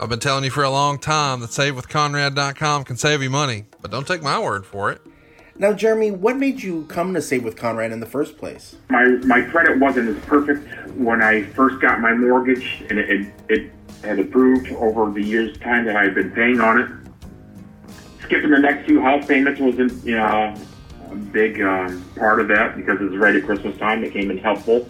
I've been telling you for a long time that savewithconrad.com can save you money, but don't take my word for it. Now, Jeremy, what made you come to Save with Conrad in the first place? My my credit wasn't as perfect when I first got my mortgage, and it, it, it had improved over the years' time that I had been paying on it. Skipping the next two house payments wasn't, you know, a big um, part of that because it was right at Christmas time. It came in helpful.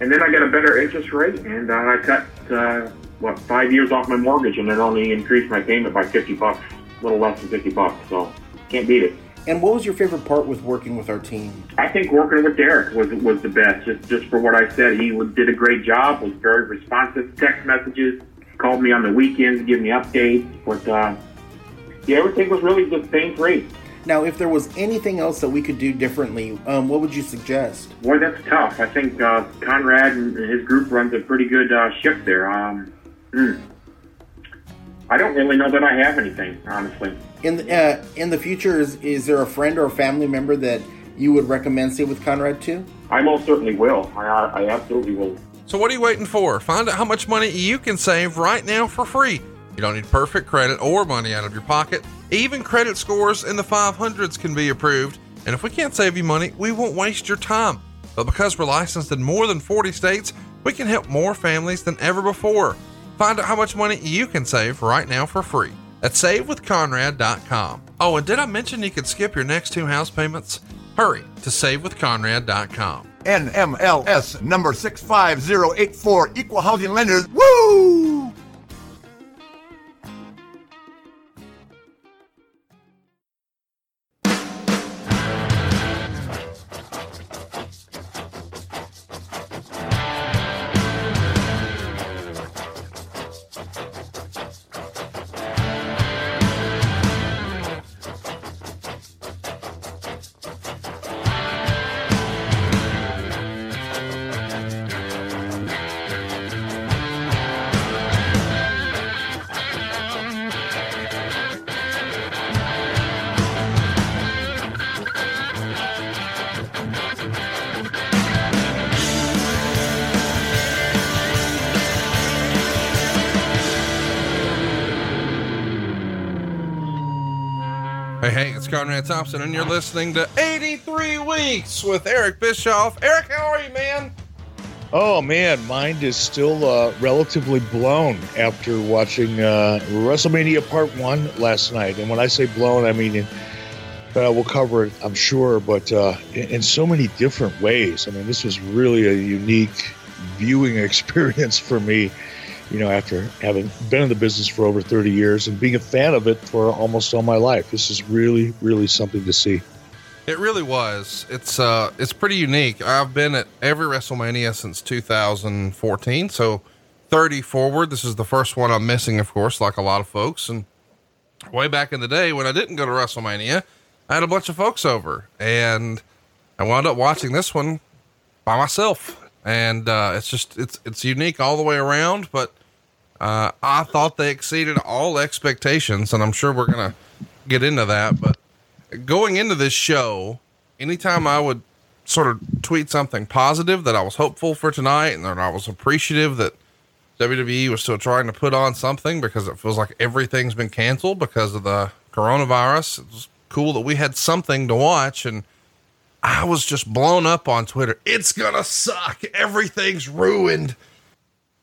And then I got a better interest rate, and uh, I cut uh, what five years off my mortgage, and it only increased my payment by fifty bucks, a little less than fifty bucks. So can't beat it. And what was your favorite part with working with our team? I think working with Derek was was the best. Just just for what I said, he did a great job. Was very responsive. Text messages, called me on the weekends, give me updates. But uh, yeah, everything was really just pain free. Now, if there was anything else that we could do differently, um, what would you suggest? Boy, that's tough. I think uh, Conrad and his group runs a pretty good uh, ship there. Um, hmm. I don't really know that I have anything, honestly. In the, uh, in the future, is, is there a friend or a family member that you would recommend Save with Conrad to? I most certainly will. I, I absolutely will. So what are you waiting for? Find out how much money you can save right now for free. You don't need perfect credit or money out of your pocket. Even credit scores in the 500s can be approved. And if we can't save you money, we won't waste your time. But because we're licensed in more than 40 states, we can help more families than ever before. Find out how much money you can save right now for free at savewithconrad.com. Oh, and did I mention you could skip your next two house payments? Hurry to savewithconrad.com. NMLS number 65084, Equal Housing Lenders. Woo! Conrad Thompson, and you're listening to 83 Weeks with Eric Bischoff. Eric, how are you, man? Oh man, mind is still uh, relatively blown after watching uh, WrestleMania Part One last night. And when I say blown, I mean uh, we'll cover it, I'm sure, but uh, in, in so many different ways. I mean, this was really a unique viewing experience for me. You know, after having been in the business for over 30 years and being a fan of it for almost all my life, this is really, really something to see. It really was. It's uh it's pretty unique. I've been at every WrestleMania since 2014, so 30 forward. This is the first one I'm missing, of course, like a lot of folks. And way back in the day when I didn't go to WrestleMania, I had a bunch of folks over and I wound up watching this one by myself. And uh it's just it's it's unique all the way around, but uh I thought they exceeded all expectations and I'm sure we're to get into that, but going into this show, anytime I would sort of tweet something positive that I was hopeful for tonight and that I was appreciative that WWE was still trying to put on something because it feels like everything's been canceled because of the coronavirus. It was cool that we had something to watch and I was just blown up on Twitter. It's gonna suck. Everything's ruined.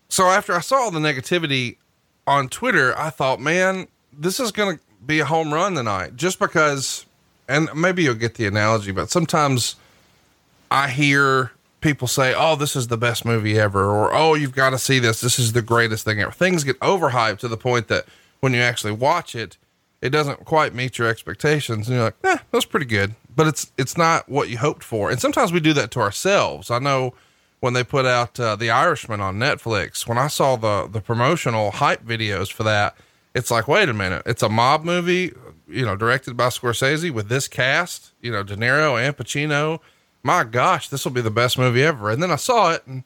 So after I saw the negativity on Twitter, I thought, man, this is gonna be a home run tonight just because and maybe you'll get the analogy, but sometimes I hear people say, "Oh, this is the best movie ever," or "Oh, you've got to see this. This is the greatest thing ever." Things get overhyped to the point that when you actually watch it, it doesn't quite meet your expectations, and you're like, "Eh, that's pretty good," but it's it's not what you hoped for. And sometimes we do that to ourselves. I know when they put out uh, The Irishman on Netflix, when I saw the the promotional hype videos for that, it's like, wait a minute, it's a mob movie you know, directed by Scorsese with this cast, you know, De Niro and Pacino. My gosh, this will be the best movie ever. And then I saw it and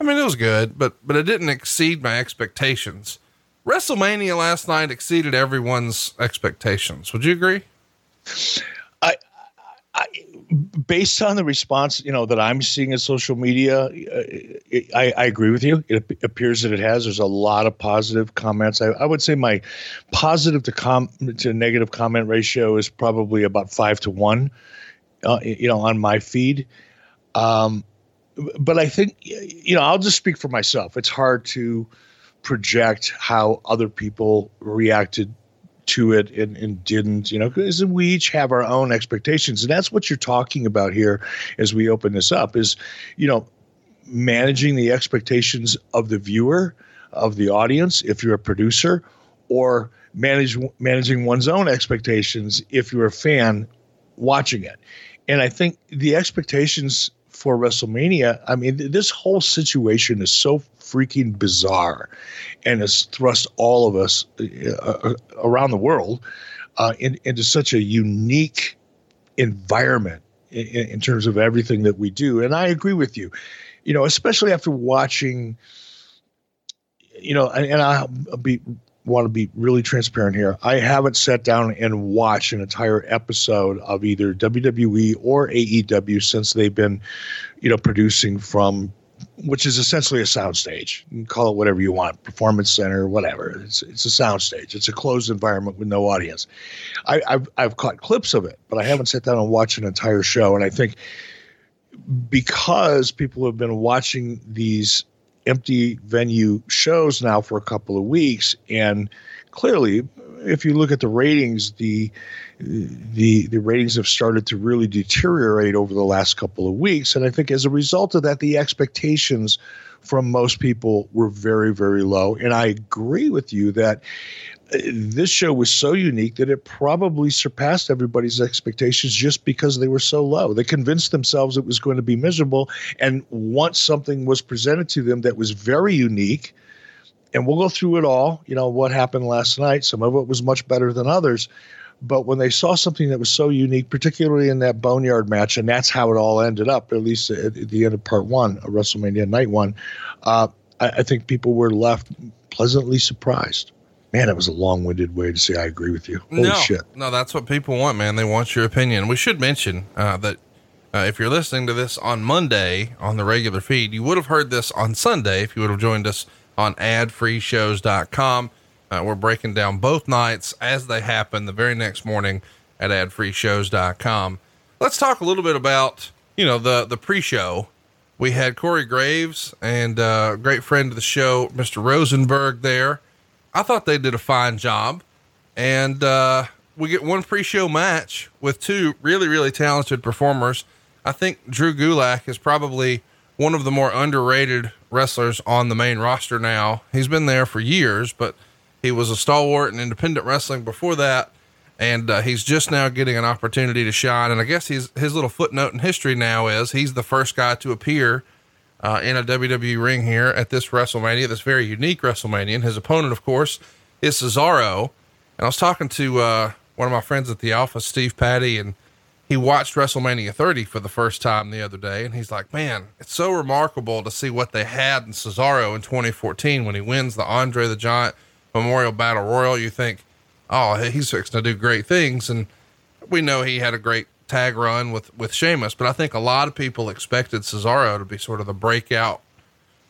I mean, it was good, but, but it didn't exceed my expectations. WrestleMania last night exceeded everyone's expectations. Would you agree? I, based on the response, you know, that I'm seeing in social media, I, I, agree with you. It appears that it has. There's a lot of positive comments. I, I would say my positive to com to negative comment ratio is probably about five to one. Uh, you know, on my feed. Um, but I think you know, I'll just speak for myself. It's hard to project how other people reacted to it and, and didn't, you know, because we each have our own expectations. And that's what you're talking about here as we open this up is, you know, managing the expectations of the viewer, of the audience, if you're a producer, or manage managing one's own expectations if you're a fan watching it. And I think the expectations for WrestleMania, I mean, this whole situation is so freaking bizarre and has thrust all of us uh, uh, around the world uh, in, into such a unique environment in, in, terms of everything that we do. And I agree with you, you know, especially after watching, you know, and, and I'll be want to be really transparent here. I haven't sat down and watched an entire episode of either WWE or AEW since they've been, you know, producing from which is essentially a soundstage. You call it whatever you want, performance center, whatever. It's it's a soundstage. It's a closed environment with no audience. I, have I've caught clips of it, but I haven't sat down and watched an entire show. And I think because people have been watching these empty venue shows now for a couple of weeks, and clearly, if you look at the ratings, the the the ratings have started to really deteriorate over the last couple of weeks, and I think as a result of that, the expectations from most people were very very low. And I agree with you that uh, this show was so unique that it probably surpassed everybody's expectations just because they were so low. They convinced themselves it was going to be miserable. And once something was presented to them that was very unique, and we'll go through it all, you know, what happened last night, some of it was much better than others. But when they saw something that was so unique, particularly in that Boneyard match, and that's how it all ended up, at least at, the end of part one of WrestleMania Night One, uh, I, I think people were left pleasantly surprised. Man, that was a long winded way to say I agree with you. Holy no, shit. No, that's what people want, man. They want your opinion. We should mention uh, that uh, if you're listening to this on Monday on the regular feed, you would have heard this on Sunday if you would have joined us on adfreeshows.com. Uh, we're breaking down both nights as they happen the very next morning at adfreeshows.com. Let's talk a little bit about, you know, the, the pre-show. We had Corey Graves and uh, great friend of the show, Mr. Rosenberg there. I thought they did a fine job. And uh, we get one pre show match with two really, really talented performers. I think Drew Gulak is probably one of the more underrated wrestlers on the main roster now. He's been there for years, but he was a stalwart in independent wrestling before that. And uh, he's just now getting an opportunity to shine. And I guess he's, his little footnote in history now is he's the first guy to appear uh, in a WWE ring here at this WrestleMania, this very unique WrestleMania. And his opponent, of course, is Cesaro. And I was talking to uh, one of my friends at the Alpha, Steve Patty, and he watched WrestleMania 30 for the first time the other day. And he's like, man, it's so remarkable to see what they had in Cesaro in 2014 when he wins the Andre the Giant Memorial Battle Royal. You think, oh, he's fixing to do great things. And we know he had a great tag run with with Sheamus, but I think a lot of people expected Cesaro to be sort of the breakout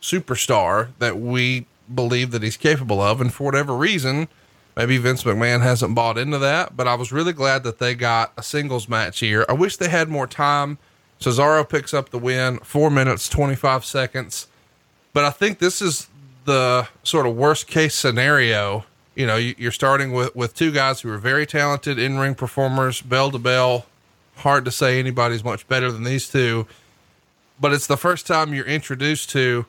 superstar that we believe that he's capable of, and for whatever reason, maybe Vince McMahon hasn't bought into that. But I was really glad that they got a singles match here. I wish they had more time. Cesaro picks up the win, four minutes twenty five seconds, but I think this is the sort of worst case scenario. You know, you're starting with, with two guys who are very talented in ring performers, bell to bell, hard to say anybody's much better than these two. But it's the first time you're introduced to,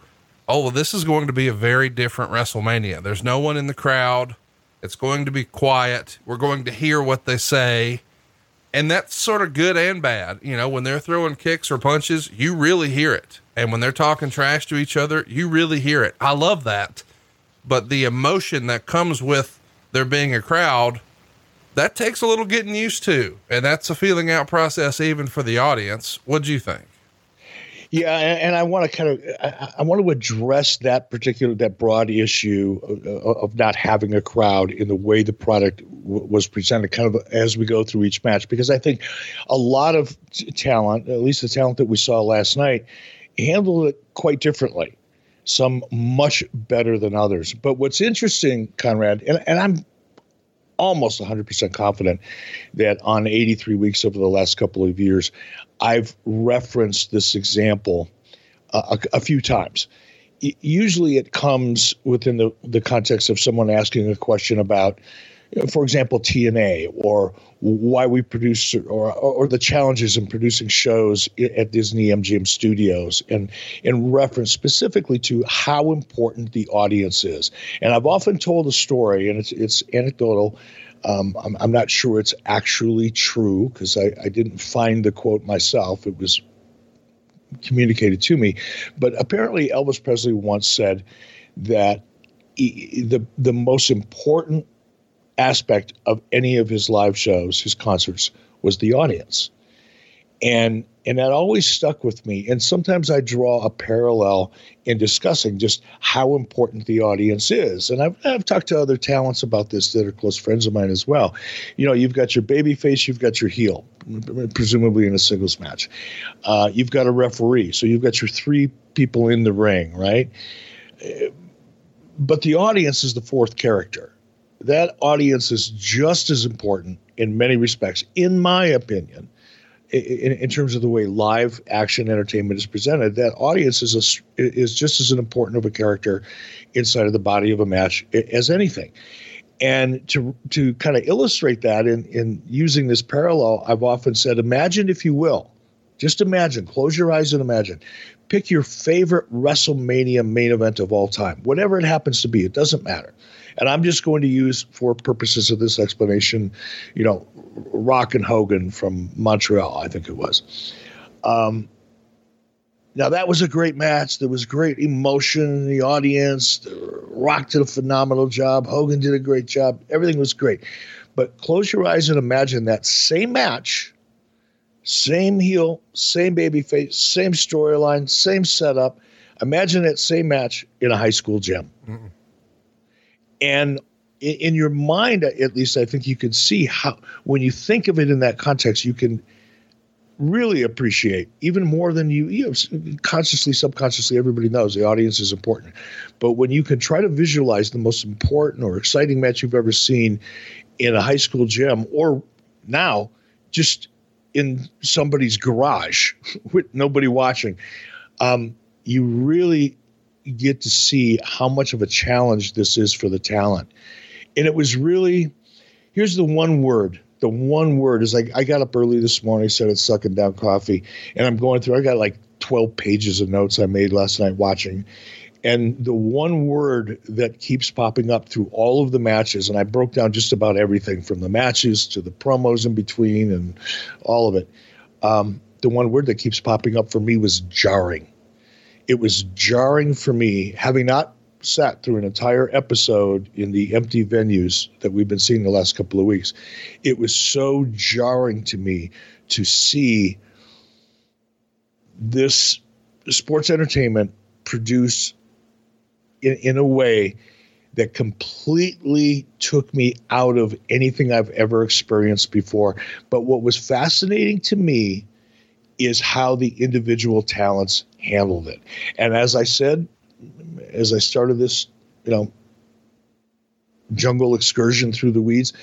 oh, well, this is going to be a very different WrestleMania. There's no one in the crowd. It's going to be quiet. We're going to hear what they say. And that's sort of good and bad. You know, when they're throwing kicks or punches, you really hear it. And when they're talking trash to each other, you really hear it. I love that. But the emotion that comes with there being a crowd that takes a little getting used to, and that's a feeling out process even for the audience. What do you think? Yeah, and, I want to kind of I, want to address that particular that broad issue of, not having a crowd in the way the product was presented, kind of as we go through each match, because I think a lot of talent, at least the talent that we saw last night, handled it quite differently. Some much better than others. But what's interesting, Conrad, and, and I'm almost 100% confident that on 83 weeks over the last couple of years, I've referenced this example uh, a, a, few times. usually it comes within the, the context of someone asking a question about, for example, TNA or why we produce or, or the challenges in producing shows at Disney MGM Studios and in reference specifically to how important the audience is. And I've often told a story, and it's, it's anecdotal um, I'm, I'm, not sure it's actually true because I, I didn't find the quote myself. It was communicated to me. But apparently, Elvis Presley once said that the, the most important aspect of any of his live shows, his concerts, was the audience. And and that always stuck with me. And sometimes I draw a parallel in discussing just how important the audience is. And I've, I've talked to other talents about this that are close friends of mine as well. You know, you've got your baby face, you've got your heel, presumably in a singles match. Uh, you've got a referee, so you've got your three people in the ring, right? But the audience is the fourth character. That audience is just as important in many respects, in my opinion in, in, terms of the way live action entertainment is presented, that audience is a, is just as important of a character inside of the body of a match as anything. And to to kind of illustrate that in in using this parallel, I've often said, imagine if you will, just imagine, close your eyes and imagine. Pick your favorite WrestleMania main event of all time, whatever it happens to be. It doesn't matter. And I'm just going to use, for purposes of this explanation, you know, Rock and Hogan from Montreal, I think it was. Um, now that was a great match. There was great emotion in the audience. Rock did a phenomenal job. Hogan did a great job. Everything was great. But close your eyes and imagine that same match, same heel, same baby face, same storyline, same setup. Imagine that same match in a high school gym. Mm-mm. And in your mind, at least, I think you can see how, when you think of it in that context, you can really appreciate even more than you, you know, consciously, subconsciously, everybody knows the audience is important. But when you can try to visualize the most important or exciting match you've ever seen in a high school gym or now just in somebody's garage with nobody watching, um, you really get to see how much of a challenge this is for the talent and it was really here's the one word the one word is like I got up early this morning, started sucking down coffee, and I'm going through. I got like 12 pages of notes I made last night watching, and the one word that keeps popping up through all of the matches, and I broke down just about everything from the matches to the promos in between and all of it. Um, the one word that keeps popping up for me was jarring. It was jarring for me, having not sat through an entire episode in the empty venues that we've been seeing the last couple of weeks, it was so jarring to me to see this sports entertainment produce in, in a way that completely took me out of anything I've ever experienced before. But what was fascinating to me is how the individual talents handled it. And as I said as I started this, you know, jungle excursion through the weeds.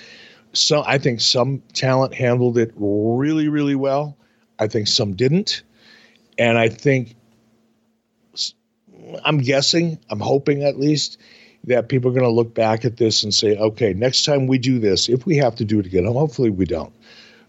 So I think some talent handled it really, really well. I think some didn't. And I think I'm guessing, I'm hoping at least, that people are going to look back at this and say, okay, next time we do this, if we have to do it again, hopefully we don't.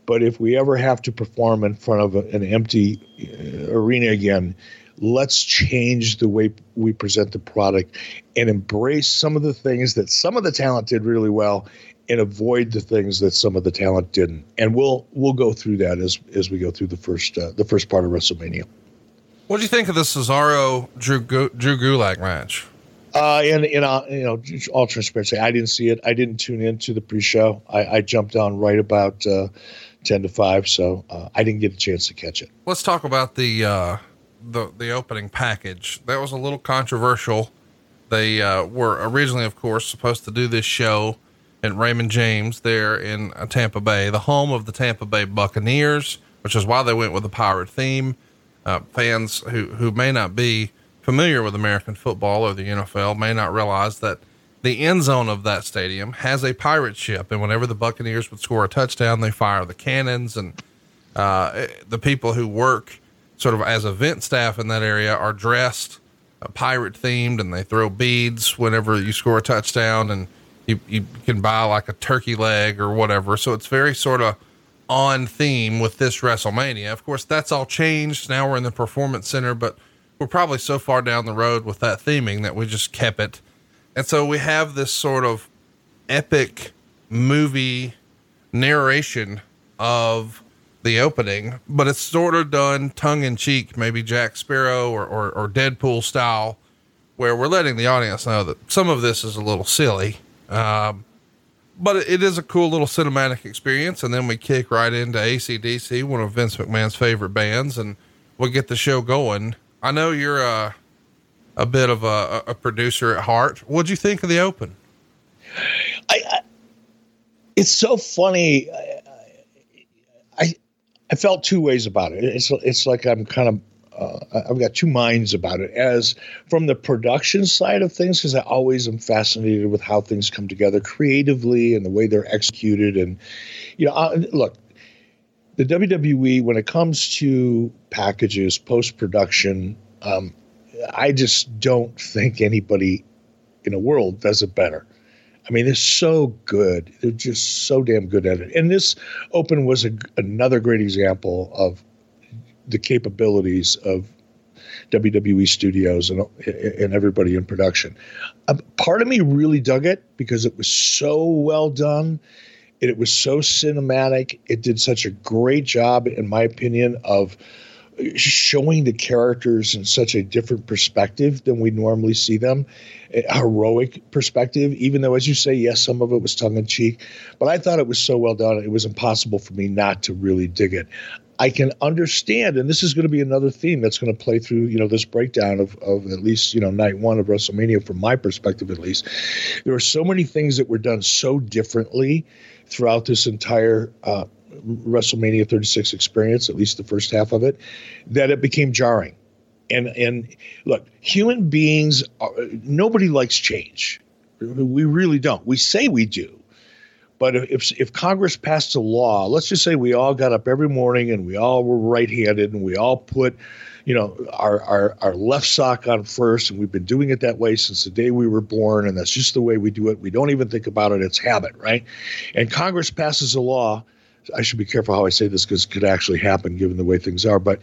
But if we ever have to perform in front of an empty uh, arena again, let's change the way we present the product and embrace some of the things that some of the talent did really well and avoid the things that some of the talent didn't and we'll we'll go through that as as we go through the first uh, the first part of WrestleMania. What do you think of the Cesaro Drew Drew Gulak match? Uh, and in uh, you know, all transparency, I didn't see it. I didn't tune into the pre-show. I, I jumped on right about uh, ten to five, so uh, I didn't get a chance to catch it. Let's talk about the uh, the the opening package. That was a little controversial. They uh, were originally, of course, supposed to do this show at Raymond James there in uh, Tampa Bay, the home of the Tampa Bay Buccaneers, which is why they went with the pirate theme. Uh, fans who who may not be familiar with American football or the NFL may not realize that the end zone of that stadium has a pirate ship, and whenever the Buccaneers would score a touchdown, they fire the cannons, and uh, the people who work sort of as event staff in that area are dressed uh, pirate themed, and they throw beads whenever you score a touchdown, and you you can buy like a turkey leg or whatever. So it's very sort of on theme with this WrestleMania. Of course, that's all changed. Now we're in the Performance Center, but we're probably so far down the road with that theming that we just kept it and so we have this sort of epic movie narration of the opening, but it's sort of done tongue in cheek, maybe Jack Sparrow or, or, or, Deadpool style, where we're letting the audience know that some of this is a little silly. Um, but it is a cool little cinematic experience. And then we kick right into ACDC, one of Vince McMahon's favorite bands, and we get the show going. I know you're, uh, a bit of a, a producer at heart. What'd you think of the Open? I, I it's so funny. I, I, I felt two ways about it. It's it's like I'm kind of uh, I've got two minds about it. As from the production side of things, because I always am fascinated with how things come together creatively and the way they're executed. And you know, uh, look, the WWE when it comes to packages, post production, um, I just don't think anybody in the world does it better. I mean, they're so good. They're just so damn good at it. And this Open was a, another great example of the capabilities of WWE studios and, and everybody in production. Uh, part of me really dug it because it was so well done. It, it was so cinematic. It did such a great job, in my opinion, of showing the characters in such a different perspective than we normally see them a heroic perspective even though as you say yes some of it was tongue in cheek but i thought it was so well done it was impossible for me not to really dig it. I can understand and this is going to be another theme that's going to play through you know this breakdown of, of at least you know night one of wrestlemania from my perspective at least. There were so many things that were done so differently throughout this entire uh, WrestleMania 36 experience, at least the first half of it, that it became jarring. And and look, human beings, are, nobody likes change. We really don't. We say we do. But if if Congress passed a law, let's just say we all got up every morning and we all were right-handed and we all put, you know, our our, our left sock on first, and we've been doing it that way since the day we were born, and that's just the way we do it. We don't even think about it; it's habit, right? And Congress passes a law I should be careful how I say this because it could actually happen given the way things are. But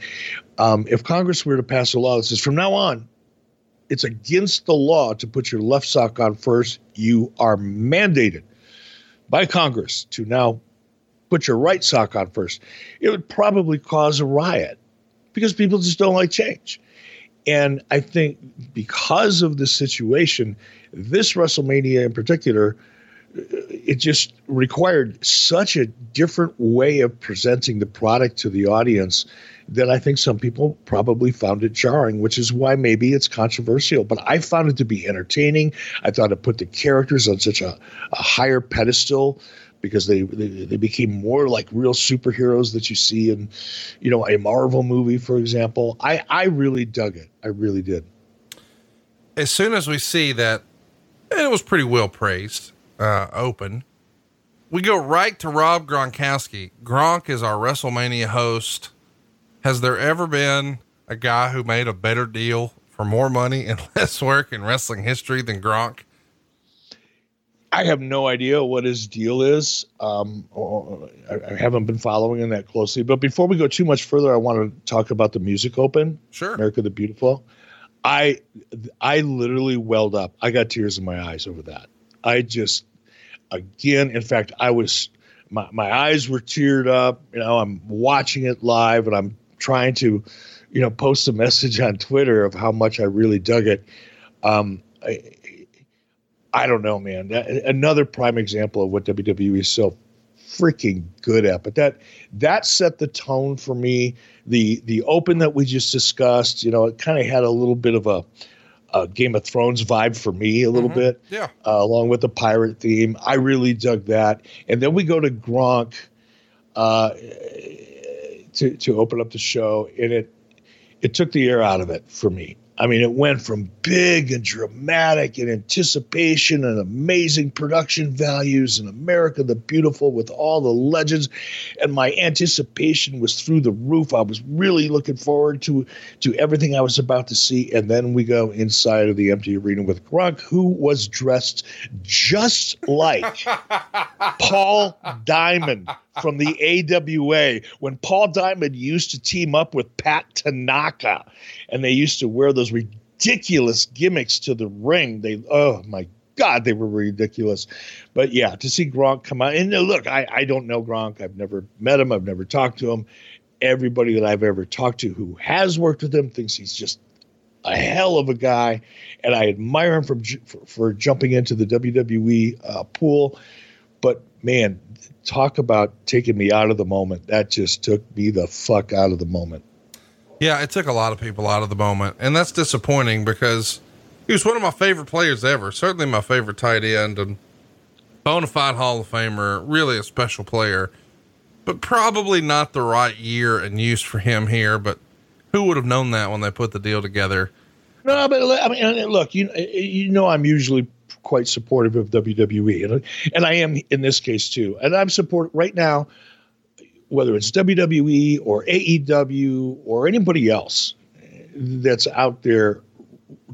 um, if Congress were to pass a law that says from now on, it's against the law to put your left sock on first, you are mandated by Congress to now put your right sock on first. It would probably cause a riot because people just don't like change. And I think because of the situation, this WrestleMania in particular it just required such a different way of presenting the product to the audience that I think some people probably found it jarring, which is why maybe it's controversial. But I found it to be entertaining. I thought it put the characters on such a, a higher pedestal because they, they, they became more like real superheroes that you see in, you know, a Marvel movie, for example. I I really dug it. I really did. As soon as we see that, it was pretty well praised uh, open, we go right to Rob Gronkowski. Gronk is our WrestleMania host. Has there ever been a guy who made a better deal for more money and less work in wrestling history than Gronk? I have no idea what his deal is. Um, I haven't been following him that closely. But before we go too much further, I want to talk about the music open. Sure. America the Beautiful. I I literally welled up. I got tears in my eyes over that. I just, again, in fact, I was, my, my eyes were teared up. You know, I'm watching it live and I'm trying to, you know, post a message on Twitter of how much I really dug it. Um, I, I don't know, man. Another prime example of what WWE is so freaking good at. But that that set the tone for me. The the open that we just discussed, you know, it kind of had a little bit of a, a, Game of Thrones vibe for me, a little mm-hmm. bit. Yeah. Uh, along with the pirate theme, I really dug that. And then we go to Gronk. Uh, to, to open up the show, and it it took the air out of it for me. I mean, it went from big and dramatic and anticipation and amazing production values and America the Beautiful with all the legends. And my anticipation was through the roof. I was really looking forward to, to everything I was about to see. And then we go inside of the empty arena with Gronk, who was dressed just like Paul Diamond from the AWA when Paul Diamond used to team up with Pat Tanaka and they used to wear those ridiculous gimmicks to the ring. They, oh my God, they were ridiculous. But yeah, to see Gronk come out and look, I, I don't know Gronk. I've never met him. I've never talked to him. Everybody that I've ever talked to who has worked with him thinks he's just a hell of a guy, and I admire him for for, for jumping into the WWE uh, pool. But man, talk about taking me out of the moment. That just took me the fuck out of the moment. Yeah, it took a lot of people out of the moment, and that's disappointing because he was one of my favorite players ever. Certainly my favorite tight end and bona fide Hall of Famer, really a special player, but probably not the right year and use for him here. But who would have known that when they put the deal together? No, but I mean, look, you you know, I'm usually quite supportive of WWE, and and I am in this case too. And I'm support right now, whether it's WWE or AEW or anybody else that's out there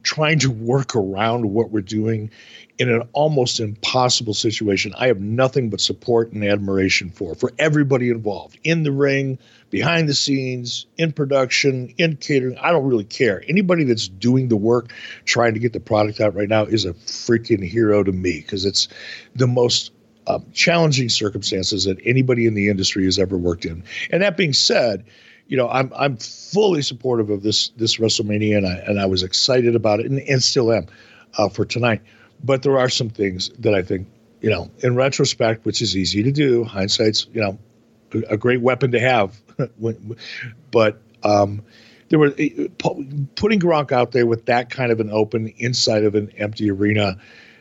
trying to work around what we're doing in an almost impossible situation. I have nothing but support and admiration for for everybody involved in the ring, behind the scenes, in production, in catering. I don't really care. Anybody that's doing the work, trying to get the product out right now, is a freaking hero to me because it's the most um, challenging circumstances that anybody in the industry has ever worked in. And that being said, you know, I'm I'm fully supportive of this this WrestleMania, and I and I was excited about it, and, and still am uh, for tonight. But there are some things that I think, you know, in retrospect, which is easy to do, hindsight's you know a great weapon to have. but um, there were eh, putting Gronk out there with that kind of an open inside of an empty arena.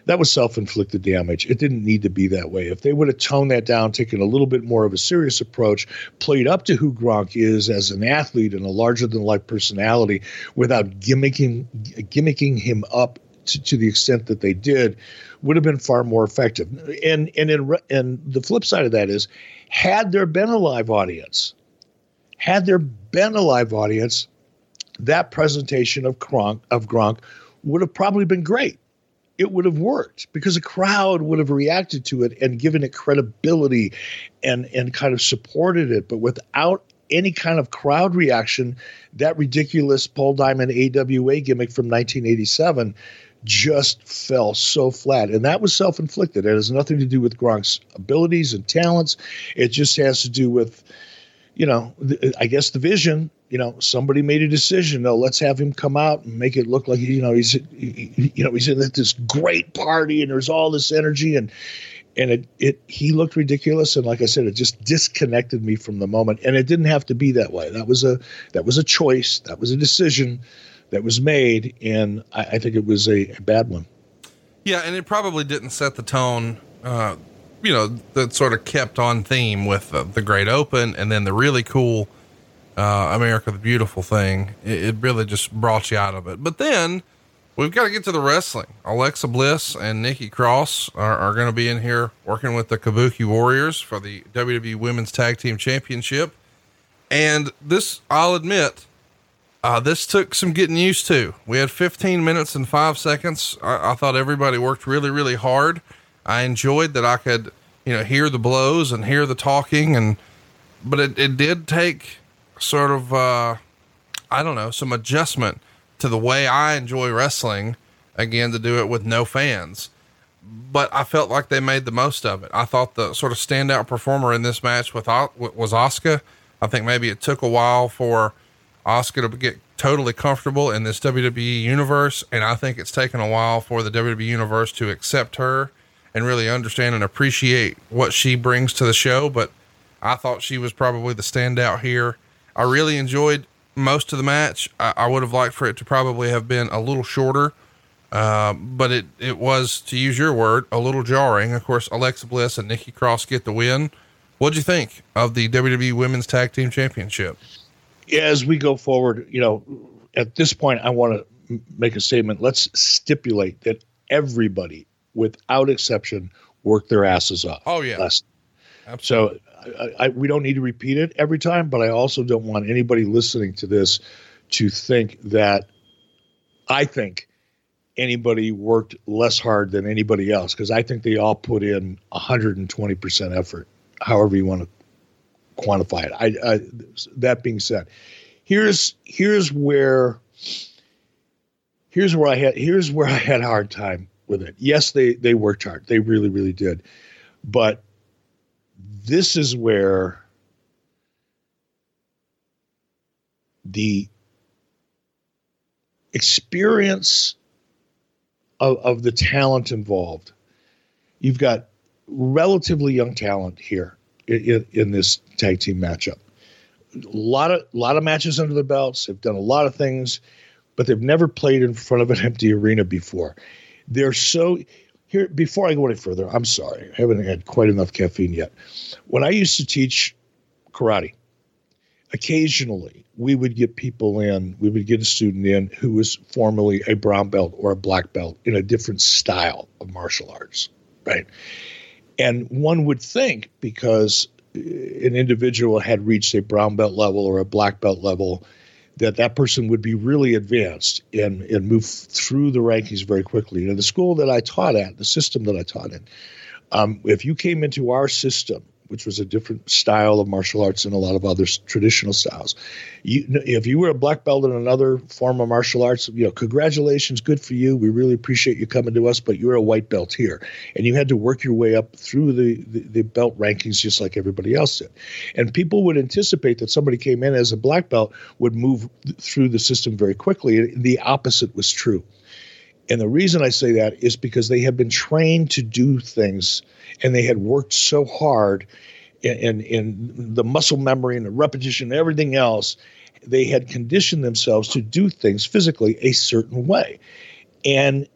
That was self-inflicted damage. It didn't need to be that way. If they would have toned that down, taken a little bit more of a serious approach, played up to who Gronk is as an athlete and a larger-than-life personality, without gimmicking gimmicking him up to, to the extent that they did, would have been far more effective. And and in and the flip side of that is had there been a live audience, had there been a live audience, that presentation of Gronk, of Gronk would have probably been great. It would have worked because a crowd would have reacted to it and given it credibility and, and kind of supported it. But without any kind of crowd reaction, that ridiculous Paul Diamond AWA gimmick from 1987 just fell so flat. And that was self inflicted. It has nothing to do with Gronk's abilities and talents. It just has to do with, you know, the, I guess the vision. You know, somebody made a decision. No, let's have him come out and make it look like you know he's he, you know he's at this great party and there's all this energy and and it it he looked ridiculous and like I said, it just disconnected me from the moment. And it didn't have to be that way. That was a that was a choice. That was a decision that was made, and I, I think it was a, a, bad one. Yeah, and it probably didn't set the tone. Uh, you know, that sort of kept on theme with uh, the Great Open, and then the really cool uh, America the Beautiful thing. It, it, really just brought you out of it. But then we've got to get to the wrestling. Alexa Bliss and Nikki Cross are, are going to be in here working with the Kabuki Warriors for the WWE Women's Tag Team Championship. And this, I'll admit, uh, this took some getting used to. We had 15 minutes and five seconds. I, I, thought everybody worked really, really hard. I enjoyed that I could, you know, hear the blows and hear the talking and, but it, it did take sort of, uh, I don't know, some adjustment to the way I enjoy wrestling again to do it with no fans. But I felt like they made the most of it. I thought the sort of standout performer in this match with was Asuka. I think maybe it took a while for Asuka to get totally comfortable in this WWE universe, and I think it's taken a while for the WWE universe to accept her and really understand and appreciate what she brings to the show. But I thought she was probably the standout here. I really enjoyed most of the match. I, I would have liked for it to probably have been a little shorter. Uh, but it, it was, to use your word, a little jarring. Of course, Alexa Bliss and Nikki Cross get the win. What'd you think of the WWE Women's Tag Team Championship? As we go forward, you know, at this point, I want to make a statement. Let's stipulate that everybody, without exception, worked their asses off. Oh, yeah. Last. Absolutely. So I, I, we don't need to repeat it every time, but I also don't want anybody listening to this to think that I think anybody worked less hard than anybody else because I think they all put in 120% effort, however you want to quantify it. I, I, that being said, here's here's where here's where I had here's where I had a hard time with it. Yes, they they worked hard. They really really did. But this is where the experience of, of the talent involved. You've got relatively young talent here in, in this tag team matchup. A lot of lot of matches under the belts. They've done a lot of things, but they've never played in front of an empty arena before. They're so here. Before I go any further, I'm sorry, I haven't had quite enough caffeine yet. When I used to teach karate, occasionally we would get people in, we would get a student in who was formerly a brown belt or a black belt in a different style of martial arts, right? And one would think because an individual had reached a brown belt level or a black belt level that that person would be really advanced and, and move through the rankings very quickly. And the school that I taught at, the system that I taught in, um, if you came into our system which was a different style of martial arts than a lot of other traditional styles. You, if you were a black belt in another form of martial arts, you know, congratulations, good for you. We really appreciate you coming to us, but you're a white belt here, and you had to work your way up through the, the, the belt rankings just like everybody else did. And people would anticipate that somebody came in as a black belt would move through the system very quickly. The opposite was true. And the reason I say that is because they have been trained to do things and they had worked so hard in, in, in the muscle memory and the repetition and everything else. They had conditioned themselves to do things physically a certain way. And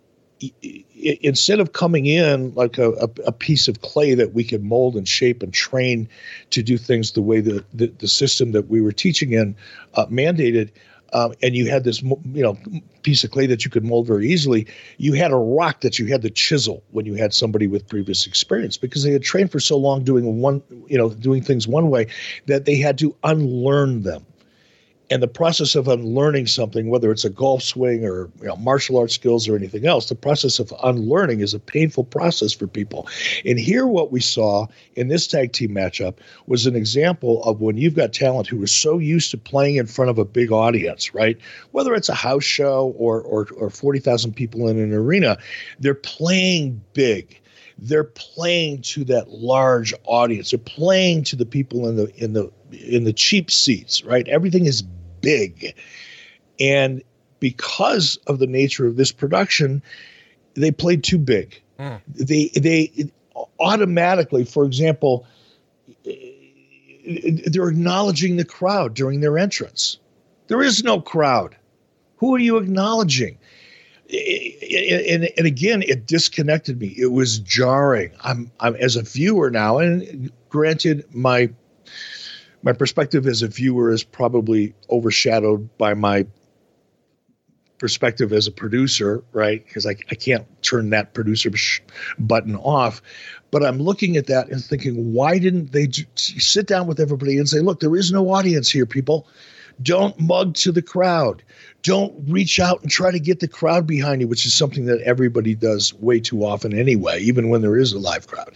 instead of coming in like a, a, piece of clay that we could mold and shape and train to do things the way the, the, the system that we were teaching in uh, mandated, um, and you had this you know piece of clay that you could mold very easily you had a rock that you had to chisel when you had somebody with previous experience because they had trained for so long doing one you know doing things one way that they had to unlearn them and the process of unlearning something, whether it's a golf swing or you know, martial arts skills or anything else, the process of unlearning is a painful process for people. And here, what we saw in this tag team matchup was an example of when you've got talent who is so used to playing in front of a big audience, right? Whether it's a house show or or, or forty thousand people in an arena, they're playing big they're playing to that large audience. They're playing to the people in the in the in the cheap seats, right? Everything is big. And because of the nature of this production, they played too big. Mm. They they automatically, for example, they're acknowledging the crowd during their entrance. There is no crowd. Who are you acknowledging? And, and, again, it disconnected me. It was jarring. I'm, I'm as a viewer now, and granted, my my perspective as a viewer is probably overshadowed by my perspective as a producer, right? Because I, I can't turn that producer button off. But I'm looking at that and thinking, why didn't they sit down with everybody and say, look, there is no audience here, people. Don't mug to the crowd. Don't reach out and try to get the crowd behind you, which is something that everybody does way too often anyway, even when there is a live crowd.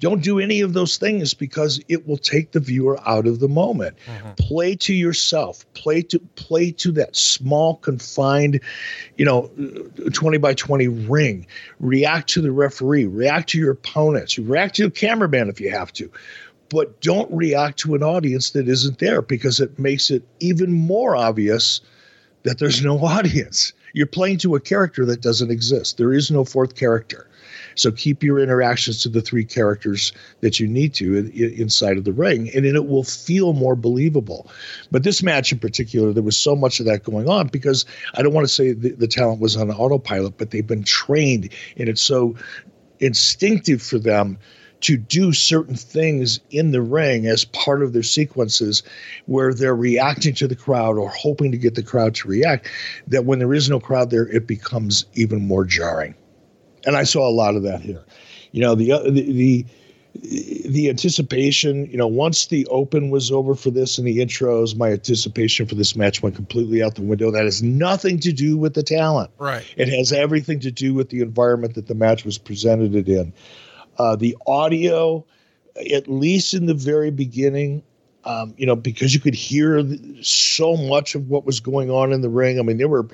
Don't do any of those things because it will take the viewer out of the moment. Mm-hmm. Play to yourself. Play to play to that small confined, you know, 20 by 20 ring. React to the referee, react to your opponents, react to a cameraman if you have to. But don't react to an audience that isn't there because it makes it even more obvious that there's no audience. You're playing to a character that doesn't exist. There is no fourth character. So keep your interactions to the three characters that you need to in, in, inside of the ring, and then it will feel more believable. But this match in particular, there was so much of that going on because I don't want to say the, the talent was on autopilot, but they've been trained, and it's so instinctive for them to do certain things in the ring as part of their sequences where they're reacting to the crowd or hoping to get the crowd to react that when there is no crowd there it becomes even more jarring and i saw a lot of that here you know the uh, the, the the anticipation, you know, once the open was over for this and the intros, my anticipation for this match went completely out the window. That has nothing to do with the talent. Right. It has everything to do with the environment that the match was presented it in. Uh, the audio, at least in the very beginning, um, you know, because you could hear so much of what was going on in the ring. I mean, there were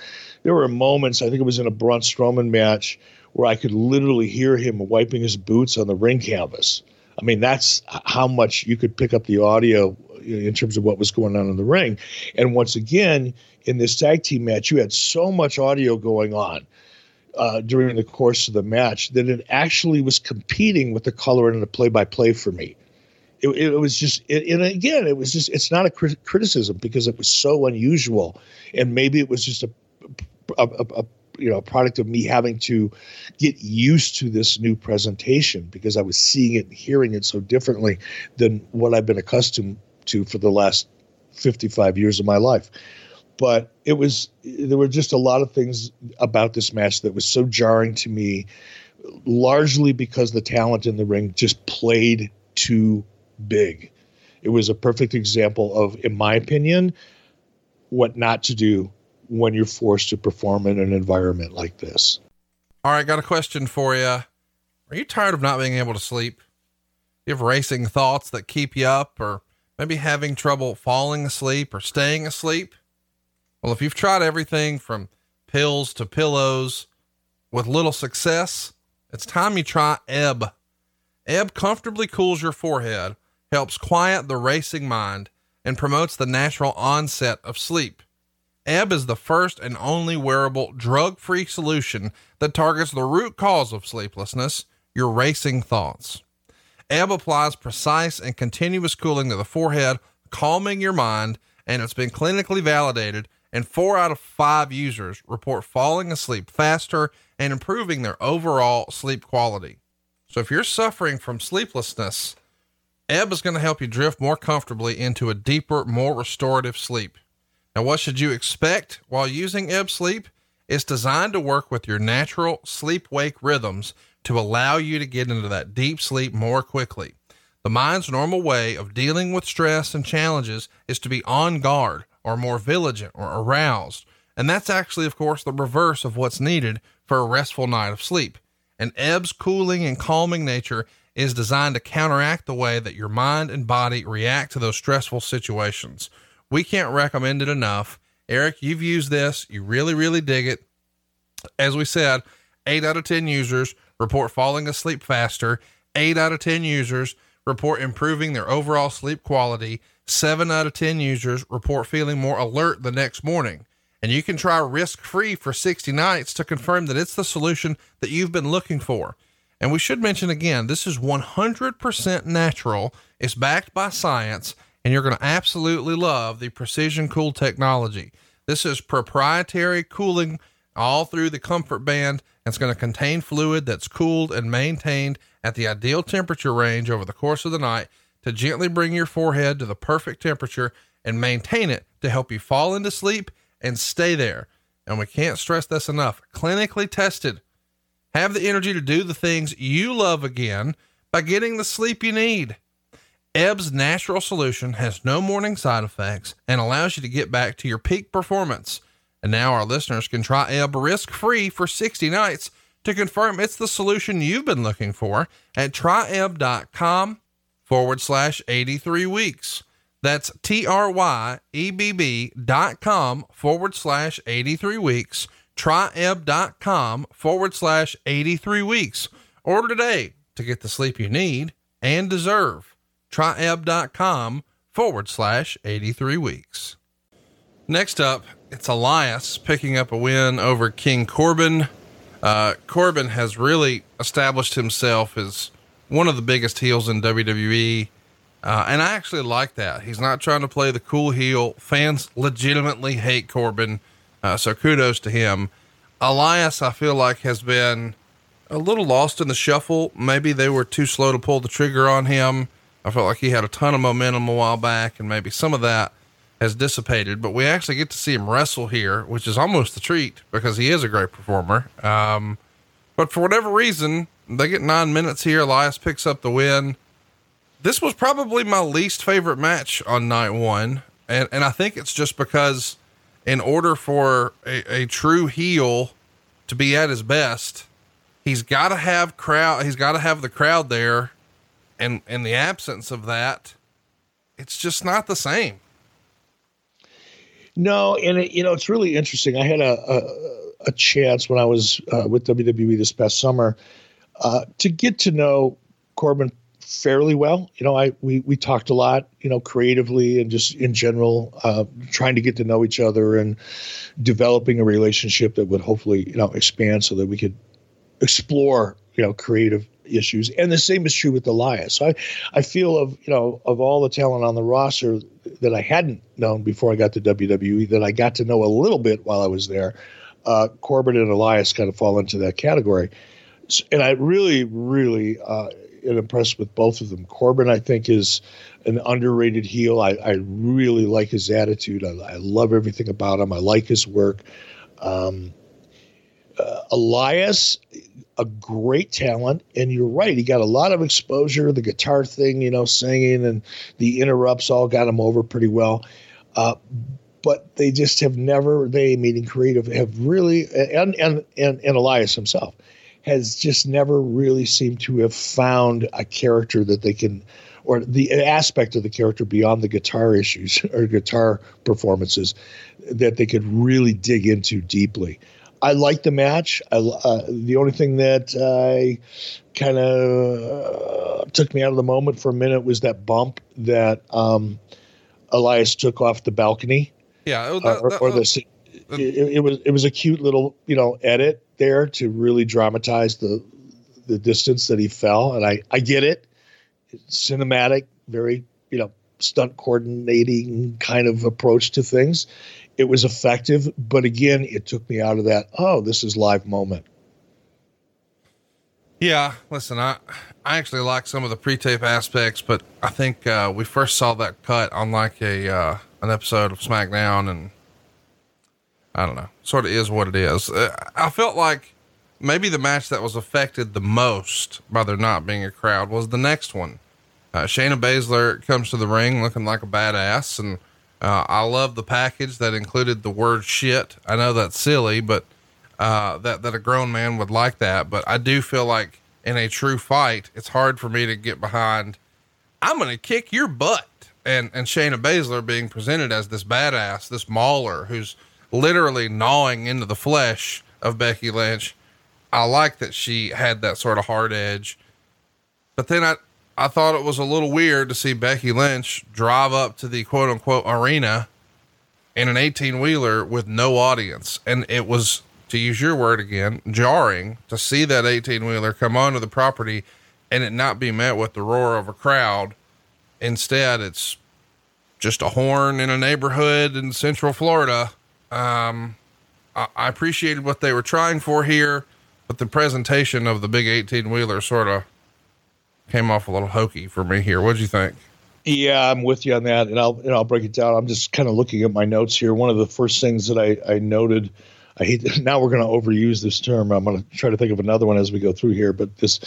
there were moments. I think it was in a Braun Strowman match where I could literally hear him wiping his boots on the ring canvas. I mean, that's how much you could pick up the audio in terms of what was going on in the ring. And once again, in this tag team match, you had so much audio going on uh, during the course of the match that it actually was competing with the color and the play by play for me. It, it was just, it, and again, it was just, it's not a crit- criticism because it was so unusual. And maybe it was just a, a, a, a you know, a product of me having to get used to this new presentation because I was seeing it and hearing it so differently than what I've been accustomed to for the last 55 years of my life. But it was there were just a lot of things about this match that was so jarring to me largely because the talent in the ring just played too big. It was a perfect example of in my opinion what not to do when you're forced to perform in an environment like this all right got a question for you are you tired of not being able to sleep you have racing thoughts that keep you up or maybe having trouble falling asleep or staying asleep well, if you've tried everything from pills to pillows with little success, it's time you try Ebb. Ebb comfortably cools your forehead, helps quiet the racing mind, and promotes the natural onset of sleep. Ebb is the first and only wearable drug free solution that targets the root cause of sleeplessness, your racing thoughts. Ebb applies precise and continuous cooling to the forehead, calming your mind, and it's been clinically validated and four out of five users report falling asleep faster and improving their overall sleep quality. So if you're suffering from sleeplessness, Ebb is going to help you drift more comfortably into a deeper, more restorative sleep. Now, what should you expect while using Ebb Sleep? It's designed to work with your natural sleep wake rhythms to allow you to get into that deep sleep more quickly. The mind's normal way of dealing with stress and challenges is to be on guard or more vigilant or aroused. And that's actually, of course, the reverse of what's needed for a restful night of sleep. And Ebb's cooling and calming nature is designed to counteract the way that your mind and body react to those stressful situations. We can't recommend it enough. Eric, you've used this. You really, really dig it. As we said, eight out of 10 users report falling asleep faster. Eight out of 10 users report improving their overall sleep quality. Seven out of 10 users report feeling more alert the next morning. And you can try risk free for 60 nights to confirm that it's the solution that you've been looking for. And we should mention again, this is 100% natural. It's backed by science, and you're going to absolutely love the precision cool technology. This is proprietary cooling all through the comfort band. And it's going to contain fluid that's cooled and maintained at the ideal temperature range over the course of the night to gently bring your forehead to the perfect temperature and maintain it to help you fall into sleep and stay there. And we can't stress this enough. Clinically tested. Have the energy to do the things you love again by getting the sleep you need. Ebb's natural solution has no morning side effects and allows you to get back to your peak performance. And now our listeners can try Ebb risk free for 60 nights to confirm it's the solution you've been looking for at tryebb.com forward slash 83 weeks. That's T R Y E B B dot com forward slash 83 weeks. Tryebb.com forward slash 83 weeks. Order today to get the sleep you need and deserve. Tryebb.com forward slash 83 weeks. Next up, it's Elias picking up a win over King Corbin. Uh, Corbin has really established himself as one of the biggest heels in WWE. Uh, and I actually like that. He's not trying to play the cool heel. Fans legitimately hate Corbin. Uh, so kudos to him. Elias, I feel like, has been a little lost in the shuffle. Maybe they were too slow to pull the trigger on him. I felt like he had a ton of momentum a while back, and maybe some of that has dissipated. But we actually get to see him wrestle here, which is almost a treat because he is a great performer. Um, but for whatever reason, they get nine minutes here. Elias picks up the win. This was probably my least favorite match on night one. And, and I think it's just because in order for a, a true heel to be at his best, he's got to have crowd. He's got to have the crowd there. And in the absence of that, it's just not the same. No, and it, you know it's really interesting. I had a a, a chance when I was uh, with WWE this past summer uh, to get to know Corbin fairly well. You know, I we we talked a lot, you know, creatively and just in general, uh, trying to get to know each other and developing a relationship that would hopefully you know expand so that we could explore you know creative issues. And the same is true with Elias. So I I feel of you know of all the talent on the roster that I hadn't known before I got to WWE that I got to know a little bit while I was there. Uh, Corbin and Elias kind of fall into that category. And I really, really uh, am impressed with both of them. Corbin, I think, is an underrated heel. I, I really like his attitude. I, I, love everything about him. I like his work. Um, uh, Elias, a great talent, and you're right. He got a lot of exposure. The guitar thing, you know, singing and the interrupts all got him over pretty well. Uh, but they just have never. They, meaning creative, have really, and and and, and Elias himself has just never really seemed to have found a character that they can or the aspect of the character beyond the guitar issues or guitar performances that they could really dig into deeply. I like the match. I, uh, the only thing that I kind of uh, took me out of the moment for a minute was that bump that um, Elias took off the balcony. Yeah, that, uh, or, or the, it, it, was it was a cute little you know edit there to really dramatize the the distance that he fell, and I I get it. It's cinematic, very you know stunt coordinating kind of approach to things it was effective, but again, it took me out of that. Oh, this is live moment. Yeah, listen, I I actually like some of the pre-tape aspects, but I think uh, we first saw that cut on like a uh, an episode of SmackDown, and I don't know, sort of is what it is. Uh, I felt like maybe the match that was affected the most by there not being a crowd was the next one. Uh, Shayna Baszler comes to the ring looking like a badass, and uh, I love the package that included the word shit. I know that's silly, but uh, that that a grown man would like that. But I do feel like in a true fight, it's hard for me to get behind. I'm gonna kick your butt, and and Shayna Baszler being presented as this badass, this mauler who's literally gnawing into the flesh of Becky Lynch. I like that she had that sort of hard edge. But then I, I thought it was a little weird to see Becky Lynch drive up to the quote unquote arena in an 18 wheeler with no audience. And it was, to use your word again, jarring to see that 18 wheeler come onto the property and it not be met with the roar of a crowd. Instead, it's just a horn in a neighborhood in central Florida. Um, I, I appreciated what they were trying for here, but the presentation of the big 18 wheeler sort of came off a little hokey for me here. What'd you think? Yeah, I'm with you on that, and I'll and I'll break it down. I'm just kind of looking at my notes here. One of the first things that I I noted, I hate now we're going to overuse this term. I'm going to try to think of another one as we go through here, but this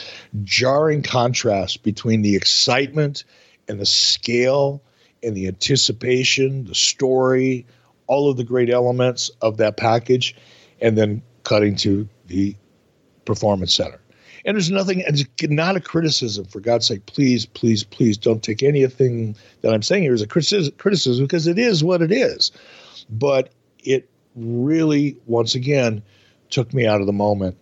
jarring contrast between the excitement and the scale and the anticipation, the story, all of the great elements of that package, and then cutting to the performance center and there's nothing, it's not a criticism, for God's sake. Please, please, please don't take anything that I'm saying here as a criticism because it is what it is. But it really, once again, took me out of the moment.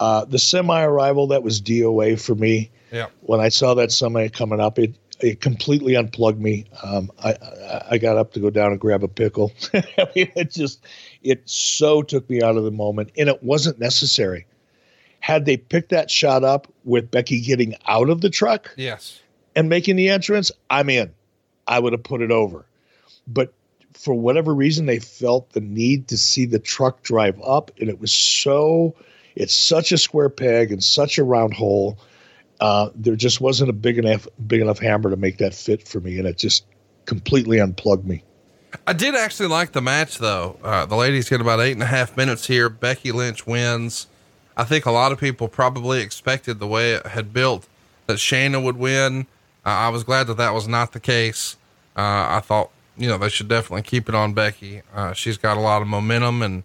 Uh, the semi arrival, that was DOA for me. Yeah. When I saw that semi coming up, it, it completely unplugged me. Um, I, I, I got up to go down and grab a pickle. I mean, it just, it so took me out of the moment, and it wasn't necessary. Had they picked that shot up with Becky getting out of the truck Yes. and making the entrance, I'm in. I would have put it over. But for whatever reason, they felt the need to see the truck drive up, and it was so. It's such a square peg and such a round hole. Uh, there just wasn't a big enough big enough hammer to make that fit for me, and it just completely unplugged me. I did actually like the match though. Uh, the ladies get about eight and a half minutes here. Becky Lynch wins. I think a lot of people probably expected the way it had built that Shayna would win. Uh, I was glad that that was not the case. Uh, I thought, you know, they should definitely keep it on Becky. Uh, she's got a lot of momentum and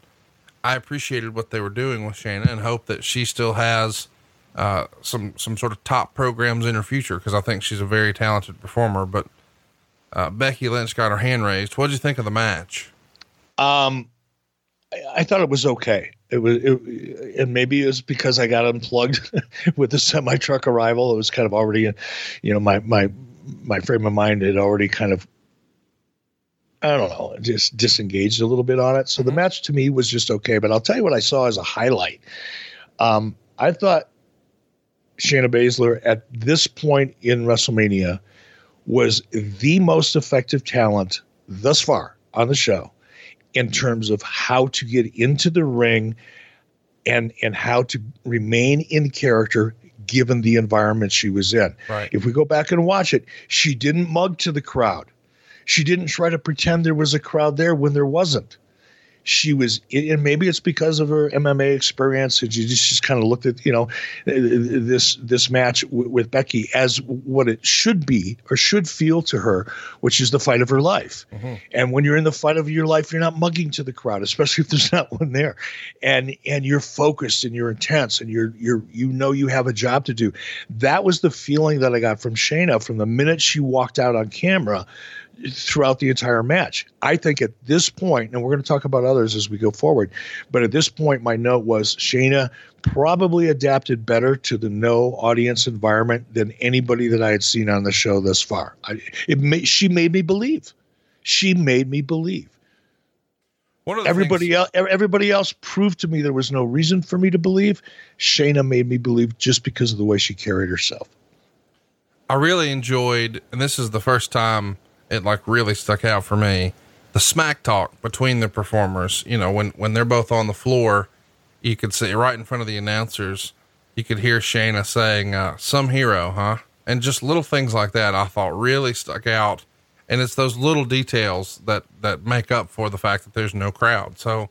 I appreciated what they were doing with Shayna and hope that she still has, uh, some, some sort of top programs in her future. Cause I think she's a very talented performer, but, uh, Becky Lynch got her hand raised. What did you think of the match? Um, I, I thought it was okay. It was, it, and maybe it was because I got unplugged with the semi truck arrival. It was kind of already, you know, my my my frame of mind had already kind of, I don't know, just disengaged a little bit on it. So the match to me was just okay. But I'll tell you what I saw as a highlight. Um, I thought Shayna Baszler at this point in WrestleMania was the most effective talent thus far on the show in terms of how to get into the ring and and how to remain in character given the environment she was in. Right. If we go back and watch it, she didn't mug to the crowd. She didn't try to pretend there was a crowd there when there wasn't. She was, and maybe it's because of her MMA experience. And she just, just kind of looked at, you know, this this match w- with Becky as what it should be or should feel to her, which is the fight of her life. Mm-hmm. And when you're in the fight of your life, you're not mugging to the crowd, especially if there's not one there. And and you're focused and you're intense and you're you're you know you have a job to do. That was the feeling that I got from Shayna from the minute she walked out on camera throughout the entire match. I think at this point, and we're going to talk about others as we go forward, but at this point, my note was Shayna probably adapted better to the no audience environment than anybody that I had seen on the show thus far. I, it made, she made me believe. She made me believe. One of the Everybody things- else, everybody else proved to me there was no reason for me to believe. Shayna made me believe just because of the way she carried herself. I really enjoyed, and this is the first time it like really stuck out for me. The smack talk between the performers, you know, when, when they're both on the floor, you could see right in front of the announcers, you could hear Shayna saying, uh, some hero, huh? And just little things like that I thought really stuck out. And it's those little details that, that make up for the fact that there's no crowd. So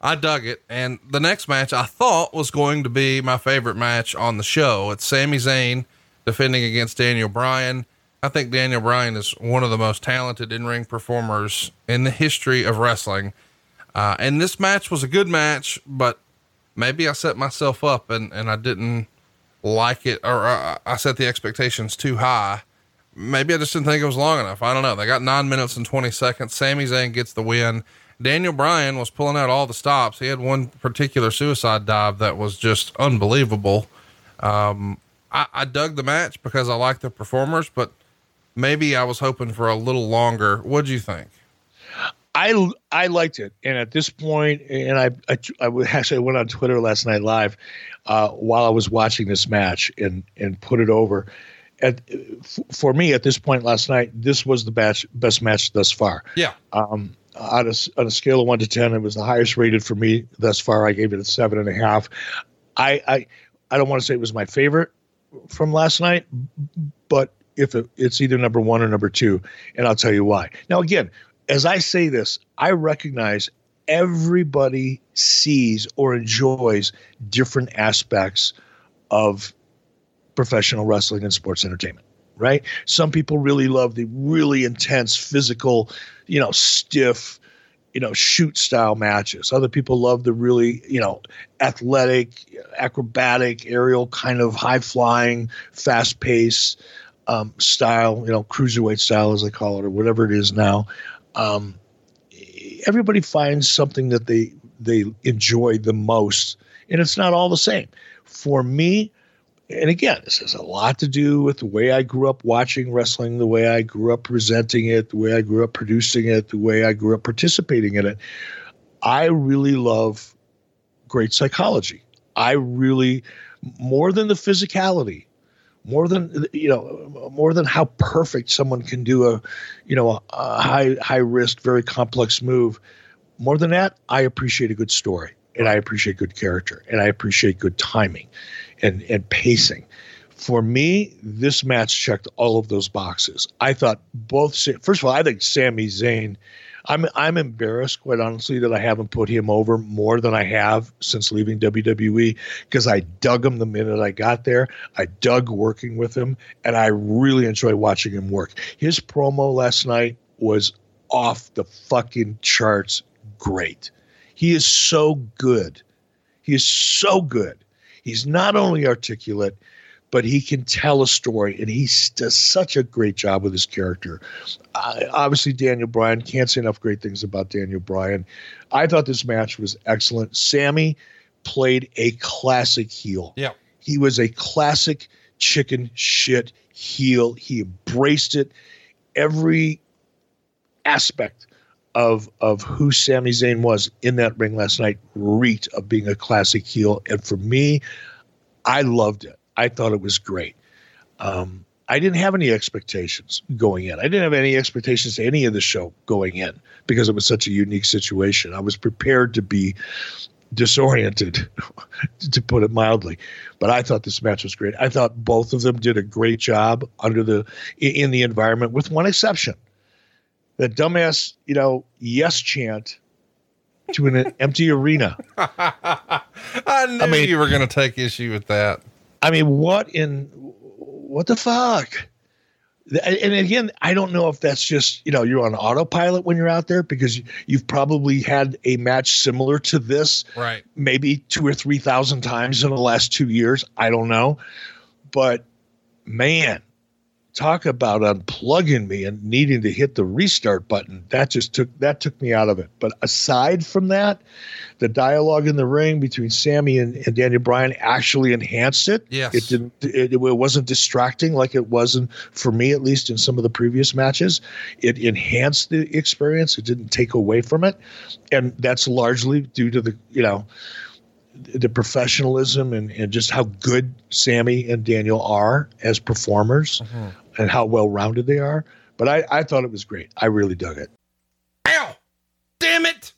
I dug it. And the next match I thought was going to be my favorite match on the show. It's Sami Zayn defending against Daniel Bryan. I think Daniel Bryan is one of the most talented in ring performers in the history of wrestling. Uh, and this match was a good match, but maybe I set myself up and, and I didn't like it or uh, I set the expectations too high. Maybe I just didn't think it was long enough. I don't know. They got nine minutes and 20 seconds. Sami Zayn gets the win. Daniel Bryan was pulling out all the stops. He had one particular suicide dive that was just unbelievable. Um, I, I dug the match because I like the performers, but maybe I was hoping for a little longer. What'd you think? I I liked it, and at this point, and I I, I actually went on Twitter last night live uh, while I was watching this match and and put it over. At for me at this point last night, this was the best best match thus far. Yeah. Um, on a, on a scale of one to ten, it was the highest rated for me thus far. I gave it a seven and a half. I I I don't want to say it was my favorite from last night, but if it, it's either number one or number two, and I'll tell you why. Now, again, as I say this, I recognize everybody sees or enjoys different aspects of professional wrestling and sports entertainment, right? Some people really love the really intense physical, you know, stiff, you know, shoot style matches. Other people love the really, you know, athletic, acrobatic, aerial kind of high flying, fast pace um, style, you know, cruiserweight style as they call it, or whatever it is now. Um, everybody finds something that they they enjoy the most, and it's not all the same. For me, and again, this has a lot to do with the way I grew up watching wrestling, the way I grew up presenting it, the way I grew up producing it, the way I grew up participating in it. I really love great psychology. I really more than the physicality, more than you know, more than how perfect someone can do a, you know, a, a high high risk, very complex move. More than that, I appreciate a good story, and I appreciate good character, and I appreciate good timing, and and pacing. For me, this match checked all of those boxes. I thought both. First of all, I think Sami Zayn I'm I'm embarrassed, quite honestly, that I haven't put him over more than I have since leaving WWE because I dug him the minute I got there. I dug working with him, and I really enjoy watching him work. His promo last night was off the fucking charts. Great. He is so good. He is so good. He's not only articulate, but he can tell a story, and he does such a great job with his character. Uh, obviously, Daniel Bryan can't say enough great things about Daniel Bryan. I thought this match was excellent. Sami played a classic heel. Yeah, he was a classic chicken shit heel. He embraced it. Every aspect of of who Sami Zayn was in that ring last night reeked of being a classic heel. And for me, I loved it. I thought it was great. Um, I didn't have any expectations going in. I didn't have any expectations to any of the show going in because it was such a unique situation. I was prepared to be disoriented, to put it mildly. But I thought this match was great. I thought both of them did a great job under the in the environment, with one exception. That dumbass, you know, yes chant to an empty arena. I knew I mean, you were going to take issue with that. I mean, what in what the fuck? And again, I don't know if that's just you know you're on autopilot when you're out there because you've probably had a match similar to this, right? Maybe two or three thousand times in the last two years. I don't know, but man, talk about unplugging me and needing to hit the restart button. That just took that took me out of it. But aside from that, the dialogue in the ring between Sami and, and Daniel Bryan actually enhanced it. Yes. It didn't it, it wasn't distracting like it wasn't for me at least in some of the previous matches. It enhanced the experience. It didn't take away from it. And that's largely due to the, you know, the professionalism and, and just how good Sami and Daniel are as performers mm-hmm. And how well rounded they are. But I, I thought it was great. I really dug it. Ow! Damn it!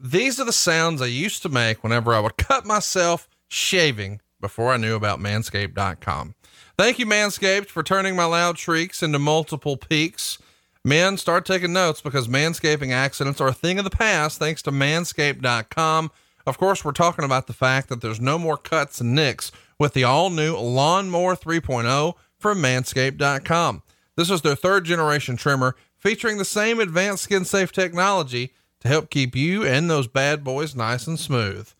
These are the sounds I used to make whenever I would cut myself shaving before I knew about manscaped.com. Thank you, Manscaped, for turning my loud shrieks into multiple peaks. Men, start taking notes because manscaping accidents are a thing of the past thanks to manscaped.com. Of course, we're talking about the fact that there's no more cuts and nicks with the all new Lawnmower 3.0 from manscaped.com. This is their third generation trimmer featuring the same advanced skin safe technology to help keep you and those bad boys nice and smooth.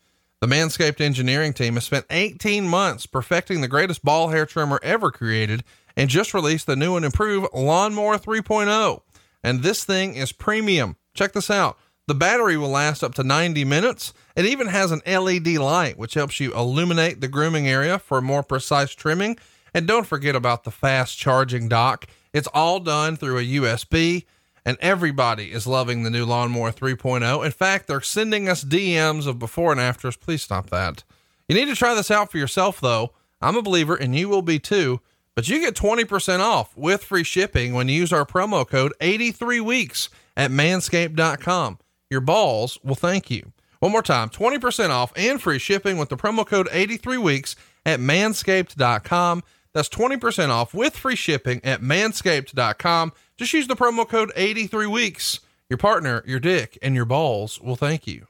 The Manscaped engineering team has spent 18 months perfecting the greatest ball hair trimmer ever created and just released the new and improved Lawnmower 3.0. And this thing is premium. Check this out. The battery will last up to 90 minutes. It even has an LED light, which helps you illuminate the grooming area for more precise trimming. And don't forget about the fast charging dock. It's all done through a USB and everybody is loving the new Lawnmower 3.0. In fact, they're sending us DMs of before and afters. Please stop that. You need to try this out for yourself, though. I'm a believer, and you will be too. But you get 20% off with free shipping when you use our promo code 83 weeks at manscaped.com. Your balls will thank you. One more time 20% off and free shipping with the promo code 83 weeks at manscaped.com. That's 20% off with free shipping at manscaped.com. Just use the promo code 83 weeks. Your partner, your dick, and your balls will thank you.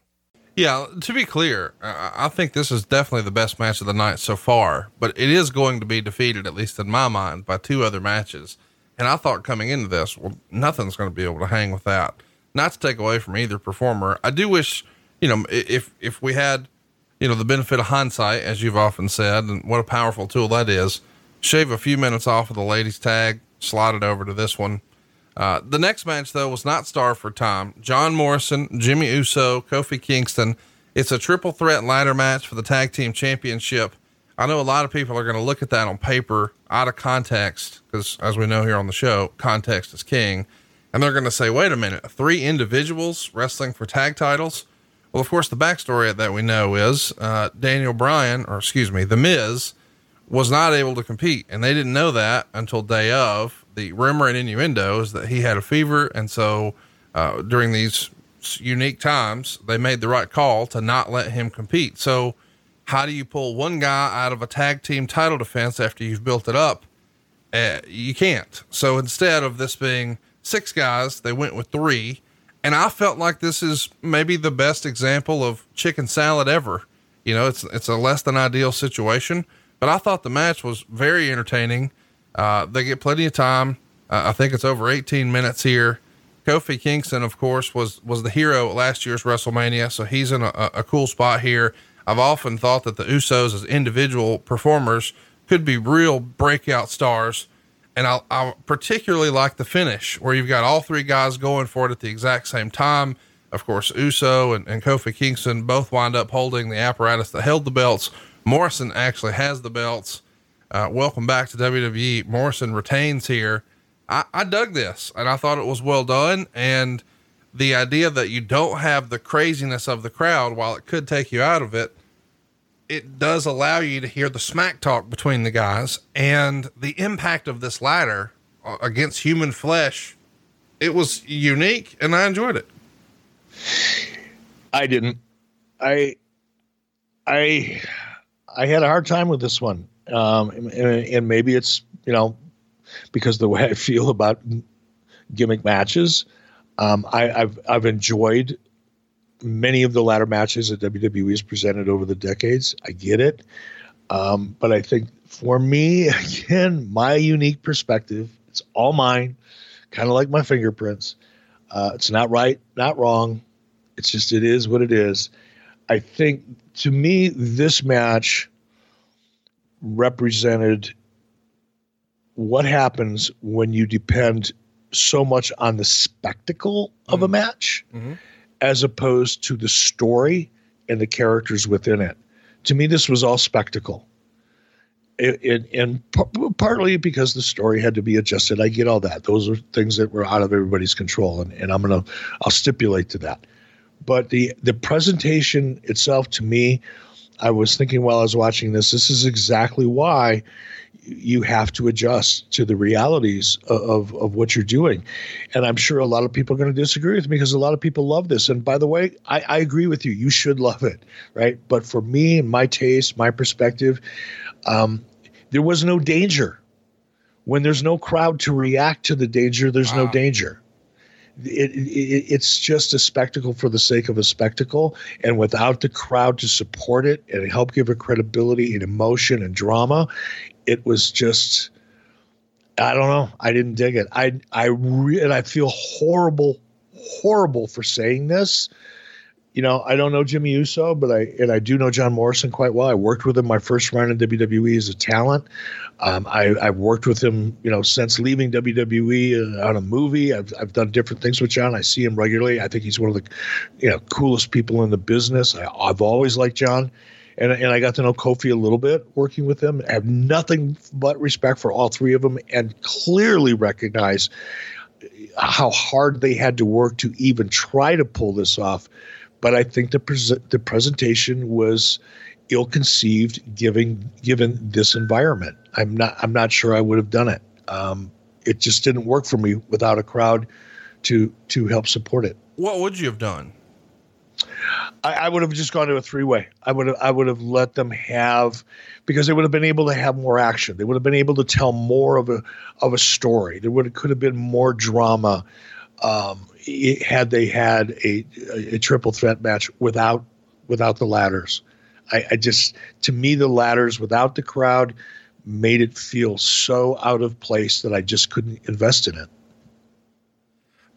Yeah, to be clear, I think this is definitely the best match of the night so far, but it is going to be defeated, at least in my mind, by two other matches. And I thought coming into this, well, nothing's going to be able to hang with that. Not to take away from either performer. I do wish, you know, if, if we had, you know, the benefit of hindsight, as you've often said, and what a powerful tool that is, shave a few minutes off of the ladies tag, slide it over to this one uh, the next match, though, was not star for time. John Morrison, Jimmy Uso, Kofi Kingston. It's a triple threat ladder match for the tag team championship. I know a lot of people are going to look at that on paper out of context because, as we know here on the show, context is king. And they're going to say, wait a minute, three individuals wrestling for tag titles? Well, of course, the backstory that we know is uh, Daniel Bryan, or excuse me, The Miz, was not able to compete, and they didn't know that until day of. The rumor and innuendo is that he had a fever, and so uh, during these unique times, they made the right call to not let him compete. So, how do you pull one guy out of a tag team title defense after you've built it up? Uh, you can't. So instead of this being six guys, they went with three. And I felt like this is maybe the best example of chicken salad ever. You know, it's, it's a less than ideal situation, but I thought the match was very entertaining. Uh, they get plenty of time. Uh, I think it's over 18 minutes here. Kofi Kingston, of course, was, was the hero at last year's WrestleMania. So he's in a, a cool spot here. I've often thought that the Usos as individual performers could be real breakout stars. And I, I particularly like the finish where you've got all three guys going for it at the exact same time. Of course, Uso and, and Kofi Kingston both wind up holding the apparatus that held the belts. Morrison actually has the belts. Uh, welcome back to WWE. Morrison retains here. I, I dug this and I thought it was well done. And the idea that you don't have the craziness of the crowd, while it could take you out of it, it does allow you to hear the smack talk between the guys and the impact of this ladder uh, against human flesh. It was unique and I enjoyed it. I didn't. I, I, I had a hard time with this one. Um, and, and maybe it's, you know, because the way I feel about gimmick matches, um, I, have I've enjoyed many of the ladder matches that WWE has presented over the decades. I get it. Um, but I think for me, again, my unique perspective, it's all mine, kind of like my fingerprints. Uh, it's not right, not wrong. It's just, it is what it is. I think to me, this match represented what happens when you depend so much on the spectacle of a mm-hmm. match. Mm-hmm as opposed to the story and the characters within it. To me, this was all spectacle. It, it, and p- partly because the story had to be adjusted. I get all that. Those are things that were out of everybody's control, and, and I'm gonna I'll stipulate to that. But the the presentation itself, to me, I was thinking while I was watching this, this is exactly why you have to adjust to the realities of, of what you're doing. And I'm sure a lot of people are going to disagree with me because a lot of people love this. And by the way, I, I agree with you. You should love it, right? But for me and my taste, my perspective, um, there was no danger. When there's no crowd to react to the danger, there's wow. no danger. It, it, it's just a spectacle for the sake of a spectacle. And without the crowd to support it and help give it credibility and emotion and drama, it was just I don't know. I didn't dig it. I I re- and I feel horrible, horrible for saying this. You know, I don't know Jimmy Uso, but I and I do know John Morrison quite well. I worked with him my first run in WWE as a talent. Um, I, have worked with him, you know, since leaving WWE uh, on a movie. I've I've done different things with John. I see him regularly. I think he's one of the, you know, coolest people in the business. I, I've always liked John and and I got to know Kofi a little bit working with him. I have nothing but respect for all three of them, and clearly recognize how hard they had to work to even try to pull this off. But I think the pre- the presentation was ill conceived, given given this environment. I'm not I'm not sure I would have done it. Um, it just didn't work for me without a crowd to to help support it. What would you have done? I, I would have just gone to a three way. I would have I would have let them have because they would have been able to have more action. They would have been able to tell more of a of a story. There would have, could have been more drama um, had they had a, a, a triple threat match without without the ladders. I, I just to me the ladders without the crowd made it feel so out of place that I just couldn't invest in it.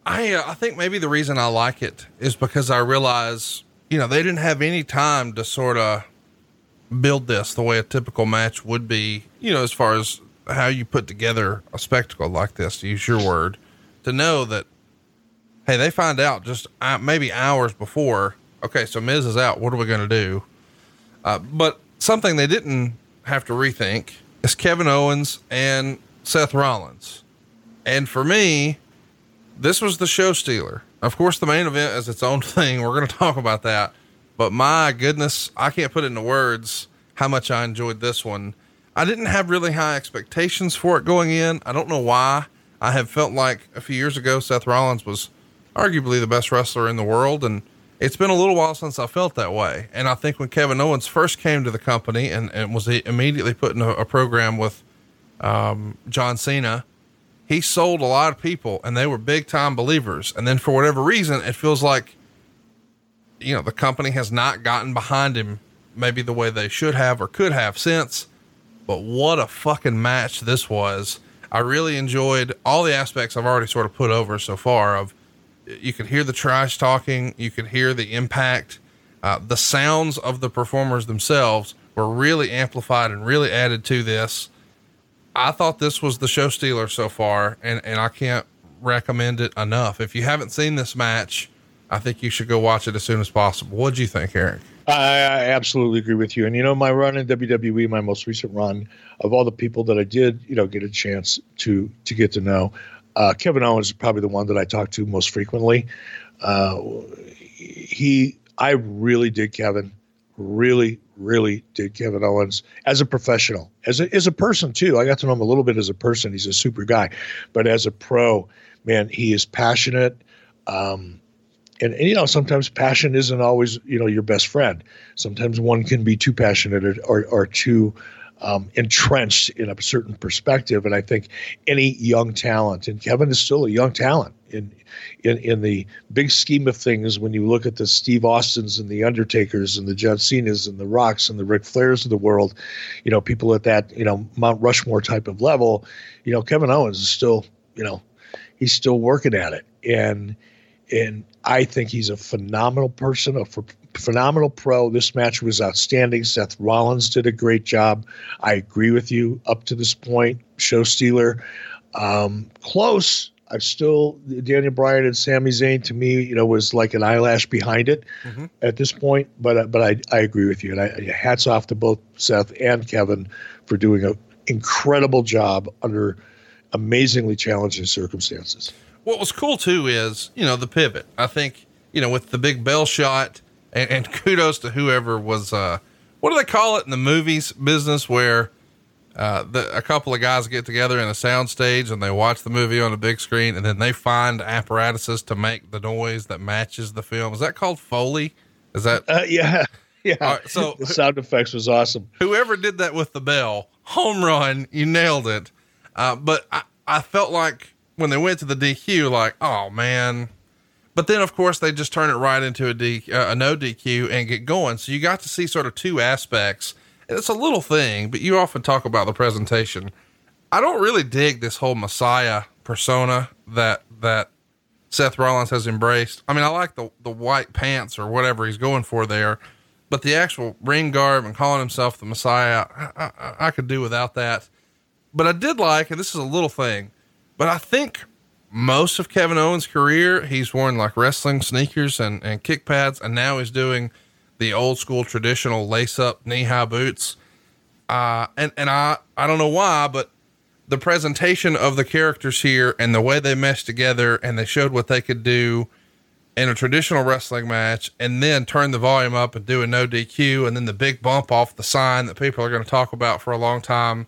I uh, I think maybe the reason I like it is because I realize you know, they didn't have any time to sort of build this the way a typical match would be, you know, as far as how you put together a spectacle like this, to use your word, to know that, hey, they find out just uh, maybe hours before, okay, so Miz is out. What are we going to do? Uh, but something they didn't have to rethink is Kevin Owens and Seth Rollins. And for me, this was the show stealer. Of course, the main event is its own thing. We're going to talk about that. but my goodness, I can't put into words how much I enjoyed this one. I didn't have really high expectations for it going in. I don't know why. I have felt like a few years ago, Seth Rollins was arguably the best wrestler in the world. And it's been a little while since I felt that way. And I think when Kevin Owens first came to the company and, and was immediately put in a, a program with um, John Cena, he sold a lot of people and they were big time believers. And then for whatever reason, it feels like, you know, the company has not gotten behind him maybe the way they should have or could have since. But what a fucking match this was. I really enjoyed all the aspects I've already sort of put over so far of you could hear the trash talking, you could hear the impact, uh, the sounds of the performers themselves were really amplified and really added to this. I thought this was the show stealer so far, and, and I can't recommend it enough. If you haven't seen this match, I think you should go watch it as soon as possible. What do you think, Eric? I, I, absolutely agree with you. And you know, my run in WWE, my most recent run, of all the people that I did, you know, get a chance to to get to know, uh, Kevin Owens is probably the one that I talk to most frequently. Uh, he, I really did Kevin really, really did Kevin Owens as a professional, as a, as a person too. I got to know him a little bit as a person. He's a super guy, but as a pro, man, he is passionate. Um, and, and, you know, sometimes passion isn't always, you know, your best friend. Sometimes one can be too passionate or, or, or too um, entrenched in a certain perspective. And I think any young talent, and Kevin is still a young talent in, in, in the big scheme of things, when you look at the Steve Austins and the Undertakers and the John Cena's and the Rocks and the Ric Flairs of the world, you know, people at that, you know, Mount Rushmore type of level, you know, Kevin Owens is still, you know, he's still working at it. And, and I think he's a phenomenal person, a phenomenal pro. This match was outstanding. Seth Rollins did a great job. I agree with you up to this point. Show stealer, um, close. I still Daniel Bryan and Sami Zayn to me, you know, was like an eyelash behind it mm-hmm. at this point. But uh, but I, I agree with you, and I, hats off to both Seth and Kevin for doing an incredible job under amazingly challenging circumstances. What was cool too is you know the pivot. I think you know with the big bell shot, and, and kudos to whoever was uh, what do they call it in the movies business where uh, the, a couple of guys get together in a sound stage and they watch the movie on a big screen and then they find apparatuses to make the noise that matches the film. Is that called Foley? Is that? Uh, yeah. Yeah. Right, so the sound effects was awesome. Whoever did that with the bell, home run, you nailed it. Uh, but I, I felt like when they went to the DQ, like, oh man. But then, of course, they just turn it right into a, D, uh, a no DQ and get going. So you got to see sort of two aspects And it's a little thing, but you often talk about the presentation. I don't really dig this whole Messiah persona that that Seth Rollins has embraced. I mean, I like the the white pants or whatever he's going for there, but the actual ring garb and calling himself the Messiah, I, I, I could do without that. But I did like, and this is a little thing, but I think most of Kevin Owens' career, he's worn like wrestling sneakers and, and kick pads, and now he's doing the old school traditional lace up knee high boots. Uh, and, and I, I don't know why, but the presentation of the characters here and the way they meshed together and they showed what they could do in a traditional wrestling match and then turn the volume up and do a no DQ and then the big bump off the sign that people are going to talk about for a long time.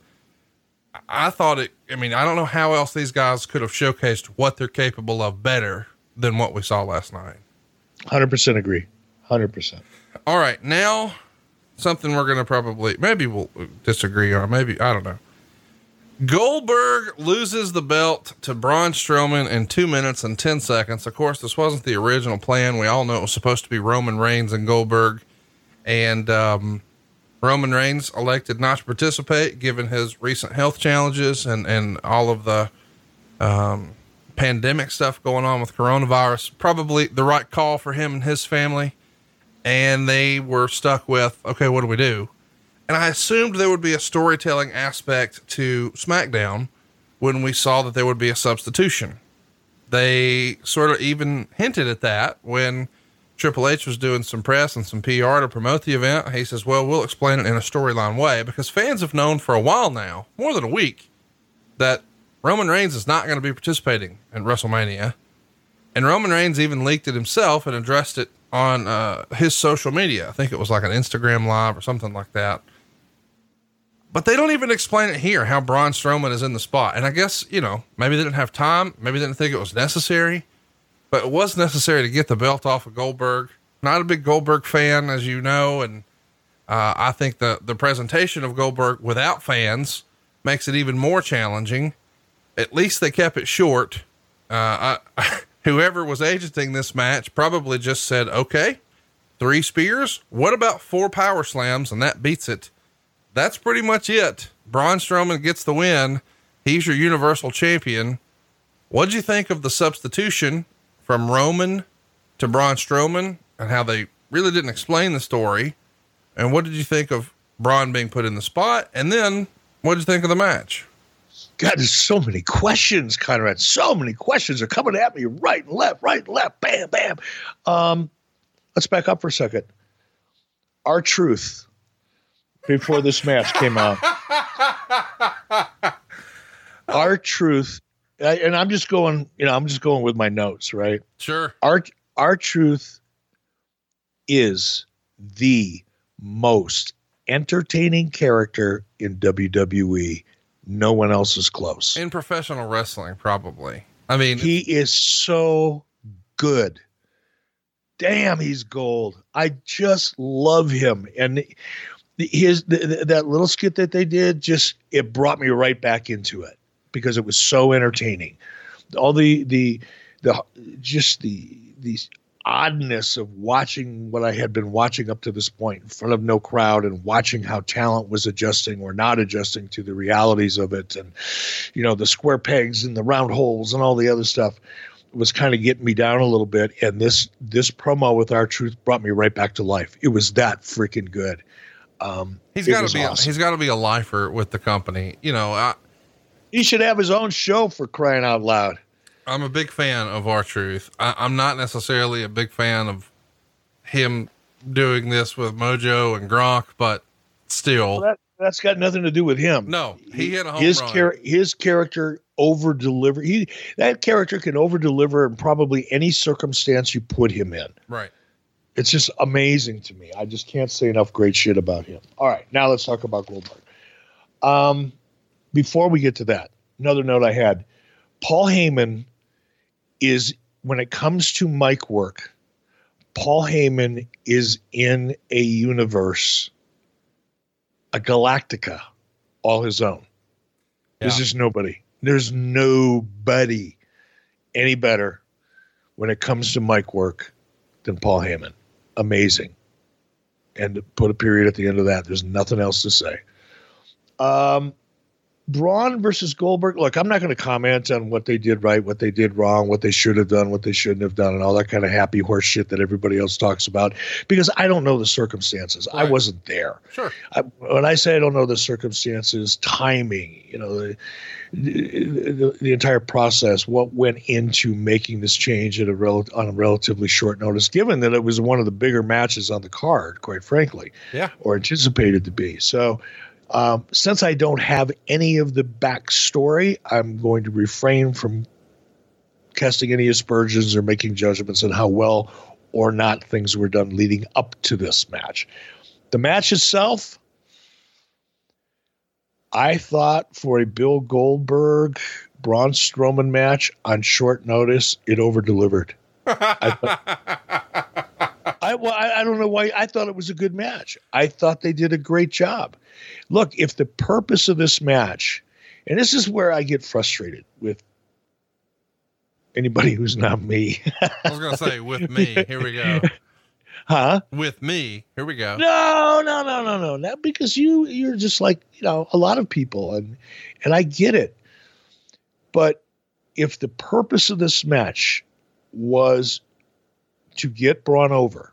I thought it, I mean, I don't know how else these guys could have showcased what they're capable of better than what we saw last night. 100% agree. 100%. All right, now something we're going to probably, maybe we'll disagree on. Maybe, I don't know. Goldberg loses the belt to Braun Strowman in two minutes and 10 seconds. Of course, this wasn't the original plan. We all know it was supposed to be Roman Reigns and Goldberg. And um, Roman Reigns elected not to participate given his recent health challenges and, and all of the um, pandemic stuff going on with coronavirus. Probably the right call for him and his family and they were stuck with, okay, what do we do? And I assumed there would be a storytelling aspect to SmackDown when we saw that there would be a substitution. They sort of even hinted at that when Triple H was doing some press and some PR to promote the event. He says, well, we'll explain it in a storyline way because fans have known for a while now, more than a week, that Roman Reigns is not going to be participating in WrestleMania. And Roman Reigns even leaked it himself and addressed it on uh, his social media. I think it was like an Instagram live or something like that. But they don't even explain it here how Braun Strowman is in the spot. And I guess, you know, maybe they didn't have time. Maybe they didn't think it was necessary, but it was necessary to get the belt off of Goldberg. Not a big Goldberg fan, as you know. And uh, I think the, the presentation of Goldberg without fans makes it even more challenging. At least they kept it short. Uh, I, whoever was agenting this match probably just said, okay, three spears. What about four power slams? And that beats it that's pretty much it. Braun Strowman gets the win. He's your universal champion. What'd you think of the substitution from Roman to Braun Strowman and how they really didn't explain the story? And what did you think of Braun being put in the spot? And then what did you think of the match? God, there's so many questions, Conrad. So many questions are coming at me right and left, right and left, bam, bam. Um, let's back up for a second. R-Truth before this match came out. R-Truth, and I'm just going, you know, I'm just going with my notes, right? Sure. Our R-Truth is the most entertaining character in WWE. No one else is close. In professional wrestling, probably. I mean, he is so good. Damn, he's gold. I just love him. And his the, that little skit that they did just it brought me right back into it because it was so entertaining. All the the the just the the oddness of watching what I had been watching up to this point in front of no crowd and watching how talent was adjusting or not adjusting to the realities of it and you know the square pegs and the round holes and all the other stuff was kind of getting me down a little bit and this this promo with R-Truth brought me right back to life it was that freaking good um, he's got to be awesome. he's got to be a lifer with the company. You know, I, he should have his own show for crying out loud. I'm a big fan of R-Truth. I'm not necessarily a big fan of him doing this with Mojo and Gronk, but still, well, that, that's got nothing to do with him. No, he hit a home his run. Char- his character over deliver. He that character can over deliver in probably any circumstance you put him in. Right it's just amazing to me. I just can't say enough great shit about him. All right, now let's talk about Goldberg. Um, before we get to that, another note I had: Paul Heyman is when it comes to mic work. Paul Heyman is in a universe, a Galactica, all his own. Yeah. There's just nobody. There's nobody any better when it comes to mic work than Paul Heyman amazing. And put a period at the end of that. There's nothing else to say. Um, Braun versus Goldberg. Look, I'm not going to comment on what they did right, what they did wrong, what they should have done, what they shouldn't have done, and all that kind of happy horse shit that everybody else talks about because I don't know the circumstances. Right. I wasn't there. Sure. I, when I say I don't know the circumstances, timing, you know, the, the, the entire process, what went into making this change at a rel- on a relatively short notice, given that it was one of the bigger matches on the card, quite frankly, yeah, or anticipated to be. So um, since I don't have any of the backstory, I'm going to refrain from casting any aspersions or making judgments on how well or not things were done leading up to this match. The match itself, I thought for a Bill Goldberg Braun Strowman match on short notice, it over delivered. I, I, well, I, I don't know why. I thought it was a good match. I thought they did a great job. Look, if the purpose of this match, and this is where I get frustrated with anybody who's not me. I was going to say, with me. Here we go. Huh? With me. Here we go. No, no, no, no, no. Not because you you're just like, you know, a lot of people and and I get it. But if the purpose of this match was to get Braun over,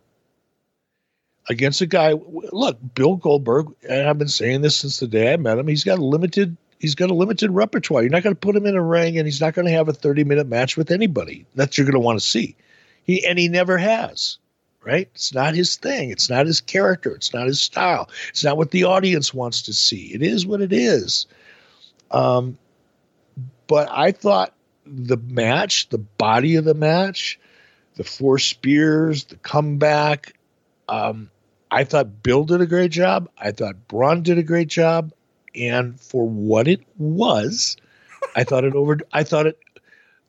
against a guy. Look, Bill Goldberg, and I've been saying this since the day I met him. He's got a limited. He's got a limited repertoire. You're not going to put him in a ring, and he's not going to have a 30 minute match with anybody that you're going to want to see. He and he never has. Right? It's not his thing. It's not his character. It's not his style. It's not what the audience wants to see. It is what it is. Um, but I thought the match, the body of the match, the four spears, the comeback. Um, I thought Bill did a great job. I thought Braun did a great job, and for what it was, I thought it over. I thought it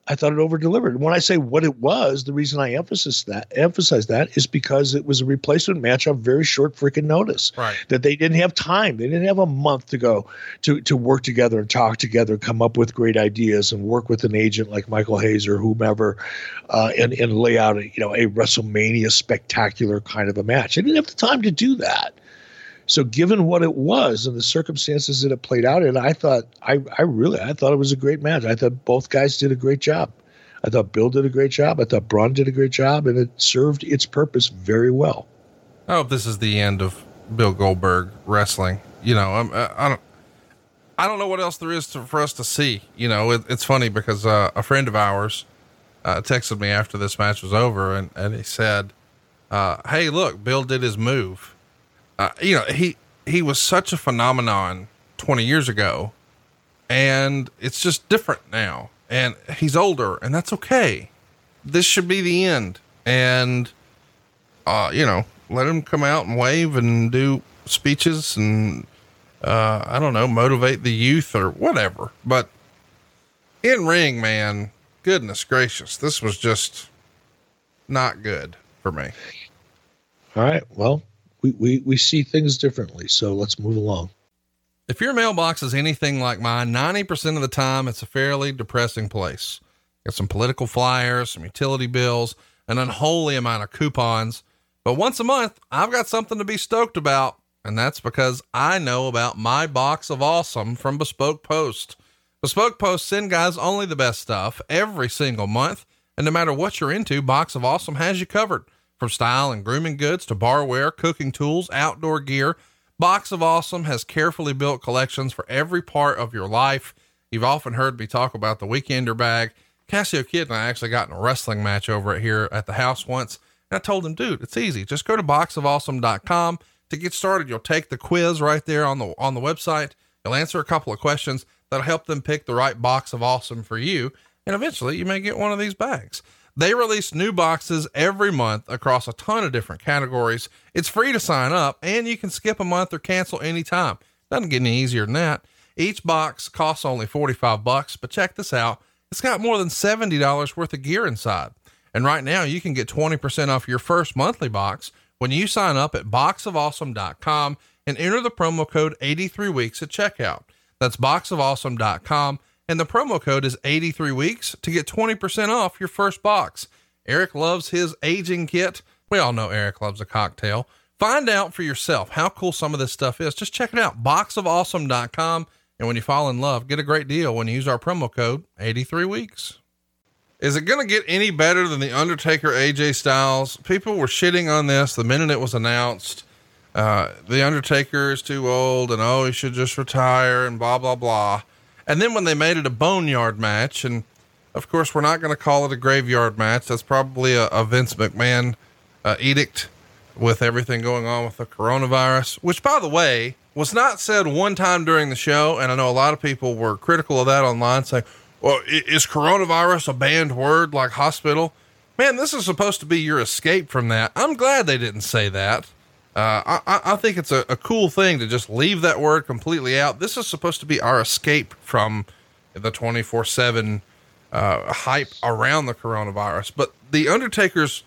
I thought it over delivered. When I say what it was, the reason I emphasize that emphasize that is because it was a replacement match on very short freaking notice. Right. That they didn't have time. They didn't have a month to go to to work together and talk together, come up with great ideas, and work with an agent like Michael Hayes or whomever, uh, and and lay out a you know a WrestleMania spectacular kind of a match. They didn't have the time to do that. So, given what it was and the circumstances that it played out in, I thought I, I really I thought it was a great match. I thought both guys did a great job. I thought Bill did a great job. I thought Braun did a great job, and it served its purpose very well. I hope this is the end of Bill Goldberg wrestling. You know, I'm, I don't, I don't know what else there is to, for us to see. You know, it, it's funny because uh, a friend of ours uh, texted me after this match was over, and and he said, uh, "Hey, look, Bill did his move." Uh, you know, he, he was such a phenomenon 20 years ago and it's just different now and he's older and that's okay. This should be the end. And, uh, you know, let him come out and wave and do speeches and, uh, I don't know, motivate the youth or whatever. But in ring, man, goodness gracious, this was just not good for me. All right. Well, we, we, we see things differently. So let's move along. If your mailbox is anything like mine, 90% of the time it's a fairly depressing place. Got some political flyers, some utility bills, an unholy amount of coupons. But once a month, I've got something to be stoked about, and that's because I know about my box of awesome from Bespoke Post. Bespoke Post send guys only the best stuff every single month, and no matter what you're into, Box of Awesome has you covered. From style and grooming goods to barware, cooking tools, outdoor gear, Box of Awesome has carefully built collections for every part of your life. You've often heard me talk about the Weekender bag. Cassio Kid and I actually got in a wrestling match over it here at the house once. And I told him, dude, it's easy. Just go to boxofawesome.com to get started. You'll take the quiz right there on the on the website. You'll answer a couple of questions that'll help them pick the right box of awesome for you. And eventually you may get one of these bags. They release new boxes every month across a ton of different categories. It's free to sign up and you can skip a month or cancel anytime. Doesn't get any easier than that. Each box costs only 45 bucks, but check this out. It's got more than $70 worth of gear inside. And right now you can get 20% off your first monthly box when you sign up at boxofawesome.com and enter the promo code 83 weeks at checkout. That's boxofawesome.com and the promo code is 83 weeks to get 20% off your first box. Eric loves his aging kit. We all know Eric loves a cocktail. Find out for yourself how cool some of this stuff is. Just check it out, boxofawesome.com. And when you fall in love, get a great deal when you use our promo code 83 weeks. Is it going to get any better than The Undertaker AJ Styles? People were shitting on this the minute it was announced. Uh, the Undertaker is too old and oh, he should just retire and blah, blah, blah. And then when they made it a boneyard match, and of course, we're not going to call it a graveyard match. That's probably a, a Vince McMahon uh, edict with everything going on with the coronavirus, which, by the way, was not said one time during the show. And I know a lot of people were critical of that online, saying, well, is coronavirus a banned word like hospital? Man, this is supposed to be your escape from that. I'm glad they didn't say that. Uh, I, I think it's a, a, cool thing to just leave that word completely out. This is supposed to be our escape from the 24 uh, 7 hype around the coronavirus. But The Undertaker's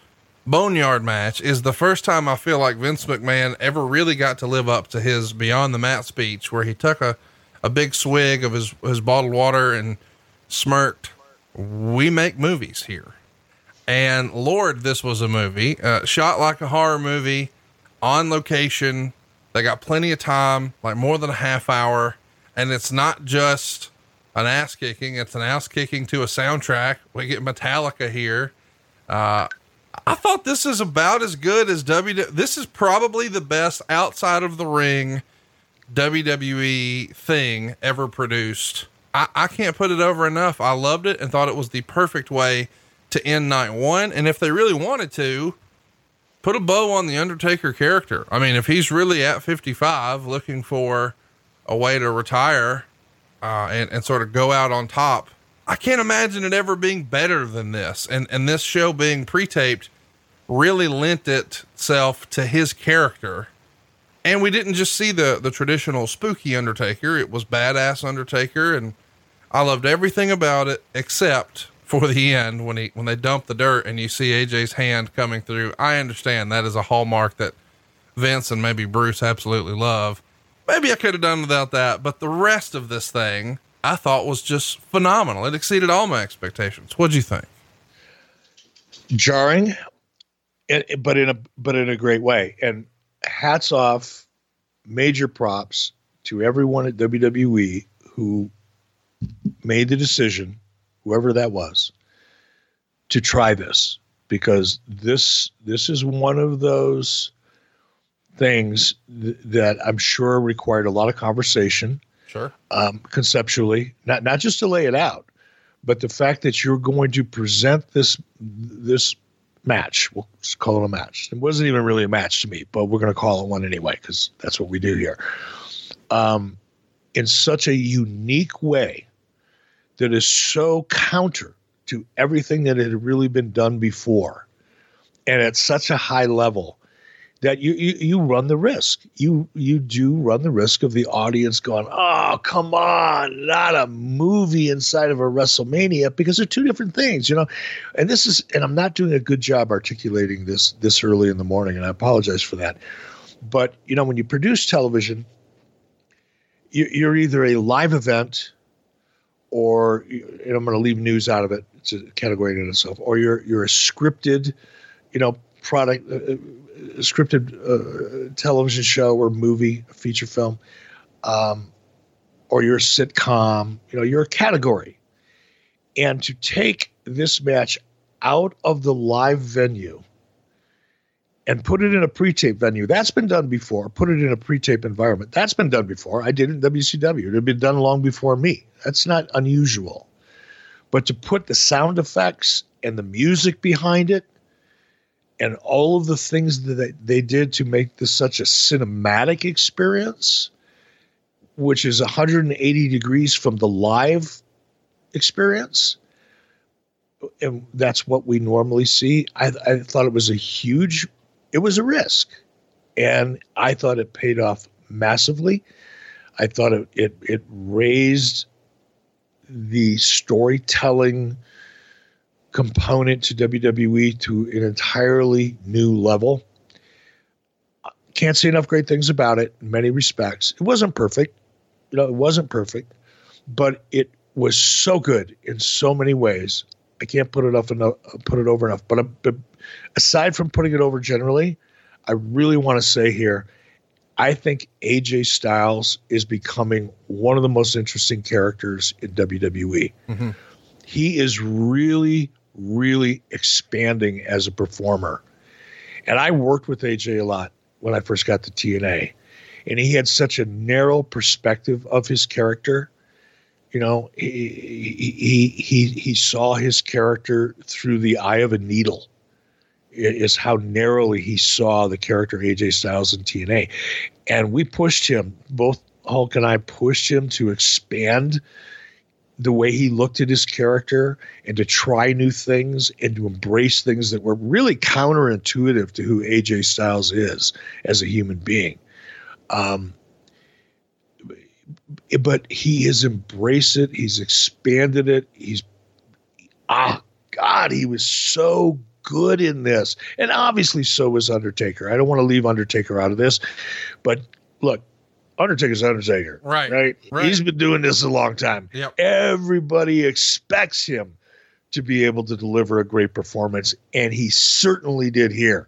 Boneyard match is the first time I feel like Vince McMahon ever really got to live up to his Beyond the Mat speech, where he took a, a big swig of his, his bottled water and smirked, We make movies here. And Lord, this was a movie, uh, shot like a horror movie on location. They got plenty of time, like more than a half hour. And it's not just an ass kicking, it's an ass kicking to a soundtrack. We get Metallica here. Uh, I thought this is about as good as WWE. This is probably the best outside of the ring WWE thing ever produced. I, I can't put it over enough. I loved it and thought it was the perfect way to end night one. And if they really wanted to, put a bow on the Undertaker character. I mean, if he's really at 55 looking for a way to retire uh, and, and sort of go out on top I can't imagine it ever being better than this. And and this show being pre-taped really lent itself to his character. And we didn't just see the the traditional spooky Undertaker; it was badass Undertaker, and I loved everything about it except for the end when he when they dump the dirt and you see AJ's hand coming through. I understand that is a hallmark that Vince and maybe Bruce absolutely love. Maybe I could have done without that, but the rest of this thing I thought was just phenomenal. It exceeded all my expectations. What'd you think? Jarring, but in a but in a great way. And hats off, major props to everyone at WWE who made the decision, whoever that was, to try this because this this is one of those things th- that I'm sure required a lot of conversation Sure. um, conceptually, not not just to lay it out, but the fact that you're going to present this this match. We'll just call it a match. It wasn't even really a match to me, but we're going to call it one anyway because that's what we do here. Um, in such a unique way that is so counter to everything that had really been done before, and at such a high level that you, you you run the risk. You you do run the risk of the audience going, "Oh, come on, not a movie inside of a WrestleMania," because they're two different things, you know. And this is, and I'm not doing a good job articulating this this early in the morning, and I apologize for that. But you know, when you produce television, you, you're either a live event, or and I'm going to leave news out of it. It's a category in itself, or you're you're a scripted, you know, product. Uh, scripted uh, television show or movie, feature film, um, or your sitcom, you know, you're a category. And to take this match out of the live venue and put it in a pre-tape venue, that's been done before. Put it in a pre-tape environment. That's been done before. I did it in WCW. It had been done long before me. That's not unusual. But to put the sound effects and the music behind it and all of the things that they, did to make this such a cinematic experience, which is 180 degrees from the live experience. And that's what we normally see. I, I thought it was a huge, it was a risk. And I thought it paid off massively. I thought it, it, it raised the storytelling component to WWE to an entirely new level. Can't say enough great things about it in many respects. It wasn't perfect. You know, it wasn't perfect, but it was so good in so many ways. I can't put it up enough, put it over enough. But, but aside from putting it over generally, I really want to say here, I think AJ Styles is becoming one of the most interesting characters in WWE. Mm-hmm. He is really really expanding as a performer. And I worked with AJ a lot when I first got to TNA. And he had such a narrow perspective of his character. You know, he he he he saw his character through the eye of a needle. Is how narrowly he saw the character AJ Styles in TNA. And we pushed him, both Hulk and I pushed him to expand the way he looked at his character and to try new things and to embrace things that were really counterintuitive to who AJ Styles is as a human being. Um, but he has embraced it. He's expanded it. He's ah God, he was so good in this, and obviously so was Undertaker. I don't want to leave Undertaker out of this, but look, Undertaker's Undertaker. Right, right. Right. He's been doing this a long time. Yep. Everybody expects him to be able to deliver a great performance, and he certainly did here.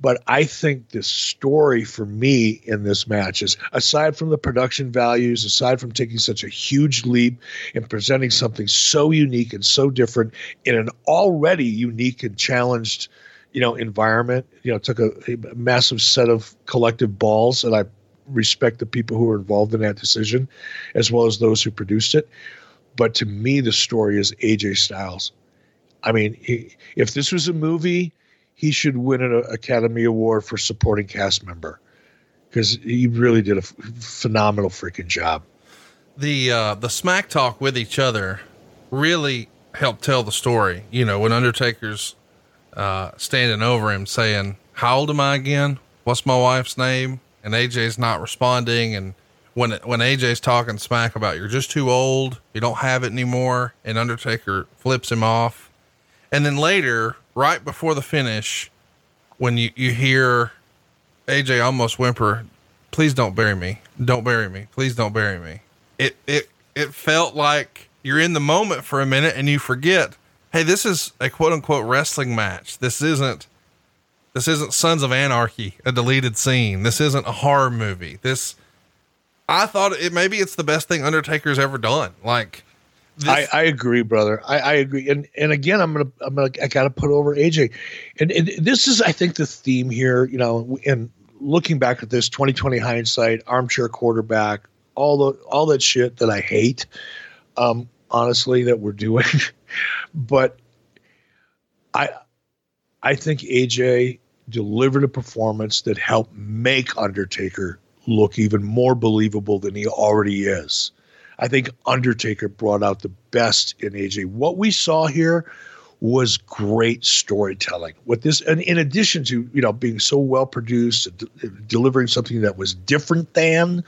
But I think the story for me in this match is aside from the production values, aside from taking such a huge leap and presenting something so unique and so different in an already unique and challenged, you know, environment, you know, took a, a massive set of collective balls, and I respect the people who were involved in that decision, as well as those who produced it. But to me, the story is AJ Styles. I mean, he, if this was a movie, he should win an Academy Award for supporting cast member because he really did a f- phenomenal freaking job. The uh, the smack talk with each other really helped tell the story. You know, when Undertaker's uh, standing over him saying, How old am I again? What's my wife's name? And AJ's not responding. And when, when AJ's talking smack about you're just too old, you don't have it anymore, and Undertaker flips him off. And then later, right before the finish, when you, you hear AJ almost whimper, please don't bury me. Don't bury me. Please don't bury me. It, it, it felt like you're in the moment for a minute and you forget, Hey, this is a quote unquote wrestling match. This isn't, this isn't Sons of Anarchy, a deleted scene. This isn't a horror movie. This, I thought it maybe it's the best thing Undertaker's ever done. Like, I, I agree, brother. I, I agree. And and again, I'm gonna I'm gonna I gotta put over AJ, and, and this is I think the theme here. You know, and looking back at this 2020 hindsight, armchair quarterback, all the all that shit that I hate, um, honestly, that we're doing, but I I think AJ delivered a performance that helped make Undertaker look even more believable than he already is. I think Undertaker brought out the best in AJ. What we saw here was great storytelling. With this, and in addition to you know being so well produced, de- delivering something that was different than,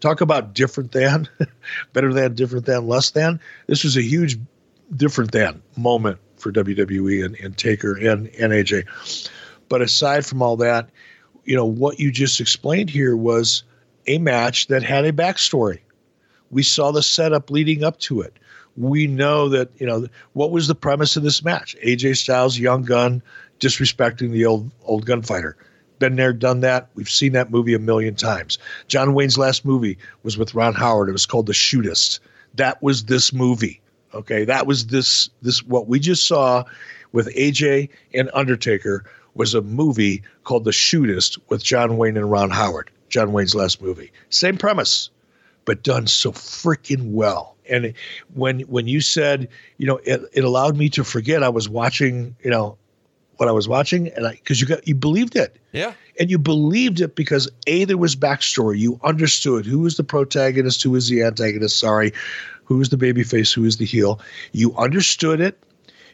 talk about different than, better than, different than, less than. This was a huge different than moment for WWE and, and Taker and, and AJ. But aside from all that, you know what you just explained here was a match that had a backstory. We saw the setup leading up to it. We know that, you know, what was the premise of this match? AJ Styles, young gun, disrespecting the old old gunfighter. Been there, done that. We've seen that movie a million times. John Wayne's last movie was with Ron Howard. It was called The Shootist. That was this movie. Okay, that was this this what we just saw with AJ and Undertaker was a movie called The Shootist with John Wayne and Ron Howard. John Wayne's last movie. Same premise, but done so freaking well. And when when you said, you know, it, it allowed me to forget I was watching, you know, what I was watching, and I because you got you believed it. Yeah. And you believed it because A, there was backstory. You understood who was the protagonist, who was the antagonist, sorry, who was the babyface, who was the heel. You understood it.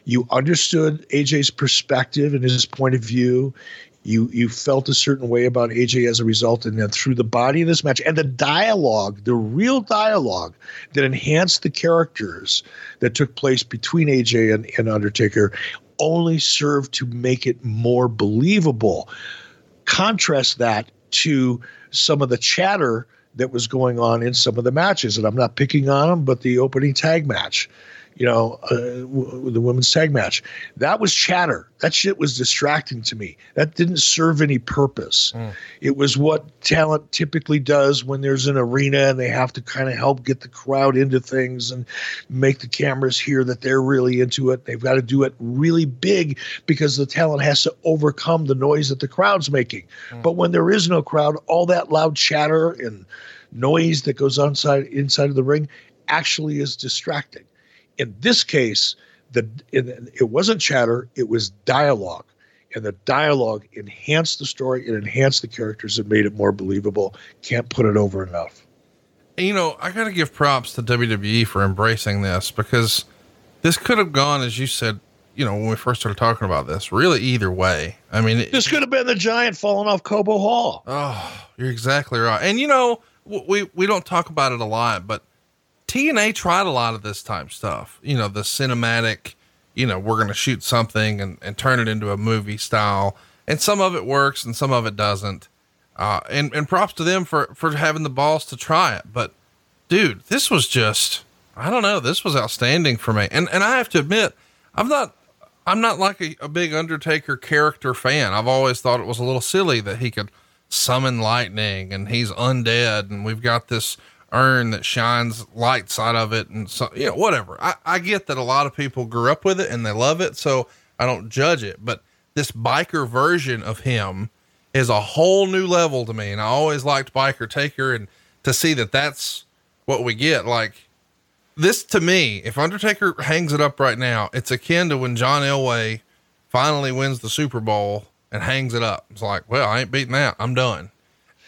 You understood AJ's perspective and his point of view. You you felt a certain way about AJ as a result, and then through the body of this match and the dialogue, the real dialogue that enhanced the characters that took place between AJ and, and Undertaker only served to make it more believable. Contrast that to some of the chatter that was going on in some of the matches, and I'm not picking on them, but the opening tag match you know, uh, w- the women's tag match. That was chatter. That shit was distracting to me. That didn't serve any purpose. Mm. It was what talent typically does when there's an arena and they have to kind of help get the crowd into things and make the cameras hear that they're really into it. They've got to do it really big because the talent has to overcome the noise that the crowd's making. Mm. But when there is no crowd, all that loud chatter and noise that goes on inside inside of the ring actually is distracting in this case, the it wasn't chatter; it was dialogue, and the dialogue enhanced the story, it enhanced the characters, and made it more believable. Can't put it over enough. You know, I got to give props to WWE for embracing this because this could have gone, as you said, you know, when we first started talking about this, really either way. I mean, this could have been the giant falling off Cobo Hall. Oh, you're exactly right. And you know, we we don't talk about it a lot, but TNA tried a lot of this type stuff, you know, the cinematic, you know, we're going to shoot something and, and turn it into a movie style. And some of it works and some of it doesn't. Uh, and, and props to them for, for having the balls to try it. But dude, this was just, I don't know, this was outstanding for me. And, and I have to admit, I'm not, I'm not like a, a big Undertaker character fan. I've always thought it was a little silly that he could summon lightning and he's undead and we've got this urn that shines lights out of it and so you know whatever. I, I get that a lot of people grew up with it and they love it so i don't judge it but this biker version of him is a whole new level to me and i always liked biker taker and to see that that's what we get like this to me if undertaker hangs it up right now it's akin to when john elway finally wins the super bowl and hangs it up. It's like well i ain't beating that. I'm done.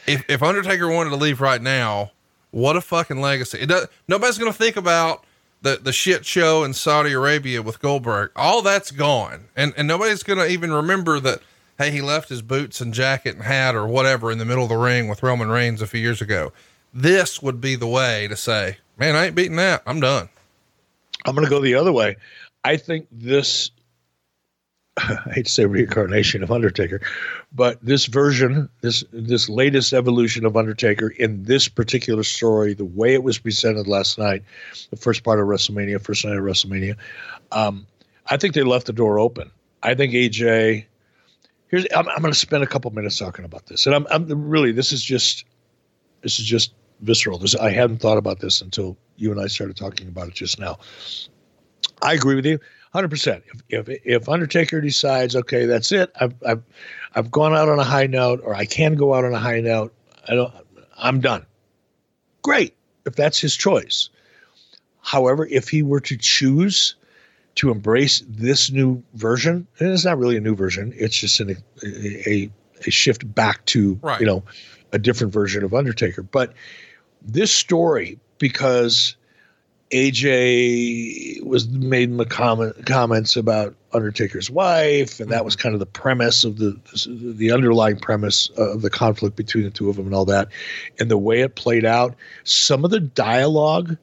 If, if undertaker wanted to leave right now what a fucking legacy. It does, nobody's going to think about the, the shit show in Saudi Arabia with Goldberg, all that's gone. And, and nobody's going to even remember that, hey, he left his boots and jacket and hat or whatever in the middle of the ring with Roman Reigns a few years ago. This would be the way to say, man, I ain't beating that. I'm done. I'm going to go the other way. I think this I hate to say reincarnation of Undertaker, but this version, this this latest evolution of Undertaker in this particular story, the way it was presented last night, the first part of WrestleMania, first night of WrestleMania, um, I think they left the door open. I think AJ. Here's I'm, I'm going to spend a couple minutes talking about this, and I'm, I'm really this is just this is just visceral. This I hadn't thought about this until you and I started talking about it just now. I agree with you hundred percent. If, if if Undertaker decides, okay, that's it, I've I've I've gone out on a high note, or I can go out on a high note. I don't. I'm done. Great, if that's his choice. However, if he were to choose to embrace this new version, and it's not really a new version, it's just an, a, a, a shift back to right. you know a different version of Undertaker. But this story, because AJ was made the comment, comments about Undertaker's wife, and that was kind of the premise of the the underlying premise of the conflict between the two of them and all that, and the way it played out. Some of the dialogue,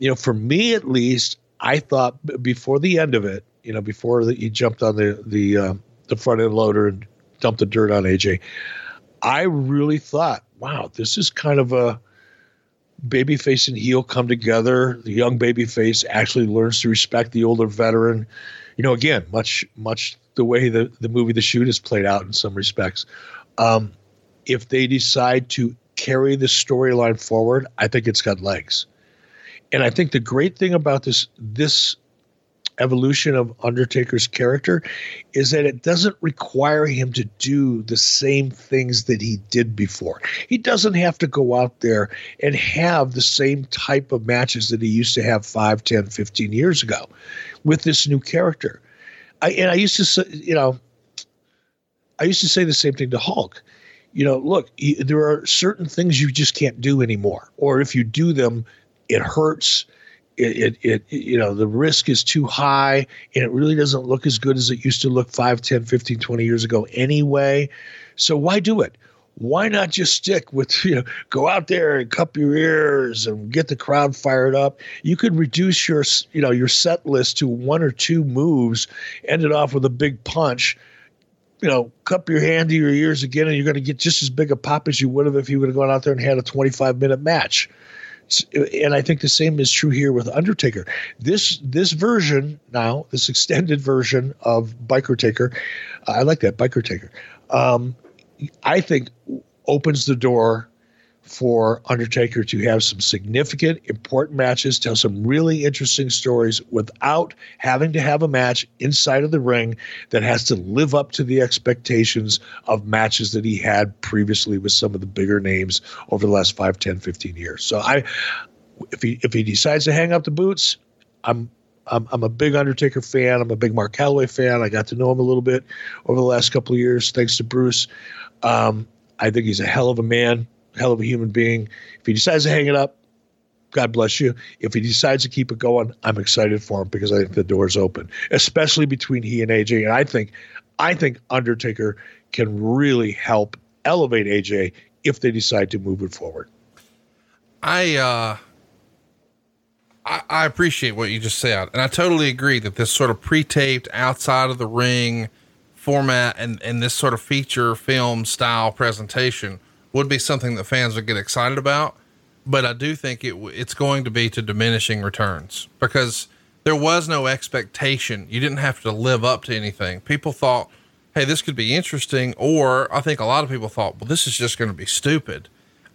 you know, for me at least, I thought before the end of it, you know, before the, he jumped on the the uh, the front end loader and dumped the dirt on AJ, I really thought, wow, this is kind of a babyface and heel come together. The young babyface actually learns to respect the older veteran. You know, again, much much the way the the movie The Shootist played out in some respects. Um, if they decide to carry the storyline forward, I think it's got legs. And I think the great thing about this this evolution of Undertaker's character is that it doesn't require him to do the same things that he did before. He doesn't have to go out there and have the same type of matches that he used to have 5, 10, 15 years ago with this new character. I, and I used to say, you know, I used to say the same thing to Hulk. You know, look, there are certain things you just can't do anymore. Or if you do them, it hurts it, it, it, you know the risk is too high and it really doesn't look as good as it used to look 5 10 15 20 years ago anyway. So why do it? Why not just stick with you know go out there and cup your ears and get the crowd fired up? You could reduce your you know your set list to one or two moves end it off with a big punch you know, cup your hand to your ears again, and you're going to get just as big a pop as you would have if you would have gone out there and had a 25 minute match and I think the same is true here with Undertaker. This this version now, this extended version of Biker Taker, I like that Biker Taker. Um, I think opens the door for Undertaker to have some significant, important matches, tell some really interesting stories without having to have a match inside of the ring that has to live up to the expectations of matches that he had previously with some of the bigger names over the last 5, 10, 15 years. So I if he if he decides to hang up the boots, I'm I'm, I'm a big Undertaker fan. I'm a big Mark Calaway fan. I got to know him a little bit over the last couple of years, thanks to Bruce. Um, I think he's a hell of a man hell of a human being. If he decides to hang it up, God bless you. If he decides to keep it going, I'm excited for him because I think the door's open, especially between he and AJ. And I think, I think Undertaker can really help elevate AJ if they decide to move it forward. I, uh, I, I appreciate what you just said, and I totally agree that this sort of pre-taped outside of the ring format and and this sort of feature film style presentation would be something that fans would get excited about. But I do think it it's going to be to diminishing returns because there was no expectation. You didn't have to live up to anything. People thought, "Hey, this could be interesting," or I think a lot of people thought, "Well, this is just going to be stupid."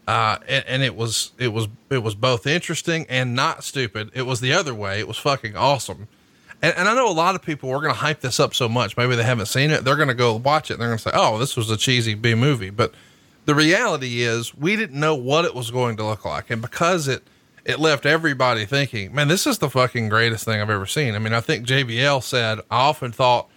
Uh, and, and, it was it was it was both interesting and not stupid. It was the other way. It was fucking awesome. And, and I know a lot of people were going to hype this up so much. Maybe they haven't seen it. They're going to go watch it. and They're going to say, "Oh, this was a cheesy B movie," but the reality is we didn't know what it was going to look like. And because it, it left everybody thinking, man, this is the fucking greatest thing I've ever seen. I mean, I think JBL said, I often thought,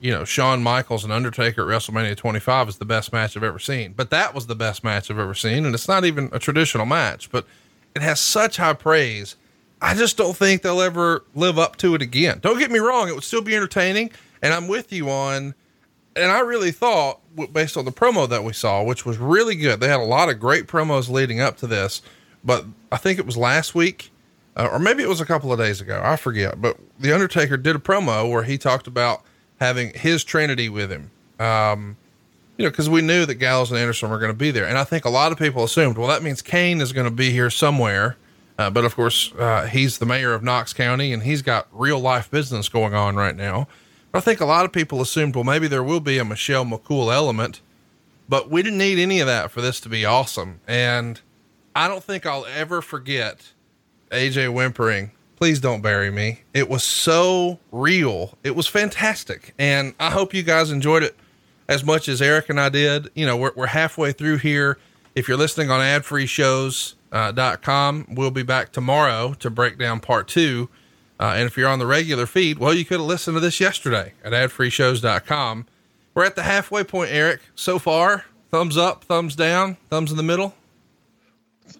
you know, Shawn Michaels and Undertaker at WrestleMania 25 is the best match I've ever seen. But that was the best match I've ever seen. And it's not even a traditional match, but it has such high praise I just don't think they'll ever live up to it again. Don't get me wrong, it would still be entertaining. And I'm with you on, and I really thought, based on the promo that we saw, which was really good, they had a lot of great promos leading up to this. But I think it was last week, uh, or maybe it was a couple of days ago. I forget. But The Undertaker did a promo where he talked about having his Trinity with him. Um, you know, because we knew that Gallows and Anderson were going to be there. And I think a lot of people assumed, well, that means Kane is going to be here somewhere uh, but of course, uh, he's the mayor of Knox County and he's got real life business going on right now. I think a lot of people assumed, well, maybe there will be a Michelle McCool element, but we didn't need any of that for this to be awesome. And I don't think I'll ever forget AJ whimpering, please don't bury me. It was so real. It was fantastic. And I hope you guys enjoyed it as much as Eric and I did. You know, we're, we're halfway through here. If you're listening on ad free uh, com. We'll be back tomorrow to break down part two. Uh, and if you're on the regular feed, well, you could have listened to this yesterday at adfreeshows.com. We're at the halfway point, Eric. So far, thumbs up, thumbs down, thumbs in the middle.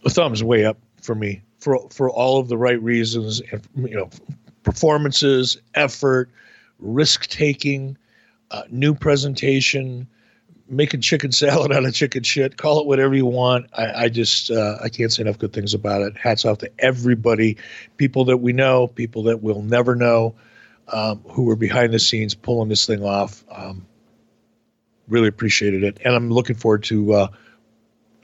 Thumbs way up for me for for all of the right reasons. and You know, performances, effort, risk taking, uh, new presentation, making chicken salad out of chicken shit. Call it whatever you want. I, I just uh, I can't say enough good things about it. Hats off to everybody, people that we know, people that we'll never know, um, who were behind the scenes pulling this thing off. Um, really appreciated it, and I'm looking forward to uh,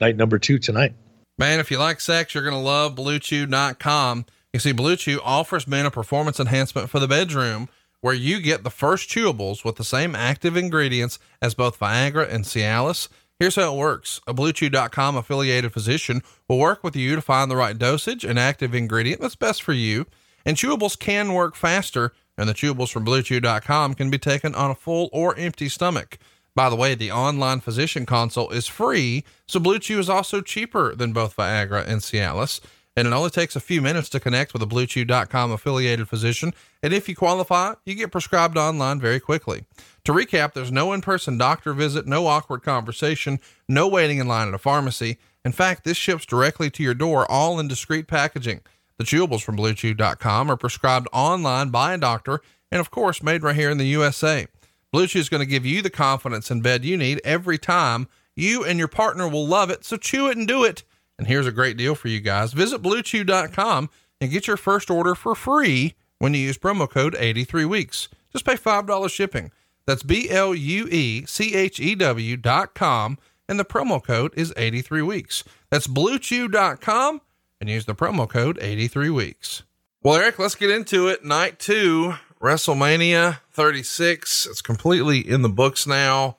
night number two tonight. Man, if you like sex, you're gonna love BlueChew.com. You see, Blue Chew offers men a performance enhancement for the bedroom where you get the first chewables with the same active ingredients as both Viagra and Cialis. Here's how it works. A BlueChew.com affiliated physician will work with you to find the right dosage and active ingredient that's best for you. And chewables can work faster, and the chewables from BlueChew.com can be taken on a full or empty stomach. By the way, the online physician consult is free, so Blue Chew is also cheaper than both Viagra and Cialis and it only takes a few minutes to connect with a BlueChew.com affiliated physician. And if you qualify, you get prescribed online very quickly. To recap, there's no in person doctor visit, no awkward conversation, no waiting in line at a pharmacy. In fact, this ships directly to your door, all in discreet packaging. The chewables from BlueChew.com are prescribed online by a doctor and, of course, made right here in the USA. BlueChew is going to give you the confidence in bed you need every time. You and your partner will love it, so chew it and do it. And here's a great deal for you guys. Visit bluechew.com and get your first order for free when you use promo code 83 weeks. Just pay $5 shipping. That's B L U E C H E W dot com. And the promo code is 83 weeks. That's bluechew.com and use the promo code 83 weeks. Well, Eric, let's get into it. Night two, WrestleMania 36. It's completely in the books now.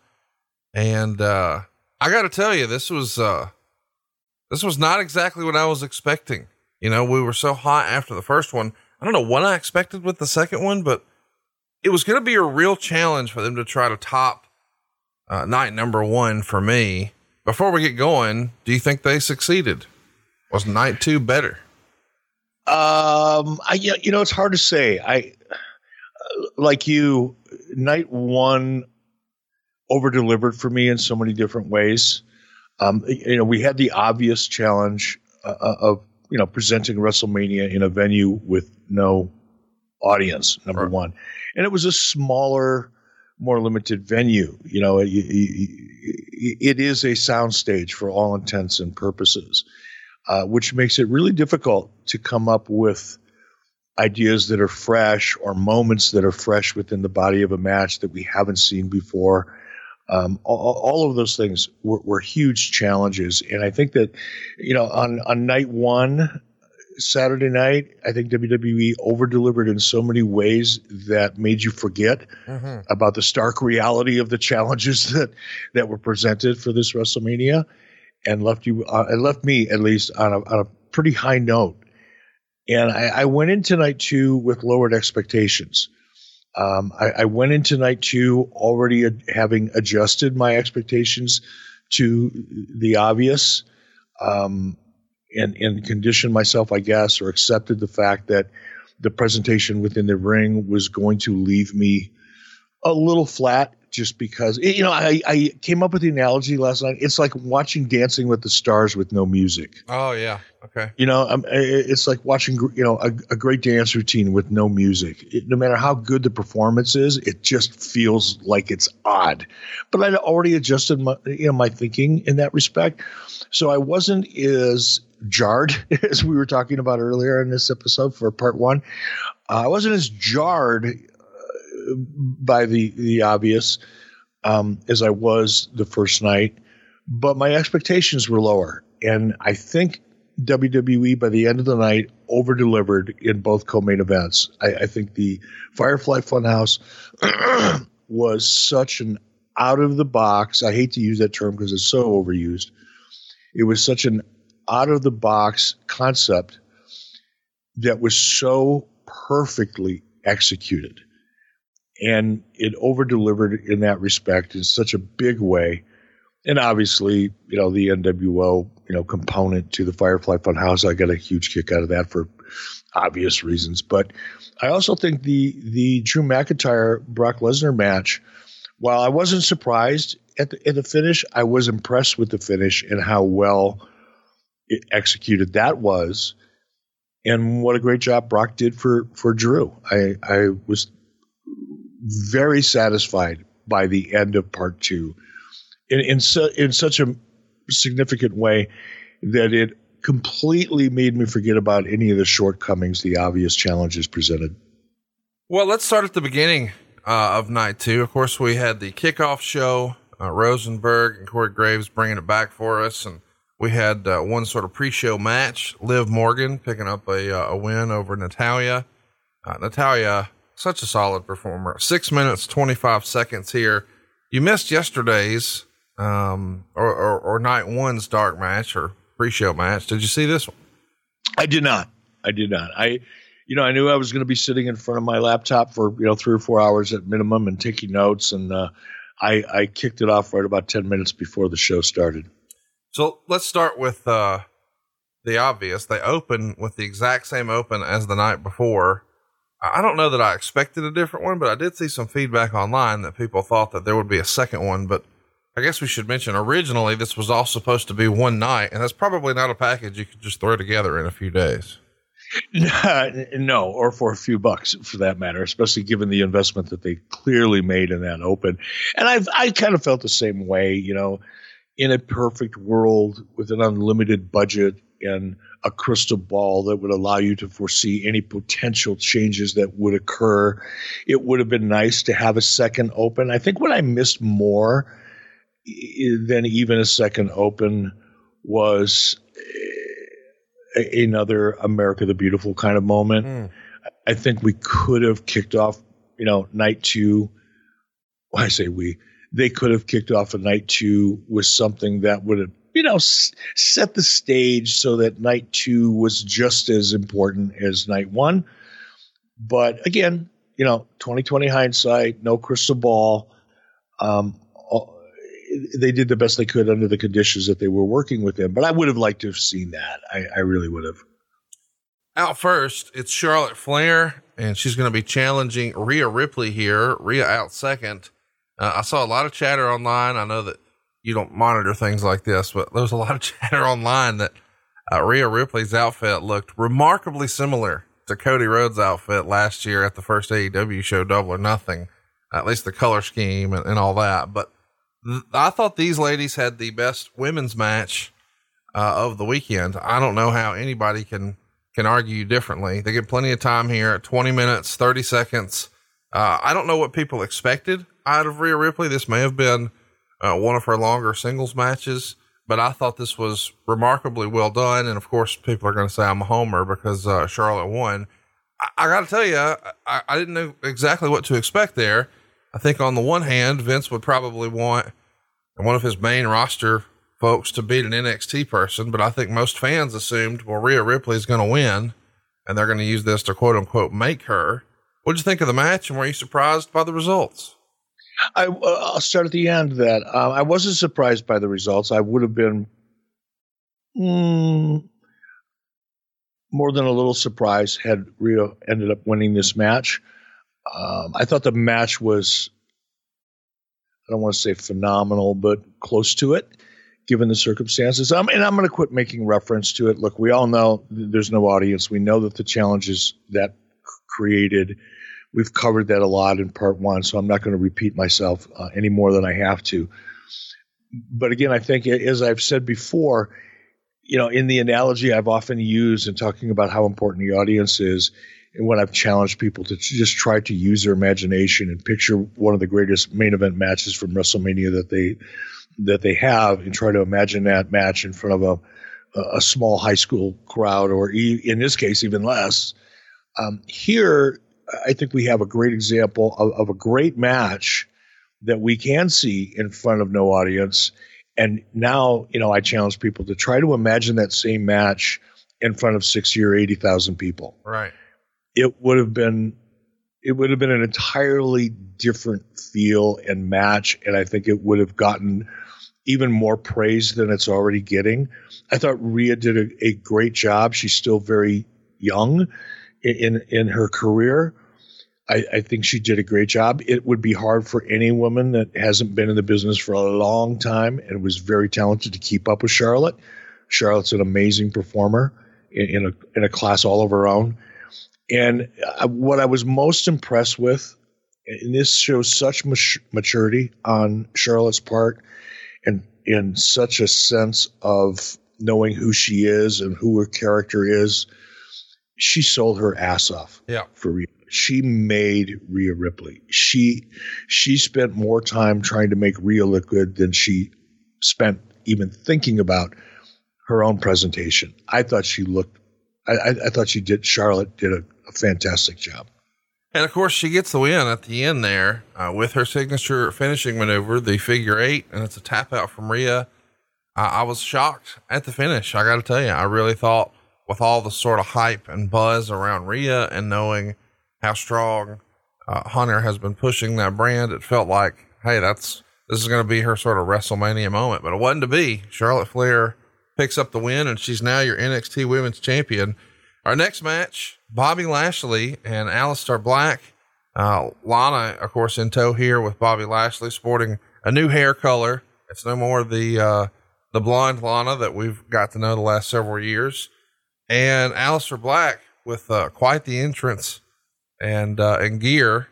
And, uh, I got to tell you, this was, uh, this was not exactly what I was expecting. You know, we were so hot after the first one. I don't know what I expected with the second one, but it was going to be a real challenge for them to try to top uh, night number one for me. Before we get going, do you think they succeeded? Was night two better? Um, I you know it's hard to say. I like you. Night one over delivered for me in so many different ways. Um, you know, we had the obvious challenge uh, uh, of you know presenting WrestleMania in a venue with no audience. Number right. one, and it was a smaller, more limited venue. You know, it, it is a soundstage for all intents and purposes, uh, which makes it really difficult to come up with ideas that are fresh or moments that are fresh within the body of a match that we haven't seen before um, all, all, of those things were, were, huge challenges, and I think that you know on on night one, Saturday night, I think WWE over delivered in so many ways that made you forget mm-hmm. about the stark reality of the challenges that that were presented for this WrestleMania, and left you uh, it left me at least on a, on a pretty high note. And I, I went into night two with lowered expectations. Um, I, I, went into night two already ad- having adjusted my expectations to the obvious, um, and and conditioned myself, I guess, or accepted the fact that the presentation within the ring was going to leave me a little flat just because you know I, I came up with the analogy last night. It's like watching dancing with the stars with no music. Oh yeah. Okay. you know um, it's like watching you know a, a great dance routine with no music. It, no matter how good the performance is it just feels like it's odd. But i'd already adjusted my you know my thinking in that respect. So i wasn't as jarred as we were talking about earlier in this episode for part one. Uh, i wasn't as jarred by the the obvious um, as i was the first night but my expectations were lower and i think WWE by the end of the night over delivered in both co-main events. I, I think the Firefly Funhouse was such an out of the box. I hate to use that term because it's so overused. It was such an out of the box concept that was so perfectly executed. And it over delivered in that respect in such a big way and obviously, you know, the NWO, you know, component to the Firefly Funhouse, I got a huge kick out of that for obvious reasons. But I also think the the Drew McIntyre Brock Lesnar match, while I wasn't surprised at the, at the finish, I was impressed with the finish and how well it executed that was, and what a great job Brock did for for Drew. I I was very satisfied by the end of part two in in, su- in such a significant way that it completely made me forget about any of the shortcomings, the obvious challenges presented. Well, let's start at the beginning uh, of night two. Of course, we had the kickoff show, uh, Rosenberg and Corey Graves bringing it back for us. And we had uh, one sort of pre show match, Liv Morgan picking up a, uh, a win over Natalya. Uh, Natalya, such a solid performer. Six minutes, 25 seconds here. You missed yesterday's um, or, or, or night one's dark match or pre show match. Did you see this one? I did not. I did not. I, you know, I knew I was going to be sitting in front of my laptop for you know three or four hours at minimum and taking notes, and uh, I I kicked it off right about ten minutes before the show started. So let's start with uh, the obvious. They open with the exact same open as the night before. I don't know that I expected a different one, but I did see some feedback online that people thought that there would be a second one. But I guess we should mention originally this was all supposed to be one night, and that's probably not a package you could just throw together in a few days. no, or for a few bucks for that matter, especially given the investment that they clearly made in that open. And I've I kind of felt the same way, you know, in a perfect world with an unlimited budget and a crystal ball that would allow you to foresee any potential changes that would occur, it would have been nice to have a second open. I think what I missed more than even a second open was a- another America the Beautiful kind of moment. Mm. I think we could have kicked off, you know, night two. Well, I say we. They could have kicked off a night two with something that would have, you know, s- set the stage so that night two was just as important as night one. But again, you know, 2020 hindsight, no crystal ball. Um, they did the best they could under the conditions that they were working within. But I would have liked to have seen that. I, I really would have. Out first, it's Charlotte Flair, and she's going to be challenging Rhea Ripley here. Rhea out second. Uh, I saw a lot of chatter online. I know that you don't monitor things like this, but there was a lot of chatter online that uh, Rhea Ripley's outfit looked remarkably similar to Cody Rhodes' outfit last year at the first AEW show, Double or Nothing. At least the color scheme and, and all that. But th- I thought these ladies had the best women's match uh, of the weekend. I don't know how anybody can can argue differently. They get plenty of time here 20 minutes, 30 seconds. Uh, I don't know what people expected out of Rhea Ripley. This may have been uh, one of her longer singles matches, but I thought this was remarkably well done. And of course, people are going to say I'm a homer because uh, Charlotte won. I, I got to tell you, I, I didn't know exactly what to expect there. I think on the one hand, Vince would probably want one of his main roster folks to beat an NXT person, but I think most fans assumed, well, Rhea Ripley is going to win, and they're going to use this to quote unquote make her. What'd you think of the match, and were you surprised by the results? I, uh, I'll start at the end. of That um, I wasn't surprised by the results. I would have been mm, more than a little surprised had Rhea ended up winning this match. Um, I thought the match was I don't want to say phenomenal, but close to it, given the circumstances. Um, and I'm going to quit making reference to it. Look, we all know there's no audience. We know that the challenges that created, we've covered that a lot in part one, so I'm not going to repeat myself uh, any more than I have to. But again, I think, as I've said before, you know, in the analogy I've often used in talking about how important the audience is, and when I've challenged people to just try to use their imagination and picture one of the greatest main event matches from WrestleMania that they that they have, and try to imagine that match in front of a a small high school crowd, or in this case, even less. Um, here, I think we have a great example of, of a great match that we can see in front of no audience. And now, you know, I challenge people to try to imagine that same match in front of 60 or 80,000 people. Right. It would have been it would have been an entirely different feel and match and I think it would have gotten even more praise than it's already getting. I thought Rhea did a, a great job. She's still very young in in her career. I, I, think she did a great job. It would be hard for any woman that hasn't been in the business for a long time and was very talented to keep up with Charlotte. Charlotte's an amazing performer in, in a in a class all of her own. And uh, what I was most impressed with, and this shows such maturity on Charlotte's part, and in such a sense of knowing who she is and who her character is she sold her ass off yeah. for Rhea. She made Rhea Ripley. She she spent more time trying to make Rhea look good than she spent even thinking about her own presentation. I thought she looked. I, I thought she did. Charlotte did a, a, fantastic job. And of course, she gets the win at the end there uh, with her signature finishing maneuver, the figure eight, and it's a tap out from Rhea. I was shocked at the finish. I got to tell you, I really thought with all the sort of hype and buzz around Rhea and knowing how strong uh, Hunter has been pushing that brand, it felt like, hey, that's this is going to be her sort of WrestleMania moment. But it wasn't to be. Charlotte Flair picks up the win, and she's now your NXT Women's Champion. Our next match: Bobby Lashley and Aleister Black. Uh, Lana, of course, in tow here with Bobby Lashley, sporting a new hair color. It's no more the uh, the blonde Lana that we've got to know the last several years and Aleister Black with uh, quite the entrance and uh, and gear.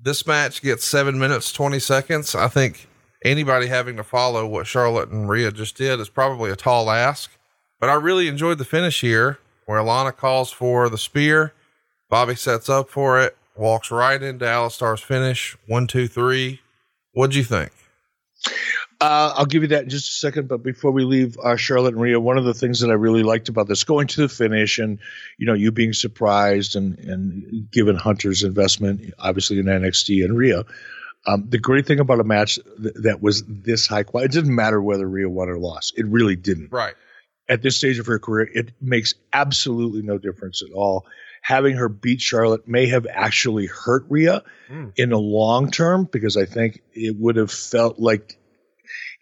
This match gets seven minutes twenty seconds. I think anybody having to follow what Charlotte and Rhea just did is probably a tall ask. But I really enjoyed the finish here, where Lana calls for the spear. Bobby sets up for it, walks right into Aleister's finish. One, two, three. What'd you think? Uh, I'll give you that in just a second. But before we leave uh, Charlotte and Rhea, one of the things that I really liked about this going to the finish and, you know, you being surprised and, and given Hunter's investment, obviously in NXT and Rhea. Um, the great thing about a match th- that was this high quality, it didn't matter whether Rhea won or lost. It really didn't. Right. At this stage of her career, it makes absolutely no difference at all. Having her beat Charlotte may have actually hurt Rhea mm. in the long term because I think it would have felt like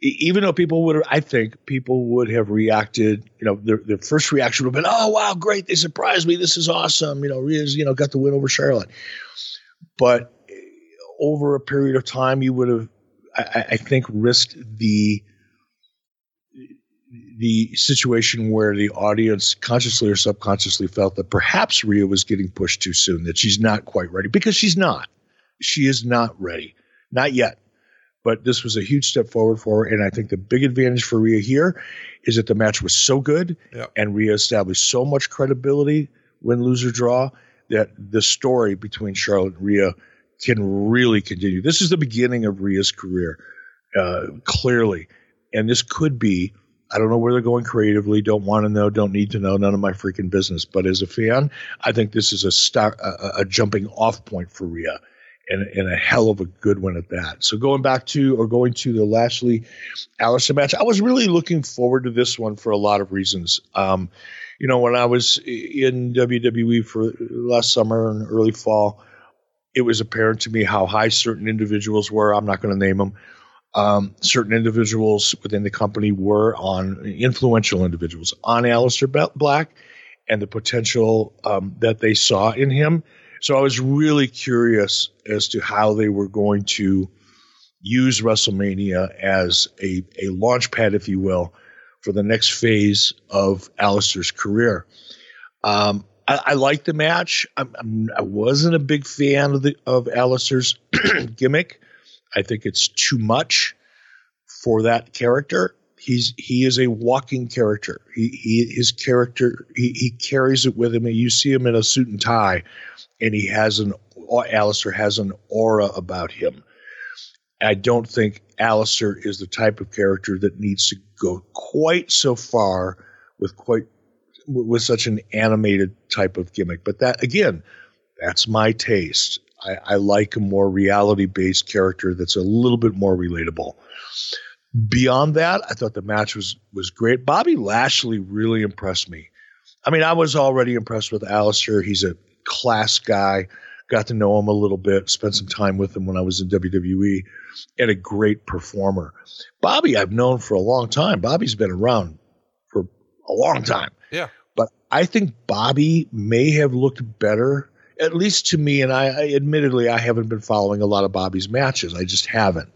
even though people would, I think people would have reacted. You know, their, their first reaction would have been, "Oh, wow, great! They surprised me. This is awesome." You know, Rhea's, you know, got the win over Charlotte. But eh, over a period of time, you would have, I, I think, risked the the situation where the audience consciously or subconsciously felt that perhaps Rhea was getting pushed too soon, that she's not quite ready because she's not. She is not ready, not yet. But this was a huge step forward for her. And I think the big advantage for Rhea here is that the match was so good yep. and Rhea established so much credibility win, lose, or draw that the story between Charlotte and Rhea can really continue. This is the beginning of Rhea's career, uh, clearly. And this could be, I don't know where they're going creatively, don't want to know, don't need to know, none of my freaking business. But as a fan, I think this is a, start, a, a jumping off point for Rhea and, and a hell of a good one at that. So going back to or going to the Lashley Aleister match, I was really looking forward to this one for a lot of reasons. Um, you know, when I was in WWE for last summer and early fall, it was apparent to me how high certain individuals were. I'm not going to name them. Um, certain individuals within the company were on influential individuals on Aleister Black and the potential um, that they saw in him so I was really curious as to how they were going to use WrestleMania as a, a launch pad, if you will, for the next phase of Aleister's career. Um, I, I like the match. I'm, I'm, I was not a big fan of the of Aleister's gimmick. I think it's too much for that character. He's he is a walking character. He, he his character he, he carries it with him. And You see him in a suit and tie, and he has an Aleister has an aura about him. I don't think Aleister is the type of character that needs to go quite so far with quite with such an animated type of gimmick. But that again, that's my taste. I, I like a more reality based character that's a little bit more relatable. Beyond that, I thought the match was was great. Bobby Lashley really impressed me. I mean, I was already impressed with Aleister. He's a class guy. Got to know him a little bit, spent some time with him when I was in WWE, and a great performer. Bobby, I've known for a long time. Bobby's been around for a long time. Yeah. But I think Bobby may have looked better, at least to me. And I, I admittedly, I haven't been following a lot of Bobby's matches. I just haven't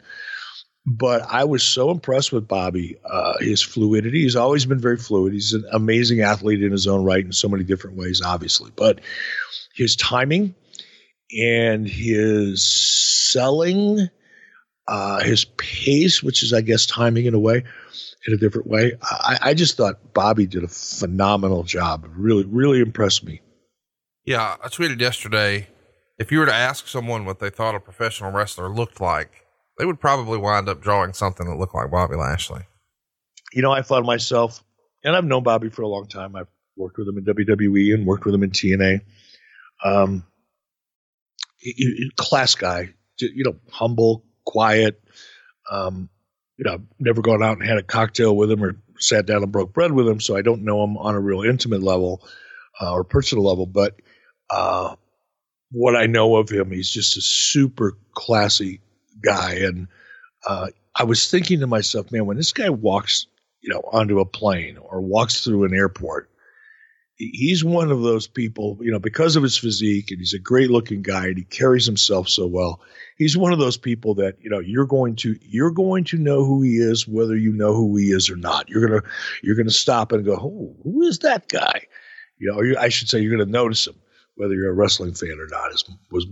but I was so impressed with Bobby, uh, his fluidity. He's always been very fluid. He's an amazing athlete in his own right in so many different ways, obviously. But his timing and his selling, uh, his pace, which is, I guess, timing in a way, in a different way. I, I just thought Bobby did a phenomenal job. Really, really impressed me. Yeah, I tweeted yesterday if you were to ask someone what they thought a professional wrestler looked like, they would probably wind up drawing something that looked like Bobby Lashley. You know, I thought myself, and I've known Bobby for a long time. I've worked with him in WWE and worked with him in TNA. Um, class guy, you know, humble, quiet. Um, you know, never gone out and had a cocktail with him or sat down and broke bread with him, so I don't know him on a real intimate level uh, or personal level. But uh, what I know of him, he's just a super classy guy. And uh, I was thinking to myself, man, when this guy walks, you know, onto a plane or walks through an airport, he's one of those people, you know, because of his physique and he's a great looking guy and he carries himself so well. He's one of those people that, you know, you're going to, you're going to know who he is, whether you know who he is or not. You're going to, you're going to stop and go, oh, who is that guy? You know, I should say you're going to notice him, whether you're a wrestling fan or not, is, was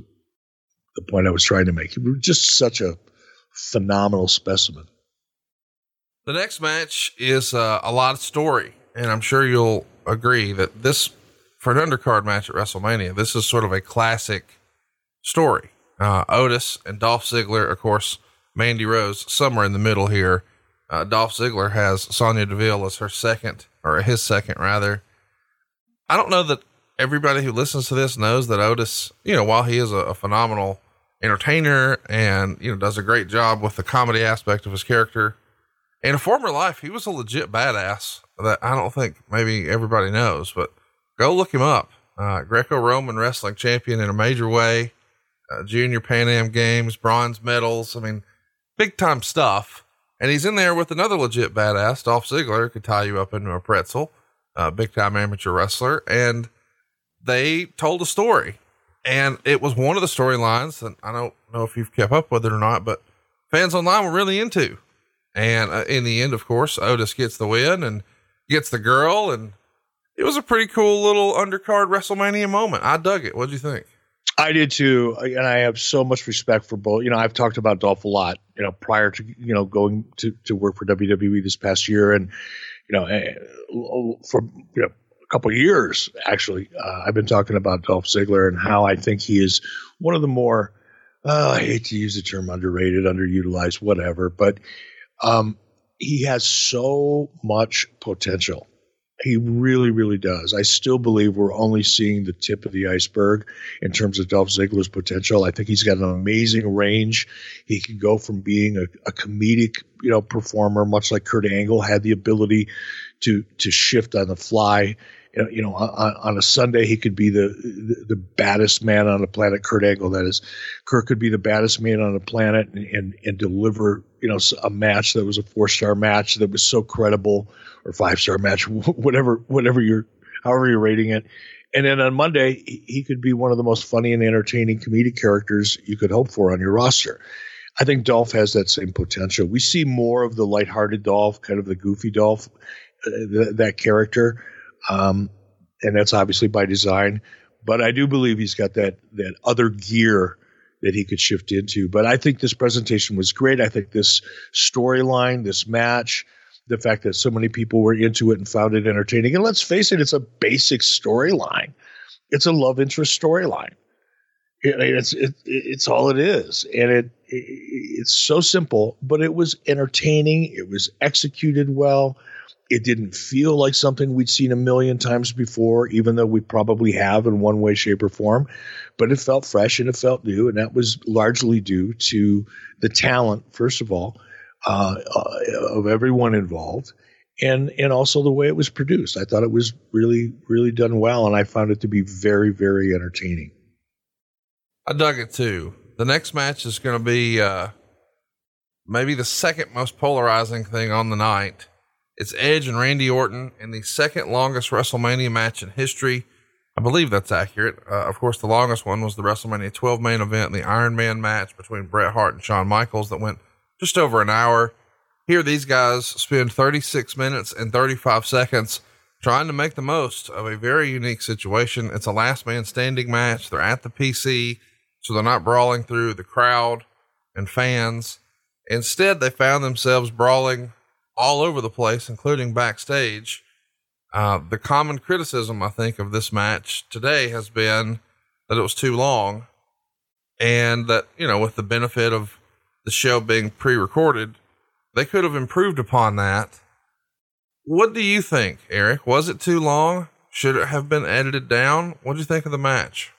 the point I was trying to make. He was just such a phenomenal specimen. The next match is uh, a lot of story, and I'm sure you'll agree that this, for an undercard match at WrestleMania, this is sort of a classic story. Uh, Otis and Dolph Ziggler, of course, Mandy Rose, somewhere in the middle here. Uh, Dolph Ziggler has Sonya Deville as her second, or his second rather. I don't know that everybody who listens to this knows that Otis, you know, while he is a, a phenomenal entertainer and you know does a great job with the comedy aspect of his character. In a former life, he was a legit badass that I don't think maybe everybody knows, but go look him up. Uh, Greco-Roman wrestling champion in a major way, uh, junior Pan Am games, bronze medals. I mean, big time stuff. And he's in there with another legit badass, Dolph Ziggler, could tie you up into a pretzel, uh, big time amateur wrestler. And they told a story and it was one of the storylines that I don't know if you've kept up with it or not, but fans online were really into. And uh, in the end, of course, Otis gets the win and gets the girl. And it was a pretty cool little undercard WrestleMania moment. I dug it. What'd you think? I did too, and I have so much respect for both. You know, I've talked about Dolph a lot. You know, prior to you know going to to work for WWE this past year, and you know, eh, for you know couple years, actually, uh, I've been talking about Dolph Ziggler and how I think he is one of the more, uh, I hate to use the term underrated, underutilized, whatever, but um, he has so much potential. He really, really does. I still believe we're only seeing the tip of the iceberg in terms of Dolph Ziggler's potential. I think he's got an amazing range. He can go from being a, a comedic, you know, performer, much like Kurt Angle had the ability to to shift on the fly you know, on, on, a Sunday, he could be the, the, the baddest man on the planet. Kurt Angle, that is, Kurt could be the baddest man on the planet and, and, and deliver, you know, a match that was a four star match that was so credible, or five star match, whatever, whatever you're, however you're rating it. And then on Monday, he could be one of the most funny and entertaining comedic characters you could hope for on your roster. I think Dolph has that same potential. We see more of the lighthearted Dolph, kind of the goofy Dolph, th- that character, um, and that's obviously by design. But I do believe he's got that that other gear that he could shift into. But I think this presentation was great. I think this storyline, this match, the fact that so many people were into it and found it entertaining. And let's face it, it's a basic storyline. It's a love interest storyline. It, it's it, it's all it is, and it, it it's so simple, but it was entertaining. It was executed well. It didn't feel like something we'd seen a million times before, even though we probably have in one way, shape, or form. But it felt fresh and it felt new, and that was largely due to the talent, first of all, uh, uh, of everyone involved, and and also the way it was produced. I thought it was really really done well, and I found it to be very very entertaining. I dug it too. The next match is going to be uh, maybe the second most polarizing thing on the night. It's Edge and Randy Orton in the second longest WrestleMania match in history. I believe that's accurate. Uh, of course, the longest one was the WrestleMania 12 main event, the Iron Man match between Bret Hart and Shawn Michaels that went just over an hour. Here, these guys spend 36 minutes and 35 seconds trying to make the most of a very unique situation. It's a last man standing match. They're at the PC so they're not brawling through the crowd and fans. Instead, they found themselves brawling all over the place, including backstage. Uh, the common criticism, I think, of this match today has been that it was too long, and that, you know, with the benefit of the show being pre recorded, they could have improved upon that. What do you think, Eric? Was it too long? Should it have been edited down? What do you think of the match?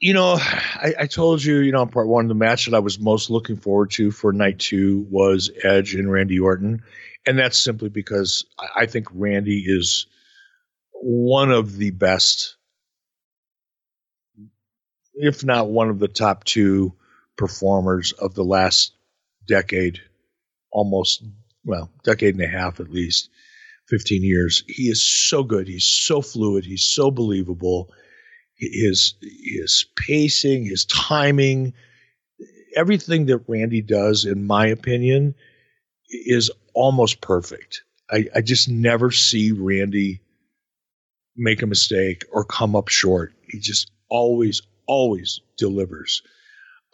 You know, I, I, told you, you know, part one, the match that I was most looking forward to for night two was Edge and Randy Orton. And that's simply because I, I think Randy is one of the best, if not one of the top two performers of the last decade, almost, well, decade and a half at least. 15 years. He is so good. He's so fluid. He's so believable. His his pacing, his timing, everything that Randy does, in my opinion, is almost perfect. I, I just never see Randy make a mistake or come up short. He just always, always delivers.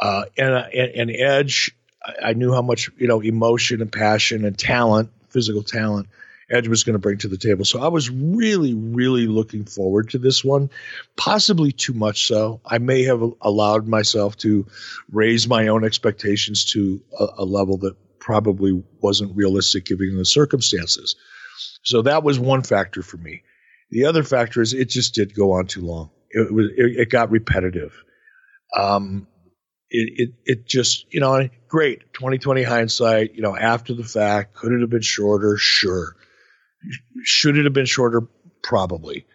Uh, and, and, and Edge, I, I knew how much you know emotion and passion and talent, physical talent Edge was going to bring to the table. So I was really, really looking forward to this one, possibly too much so. I may have allowed myself to raise my own expectations to a, a level that probably wasn't realistic given the circumstances. So that was one factor for me. The other factor is it just did go on too long. It was it, it got repetitive. Um, it, it it just you know great 2020 hindsight you know after the fact could it have been shorter sure should it have been shorter? Probably.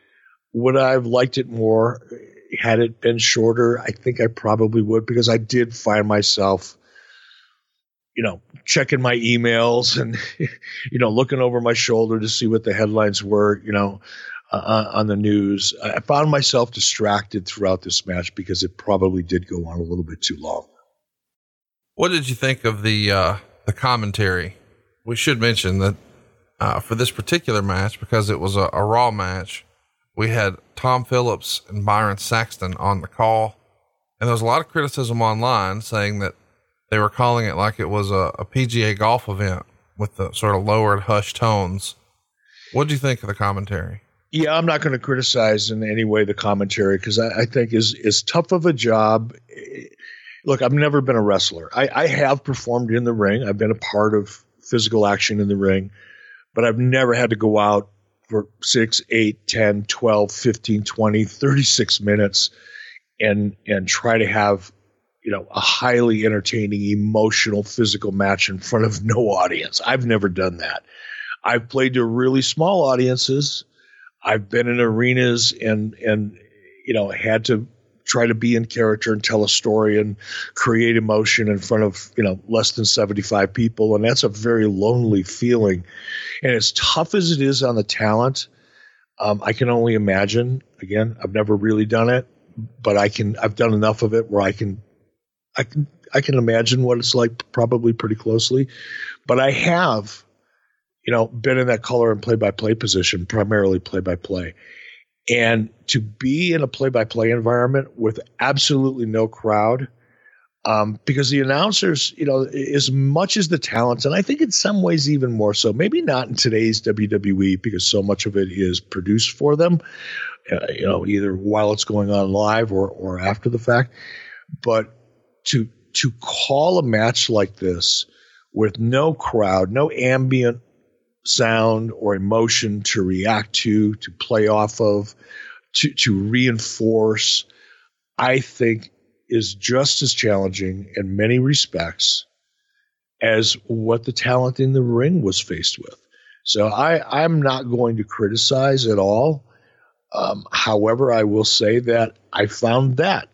Would I have liked it more had it been shorter? I think I probably would because I did find myself, you know, checking my emails and, you know, looking over my shoulder to see what the headlines were, you know, uh, on the news. I found myself distracted throughout this match because it probably did go on a little bit too long. What did you think of the uh, the commentary? We should mention that uh, for this particular match because it was a, a Raw match. We had Tom Phillips and Byron Saxton on the call, and there was a lot of criticism online saying that they were calling it like it was a, a PGA golf event with the sort of lowered, hushed tones. What do you think of the commentary? Yeah, I'm not going to criticize in any way the commentary because I, I, think is as tough of a job. Look, I've never been a wrestler. I, I have performed in the ring. I've been a part of physical action in the ring but I've never had to go out for 6, 8, 10, 12, 15, 20, 36 minutes and and try to have you know a highly entertaining emotional physical match in front of no audience. I've never done that. I've played to really small audiences. I've been in arenas and and you know had to try to be in character and tell a story and create emotion in front of you know less than 75 people and that's a very lonely feeling and as tough as it is on the talent um, i can only imagine again i've never really done it but I can I've done enough of it where I can I can I can imagine what it's like probably pretty closely. But I have, you know, been in that color and play by play position, primarily play by play. And to be in a play by play environment with absolutely no crowd, um, because the announcers, you know, as much as the talents, and I think in some ways even more so, maybe not in today's WWE because so much of it is produced for them, uh, you know, either while it's going on live or or after the fact. But to to call a match like this with no crowd, no ambient sound or emotion to react to, to play off of, to to reinforce, I think is just as challenging in many respects as what the talent in the ring was faced with. So I, I'm not going to criticize at all. Um, however, I will say that I found that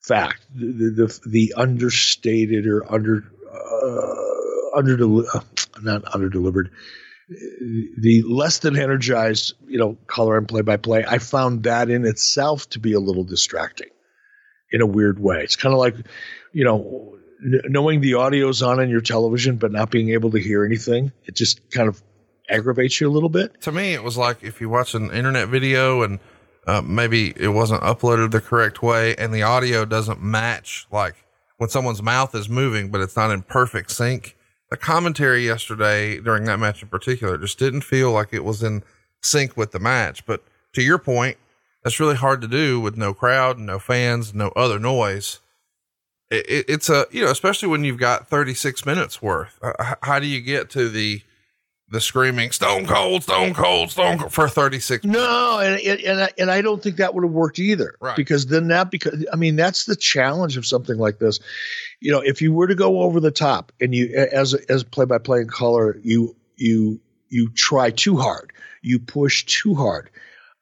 fact the the, the understated or under uh, under uh, not under delivered the less than energized you know color and play by play i found that in itself to be a little distracting in a weird way it's kind of like you know knowing the audio's on in your television but not being able to hear anything it just kind of aggravates you a little bit To me, it was like if you watch an internet video and uh, maybe it wasn't uploaded the correct way and the audio doesn't match, like when someone's mouth is moving, but it's not in perfect sync. The commentary yesterday during that match in particular just didn't feel like it was in sync with the match. But to your point, that's really hard to do with no crowd, no fans, no other noise. It, it, it's a, you know, especially when you've got 36 minutes worth. Uh, how do you get to the, the screaming stone cold, stone cold, stone cold for 36 No, and and and I, and I don't think that would have worked either. Right. Because then that because I mean that's the challenge of something like this. You know, if you were to go over the top and you as as play by play in color, you you you try too hard, you push too hard.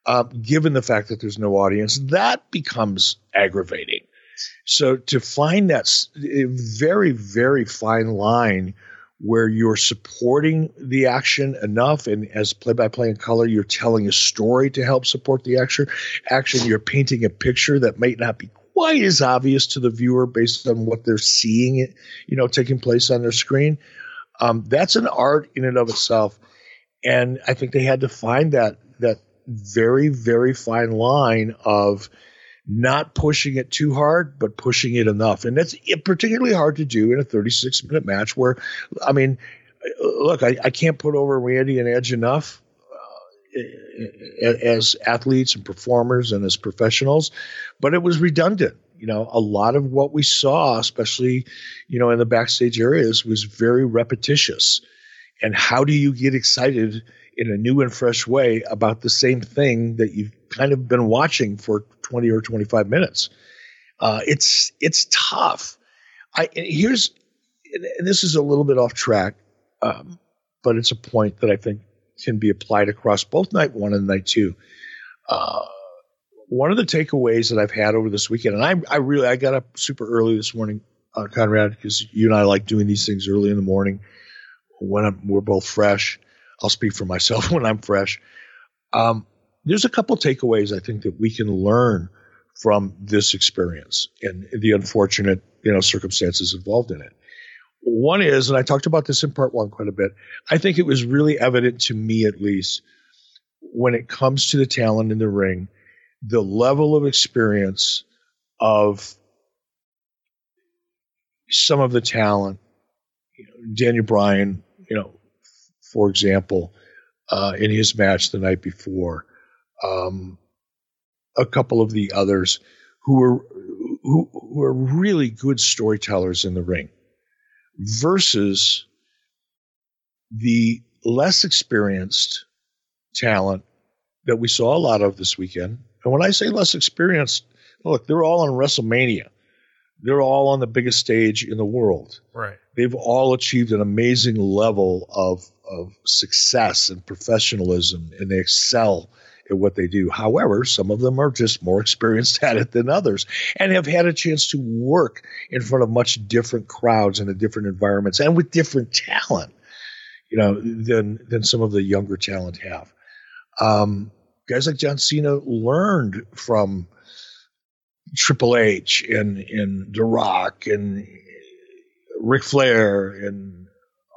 Uh, given the fact that there's no audience, that becomes aggravating. So to find that very very fine line where you're supporting the action enough and as play by play in color you're telling a story to help support the action action you're painting a picture that might not be quite as obvious to the viewer based on what they're seeing it you know taking place on their screen. Um, that's an art in and of itself. And i think they had to find that that very very fine line of not pushing it too hard, but pushing it enough. And that's particularly hard to do in a 36 minute match where, I mean, look, I, I can't put over Randy and Edge enough uh, as athletes and performers and as professionals, but it was redundant. You know, a lot of what we saw, especially, you know, in the backstage areas, was very repetitious. And how do you get excited in a new and fresh way about the same thing that you've kind of been watching for 20 or 25 minutes? Uh, it's it's tough. I here's and this is a little bit off track, um, but it's a point that I think can be applied across both night one and night two. Uh, one of the takeaways that I've had over this weekend, and I, I really I got up super early this morning, uh, Conrad, because you and I like doing these things early in the morning when I'm, we're both fresh. I'll speak for myself when I'm fresh. Um, there's a couple takeaways I think that we can learn from this experience and the unfortunate you know circumstances involved in it. One is, and I talked about this in part one quite a bit. I think it was really evident to me, at least, when it comes to the talent in the ring, the level of experience of some of the talent. You know, Daniel Bryan, you know, for example, uh, in his match the night before, um, a couple of the others who were who, who are really good storytellers in the ring, versus the less experienced talent that we saw a lot of this weekend. And when I say less experienced, look, they're all on WrestleMania. They're all on the biggest stage in the world. Right. They've all achieved an amazing level of of success and professionalism, and they excel at what they do. However, some of them are just more experienced at it than others, and have had a chance to work in front of much different crowds and in different environments, and with different talent, you know, than than some of the younger talent have. Um, guys like John Cena learned from Triple H and and The Rock and Ric Flair and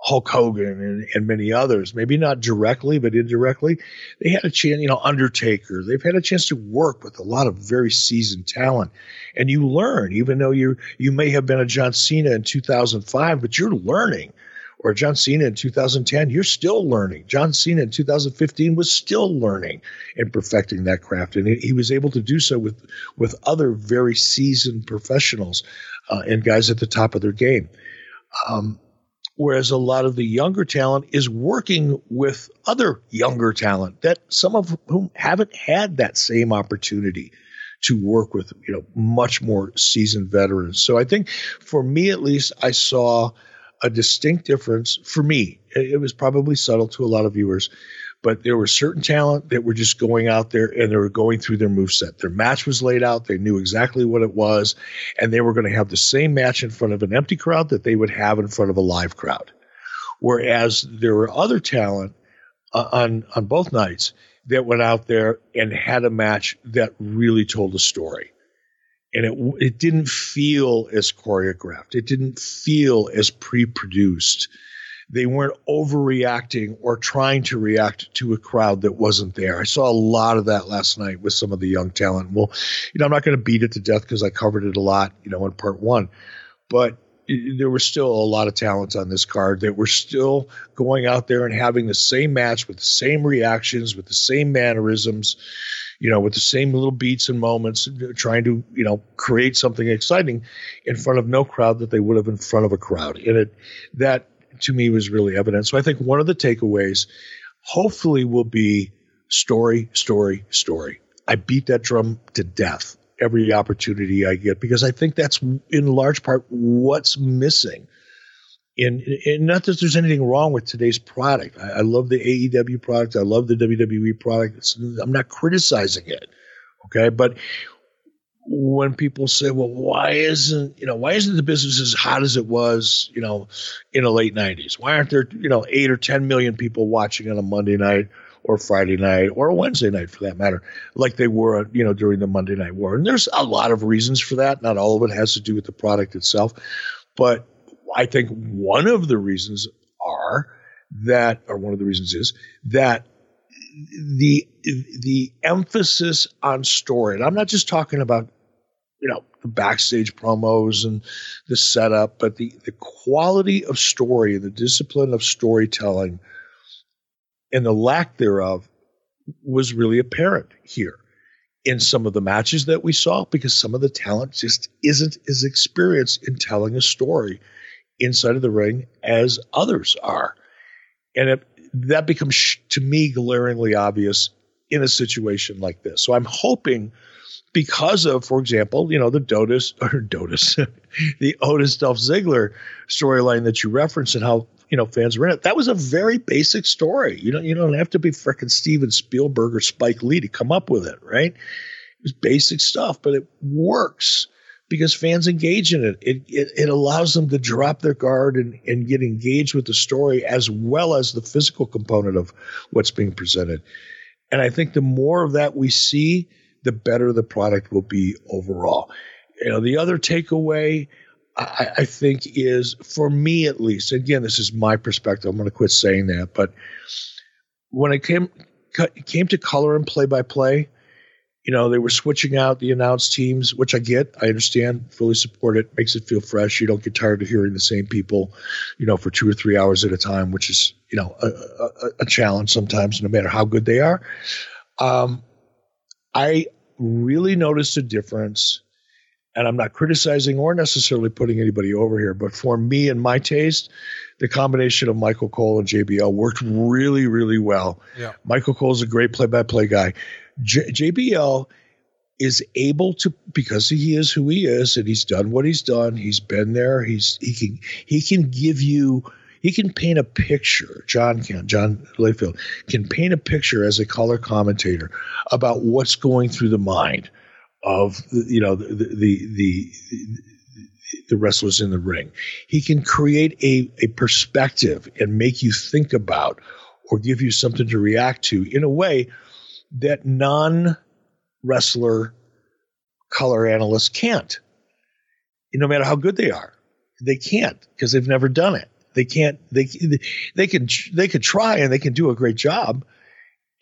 Hulk Hogan and, and many others, maybe not directly, but indirectly, they had a chance, you know, Undertaker, they've had a chance to work with a lot of very seasoned talent. And you learn, even though you you may have been a John Cena in 2005, but you're learning. Or John Cena in 2010, you're still learning. John Cena in 2015 was still learning and perfecting that craft. And he was able to do so with, with other very seasoned professionals uh, and guys at the top of their game. Um, whereas a lot of the younger talent is working with other younger talent that some of whom haven't had that same opportunity to work with you know much more seasoned veterans. So i think for me at least i saw a distinct difference. For me it was probably subtle to a lot of viewers but there were certain talent that were just going out there and they were going through their move set. Their match was laid out. They knew exactly what it was, and they were going to have the same match in front of an empty crowd that they would have in front of a live crowd. Whereas there were other talent uh, on on both nights that went out there and had a match that really told a story. And it it didn't feel as choreographed. It didn't feel as pre-produced they weren't overreacting or trying to react to a crowd that wasn't there. I saw a lot of that last night with some of the young talent. Well, you know, I'm not going to beat it to death because I covered it a lot, you know, in part one, but there was still a lot of talent on this card that were still going out there and having the same match with the same reactions, with the same mannerisms, you know, with the same little beats and moments, trying to, you know, create something exciting in front of no crowd that they would have in front of a crowd. And it that to me was really evident. So I think one of the takeaways hopefully will be story, story, story. I beat that drum to death every opportunity I get because I think that's in large part what's missing. And, and not that there's anything wrong with today's product. I, I love the AEW product. I love the WWE product. It's, I'm not criticizing it. Okay. But when people say, well, why isn't, you know, why isn't the business as hot as it was, you know, in the late 90s? Why aren't there, you know, eight or 10 million people watching on a Monday night or Friday night or a Wednesday night for that matter, like they were, you know, during the Monday Night War? And there's a lot of reasons for that. Not all of it has to do with the product itself. But I think one of the reasons are that, or one of the reasons is that the the emphasis on story, and I'm not just talking about you know the backstage promos and the setup, but the the quality of story the discipline of storytelling and the lack thereof was really apparent here in some of the matches that we saw because some of the talent just isn't as experienced in telling a story inside of the ring as others are. And it, that becomes to me glaringly obvious in a situation like this. So I'm hoping because of, for example, you know, the Dotus or Dotus, the Otis Dolph Ziggler storyline that you referenced and how, you know, fans were it. That was a very basic story. You don't you don't have to be freaking Steven Spielberg or Spike Lee to come up with it, right? It was basic stuff, but it works because fans engage in it. It, it. it, allows them to drop their guard and, and get engaged with the story as well as the physical component of what's being presented. And I think the more of that we see, the better the product will be overall. You know, the other takeaway I, I think is for me at least, again, this is my perspective. I'm going to quit saying that, but when it came came to color and play by play, you know, they were switching out the announced teams, which I get, I understand, fully support it, makes it feel fresh. You don't get tired of hearing the same people, you know, for two or three hours at a time, which is, you know, a, a, a challenge sometimes, no matter how good they are. Um, I really noticed a difference, and I'm not criticizing or necessarily putting anybody over here, but for me and my taste, the combination of Michael Cole and JBL worked really, really well. Yeah. Michael Cole's a great play by play guy. J- JBL is able to because he is who he is and he's done what he's done. He's been there. He's he can he can give you he can paint a picture. John can John Layfield can paint a picture as a color commentator about what's going through the mind of you know the the the, the, wrestlers in the ring. He can create a, a perspective and make you think about or give you something to react to in a way that non wrestler color analysts can't. No matter how good they are, they can't because they've never done it. They can't. They they can they could try and they can do a great job,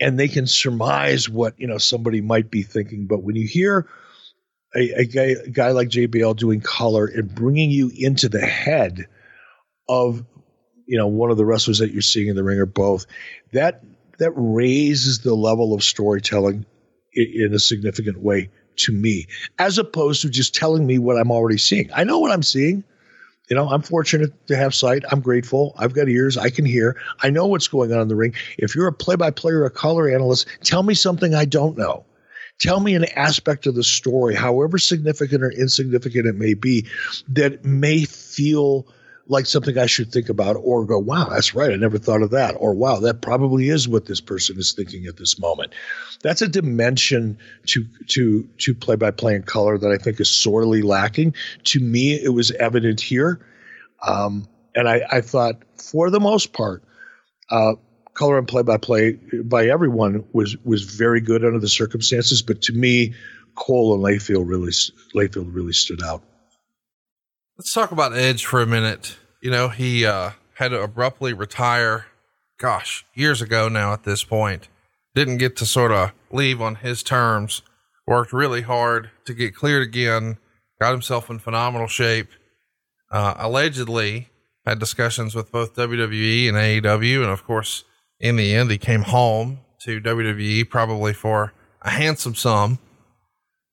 and they can surmise what you know somebody might be thinking. But when you hear a, a guy a guy like JBL doing color and bringing you into the head of you know one of the wrestlers that you're seeing in the ring or both, that that raises the level of storytelling in, in a significant way to me, as opposed to just telling me what I'm already seeing. I know what I'm seeing. You know, I'm fortunate to have sight. I'm grateful. I've got ears. I can hear. I know what's going on in the ring. If you're a play by play or a color analyst, tell me something I don't know. Tell me an aspect of the story, however significant or insignificant it may be, that may feel like something I should think about or go, wow, that's right. I never thought of that. Or wow, that probably is what this person is thinking at this moment. That's a dimension to to to play by play in color that I think is sorely lacking. To me, it was evident here. Um, and I, I thought for the most part, uh, color and play by play by everyone was was very good under the circumstances. But to me, Cole and Layfield really Layfield really stood out. Let's talk about Edge for a minute. You know, he uh, had to abruptly retire, gosh, years ago now at this point. Didn't get to sort of leave on his terms. Worked really hard to get cleared again. Got himself in phenomenal shape. Uh, allegedly had discussions with both WWE and AEW. And of course, in the end, he came home to WWE probably for a handsome sum.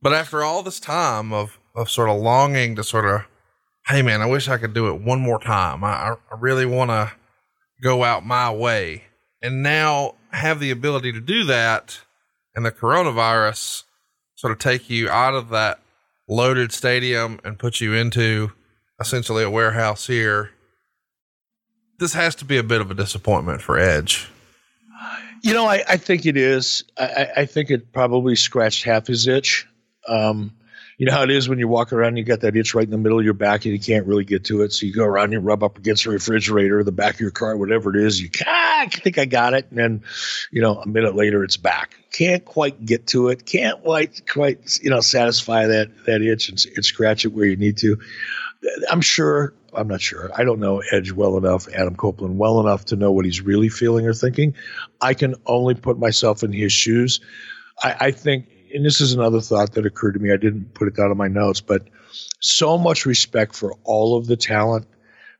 But after all this time of, of sort of longing to sort of hey man, I wish I could do it one more time. I, I really want to go out my way and now have the ability to do that. And the coronavirus sort of take you out of that loaded stadium and put you into essentially a warehouse here. This has to be a bit of a disappointment for Edge. You know, I, I think it is. I, I, think it probably scratched half his itch. Um, you know how it is when you walk around, you got that itch right in the middle of your back and you can't really get to it. So you go around, you rub up against the refrigerator, the back of your car, whatever it is. You ah, I think I got it, and then you know a minute later it's back. Can't quite get to it. Can't quite quite you know satisfy that that itch and, and scratch it where you need to. I'm sure. I'm not sure. I don't know Edge well enough, Adam Copeland well enough to know what he's really feeling or thinking. I can only put myself in his shoes. I, I think and this is another thought that occurred to me. I didn't put it down in my notes, but so much respect for all of the talent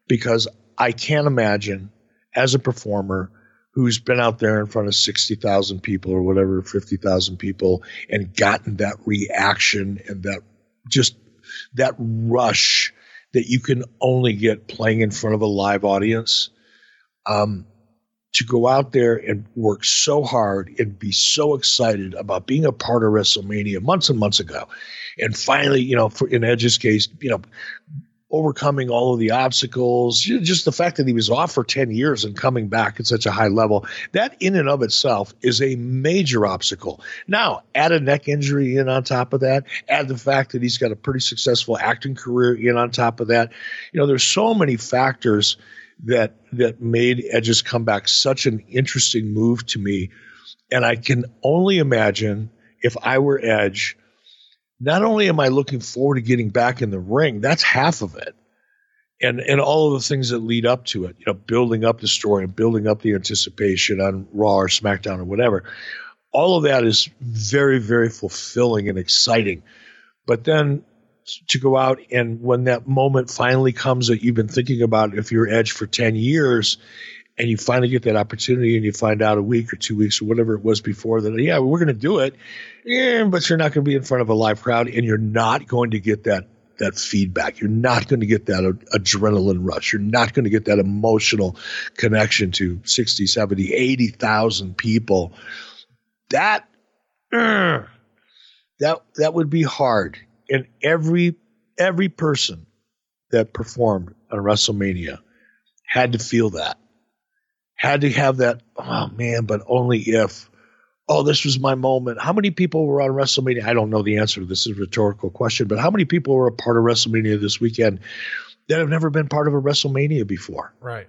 because I can't imagine as a performer who's been out there in front of 60,000 people or whatever, 50,000 people and gotten that reaction and that just that rush that you can only get playing in front of a live audience. Um, to go out there and work so hard and be so excited about being a part of WrestleMania months and months ago. And finally, you know, for, in Edge's case, you know, overcoming all of the obstacles, just the fact that he was off for 10 years and coming back at such a high level, that in and of itself is a major obstacle. Now, add a neck injury in on top of that, add the fact that he's got a pretty successful acting career in on top of that. You know, there's so many factors that that made Edge's comeback such an interesting move to me. And I can only imagine if I were Edge, not only am I looking forward to getting back in the ring, that's half of it. And and all of the things that lead up to it, you know, building up the story and building up the anticipation on Raw or SmackDown or whatever. All of that is very, very fulfilling and exciting. But then to go out and when that moment finally comes that you've been thinking about if you're edge for 10 years and you finally get that opportunity and you find out a week or two weeks or whatever it was before that yeah we're going to do it. Yeah, but you're not going to be in front of a live crowd and you're not going to get that that feedback. You're not going to get that adrenaline rush. You're not going to get that emotional connection to 60 70 80,000 people. That uh, that that would be hard and every every person that performed on WrestleMania had to feel that, had to have that. Oh man, but only if. Oh, this was my moment. How many people were on WrestleMania? I don't know the answer to this. is a rhetorical question, but how many people were a part of WrestleMania this weekend that have never been part of a WrestleMania before? Right.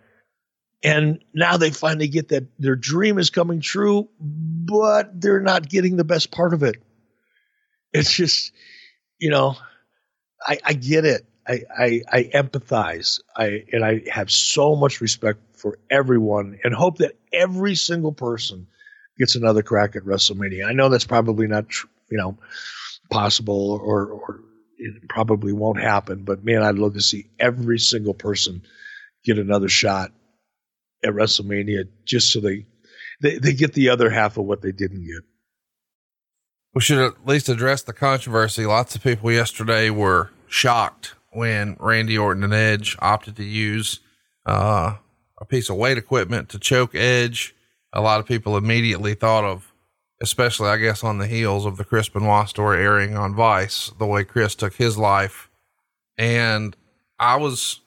And now they finally get that their dream is coming true, but they're not getting the best part of it. It's just you know, I, I get it. I, I, I empathize. I and I have so much respect for everyone and hope that every single person gets another crack at WrestleMania. I know that's probably not tr- you know possible or or it probably won't happen, but man, I'd love to see every single person get another shot at WrestleMania just so they they, they get the other half of what they didn't get. We should at least address the controversy. Lots of people yesterday were shocked when Randy Orton and Edge opted to use uh, a piece of weight equipment to choke Edge. A lot of people immediately thought of, especially I guess on the heels of the Chris Benoit story airing on Vice, the way Chris took his life. And I was,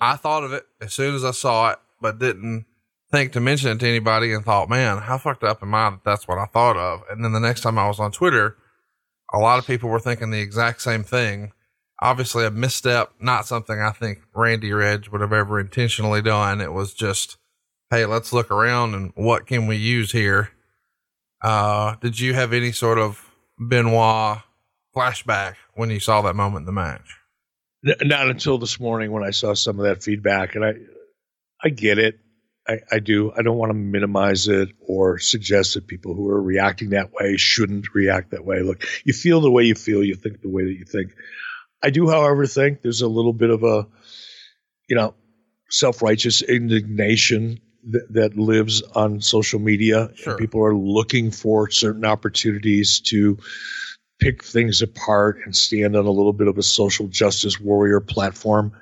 I thought of it as soon as I saw it, but didn't think to mention it to anybody and thought, man, how fucked up am I that that's what I thought of? And then the next time I was on Twitter, a lot of people were thinking the exact same thing. Obviously, a misstep, not something I think Randy or Edge would have ever intentionally done. It was just, hey, let's look around and what can we use here? Uh, did you have any sort of Benoit flashback when you saw that moment in the match? Not until this morning when I saw some of that feedback, and I, I get it. I, I do. I don't want to minimize it or suggest that people who are reacting that way shouldn't react that way. Look, you feel the way you feel, you think the way that you think. I do, however, think there's a little bit of a, you know, self righteous indignation that, that, lives on social media. Sure. People are looking for certain opportunities to pick things apart and stand on a little bit of a social justice warrior platform.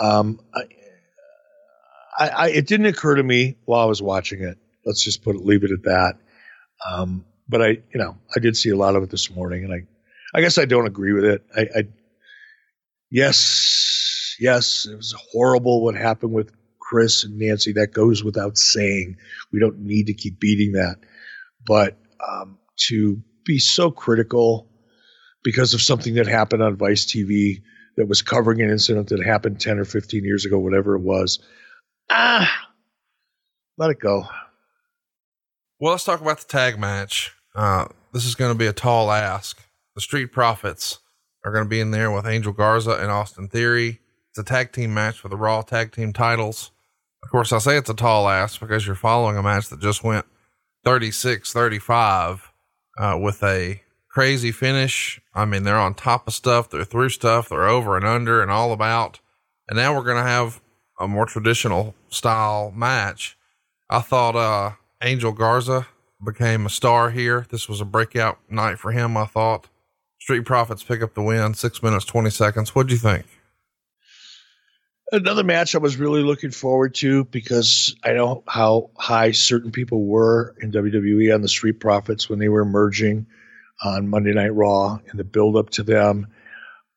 Um, I, I, I, it didn't occur to me while I was watching it. Let's just put it, leave it at that. Um, but I, you know, I did see a lot of it this morning, and I, I guess I don't agree with it. I, I yes, yes, it was horrible what happened with Chris and Nancy. That goes without saying. We don't need to keep beating that, but um, to be so critical because of something that happened on Vice TV that was covering an incident that happened 10 or 15 years ago, whatever it was ah, let it go. Well, let's talk about the tag match. Uh, this is going to be a tall ask. The Street Profits are going to be in there with Angel Garza and Austin Theory. It's a tag team match for the Raw tag team titles. Of course, I say it's a tall ask because you're following a match that just went 36 35 uh, with a crazy finish. I mean, they're on top of stuff, they're through stuff, they're over and under and all about. And now we're going to have a more traditional style match. I thought uh, Angel Garza became a star here. This was a breakout night for him, I thought. Street Profits pick up the win, six minutes, 20 seconds. What'd you think? Another match I was really looking forward to because I know how high certain people were in WWE on the Street Profits when they were emerging on Monday Night Raw and the build up to them.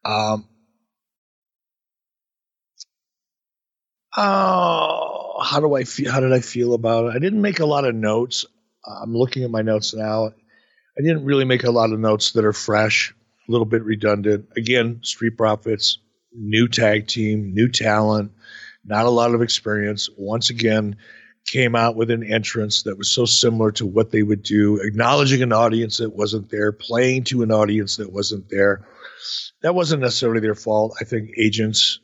Um, Oh, how do I feel? How did I feel about it? I didn't make a lot of notes. I'm looking at my notes now. I didn't really make a lot of notes that are fresh, a little bit redundant. Again, Street Profits, new tag team, new talent, not a lot of experience. Once again, came out with an entrance that was so similar to what they would do, acknowledging an audience that wasn't there, playing to an audience that wasn't there. That wasn't necessarily their fault. I think agents,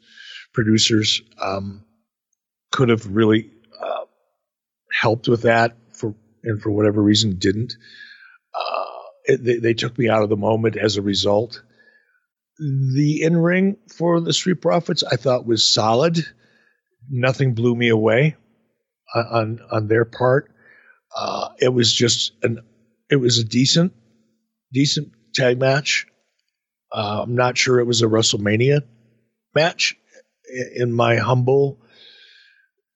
producers, um, could have really uh, helped with that for and for whatever reason didn't. Uh, it, they, they, took me out of the moment as a result. The in ring for the Street Profits I thought was solid. Nothing blew me away on on their part. Uh, it was just an it was a decent decent tag match. Uh, I'm not sure it was a WrestleMania match in my humble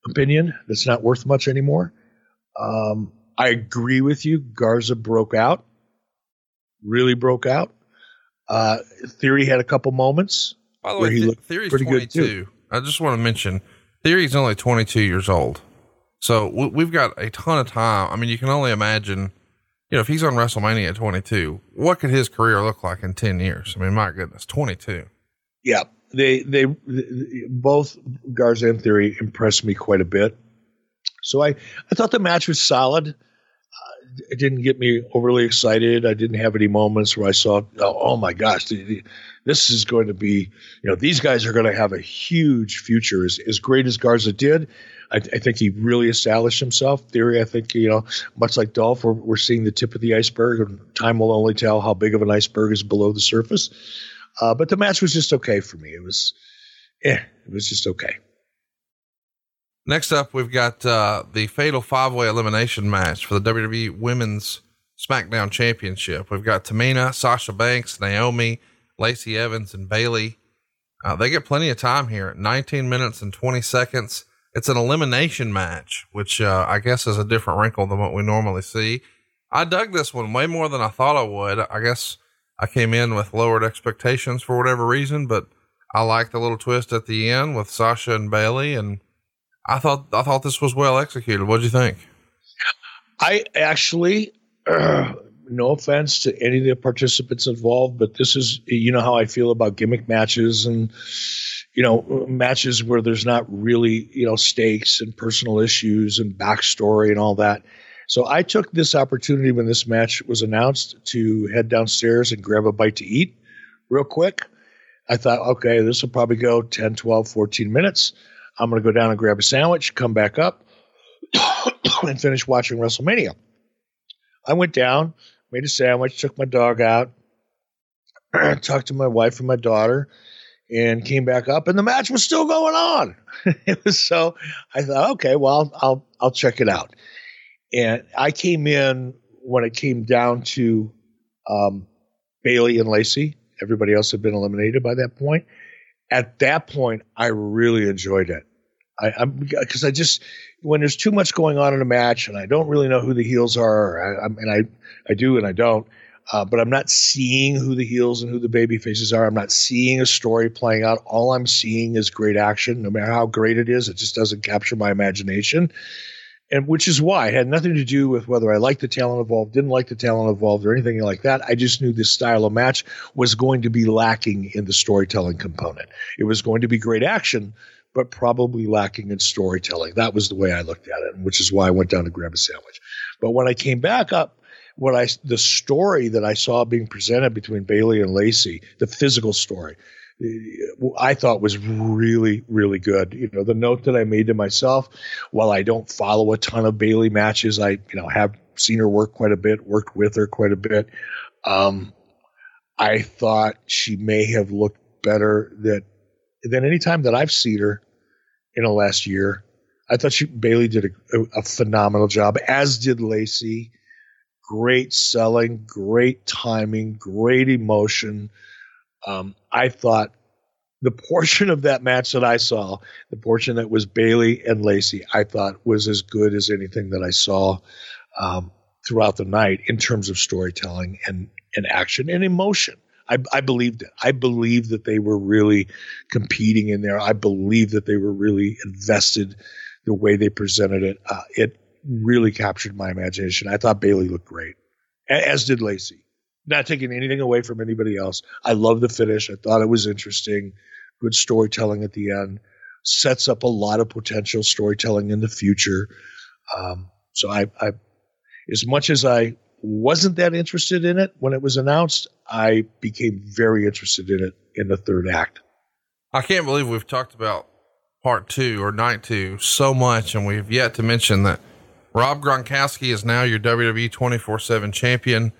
opinion that's not worth much anymore. Um, I agree with you. Garza broke out, really broke out. Uh, Theory had a couple moments. By the way, he Th- Theory's pretty 22. good too. I just want to mention Theory's only 22 years old. So we've got a ton of time. I mean, you can only imagine, you know, if he's on WrestleMania at 22, what could his career look like in 10 years? I mean, my goodness, 22. Yeah they, they, both Garza and Theory impressed me quite a bit. So I, I thought the match was solid. Uh, it didn't get me overly excited. I didn't have any moments where I saw, oh, oh my gosh, this is going to be, you know, these guys are going to have a huge future. As, as great as Garza did, I, I, think he really established himself. Theory, I think, you know, much like Dolph, we're, we're seeing the tip of the iceberg, and time will only tell how big of an iceberg is below the surface. Uh, but the match was just okay for me. It was, eh, it was just okay. Next up, we've got uh, the fatal five way elimination match for the WWE Women's SmackDown Championship. We've got Tamina, Sasha Banks, Naomi, Lacey Evans, and Bayley. Uh, they get plenty of time here 19 minutes and 20 seconds. It's an elimination match, which uh, I guess is a different wrinkle than what we normally see. I dug this one way more than I thought I would. I guess I came in with lowered expectations for whatever reason, but I liked the little twist at the end with Sasha and Bayley, and I thought I thought this was well executed. What do you think? I actually, uh, no offense to any of the participants involved, but this is you know how I feel about gimmick matches and you know matches where there's not really you know stakes and personal issues and backstory and all that. So I took this opportunity when this match was announced to head downstairs and grab a bite to eat real quick. I thought, okay, this will probably go 10, 12, 14 minutes. I'm going to go down and grab a sandwich, come back up, and finish watching WrestleMania. I went down, made a sandwich, took my dog out, talked to my wife and my daughter, and came back up, and the match was still going on. it was so I thought, okay, well, I'll I'll check it out. And I came in when it came down to um, Bayley and Lacey. Everybody else had been eliminated by that point at that point, I really enjoyed it. I, am because I just when there's too much going on in a match and I don't really know who the heels are, I, and I I do and I don't, uh, but I'm not seeing who the heels and who the baby faces are. I'm not seeing a story playing out. All I'm seeing is great action. No matter how great it is, it just doesn't capture my imagination and which is why it had nothing to do with whether I liked the talent involved, didn't like the talent involved, or anything like that. I just knew this style of match was going to be lacking in the storytelling component. It was going to be great action, but probably lacking in storytelling. That was the way I looked at it, which is why I went down to grab a sandwich. But when I came back up, what I the story that I saw being presented between Bayley and Lacey, the physical story, I thought was really, really good. You know, the note that I made to myself, while I don't follow a ton of Bayley matches, I, you know, have seen her work quite a bit, worked with her quite a bit. Um, I thought she may have looked better that than any time that I've seen her in the last year. I thought she Bayley did a, a phenomenal job, as did Lacey. Great selling, great timing, great emotion. Um, I thought the portion of that match that I saw, the portion that was Bayley and Lacey, I thought was as good as anything that I saw um, throughout the night in terms of storytelling and, and action and emotion. I, I believed it. I believed that they were really competing in there. I believed that they were really invested the way they presented it. Uh, it really captured my imagination. I thought Bayley looked great, as did Lacey not taking anything away from anybody else. I love the finish. I thought it was interesting. Good storytelling at the end. Sets up a lot of potential storytelling in the future. Um, so I, I, as much as I wasn't that interested in it when it was announced, I became very interested in it in the third act. I can't believe we've talked about part two or night two so much, and we've yet to mention that Rob Gronkowski is now your WWE 24 7 champion.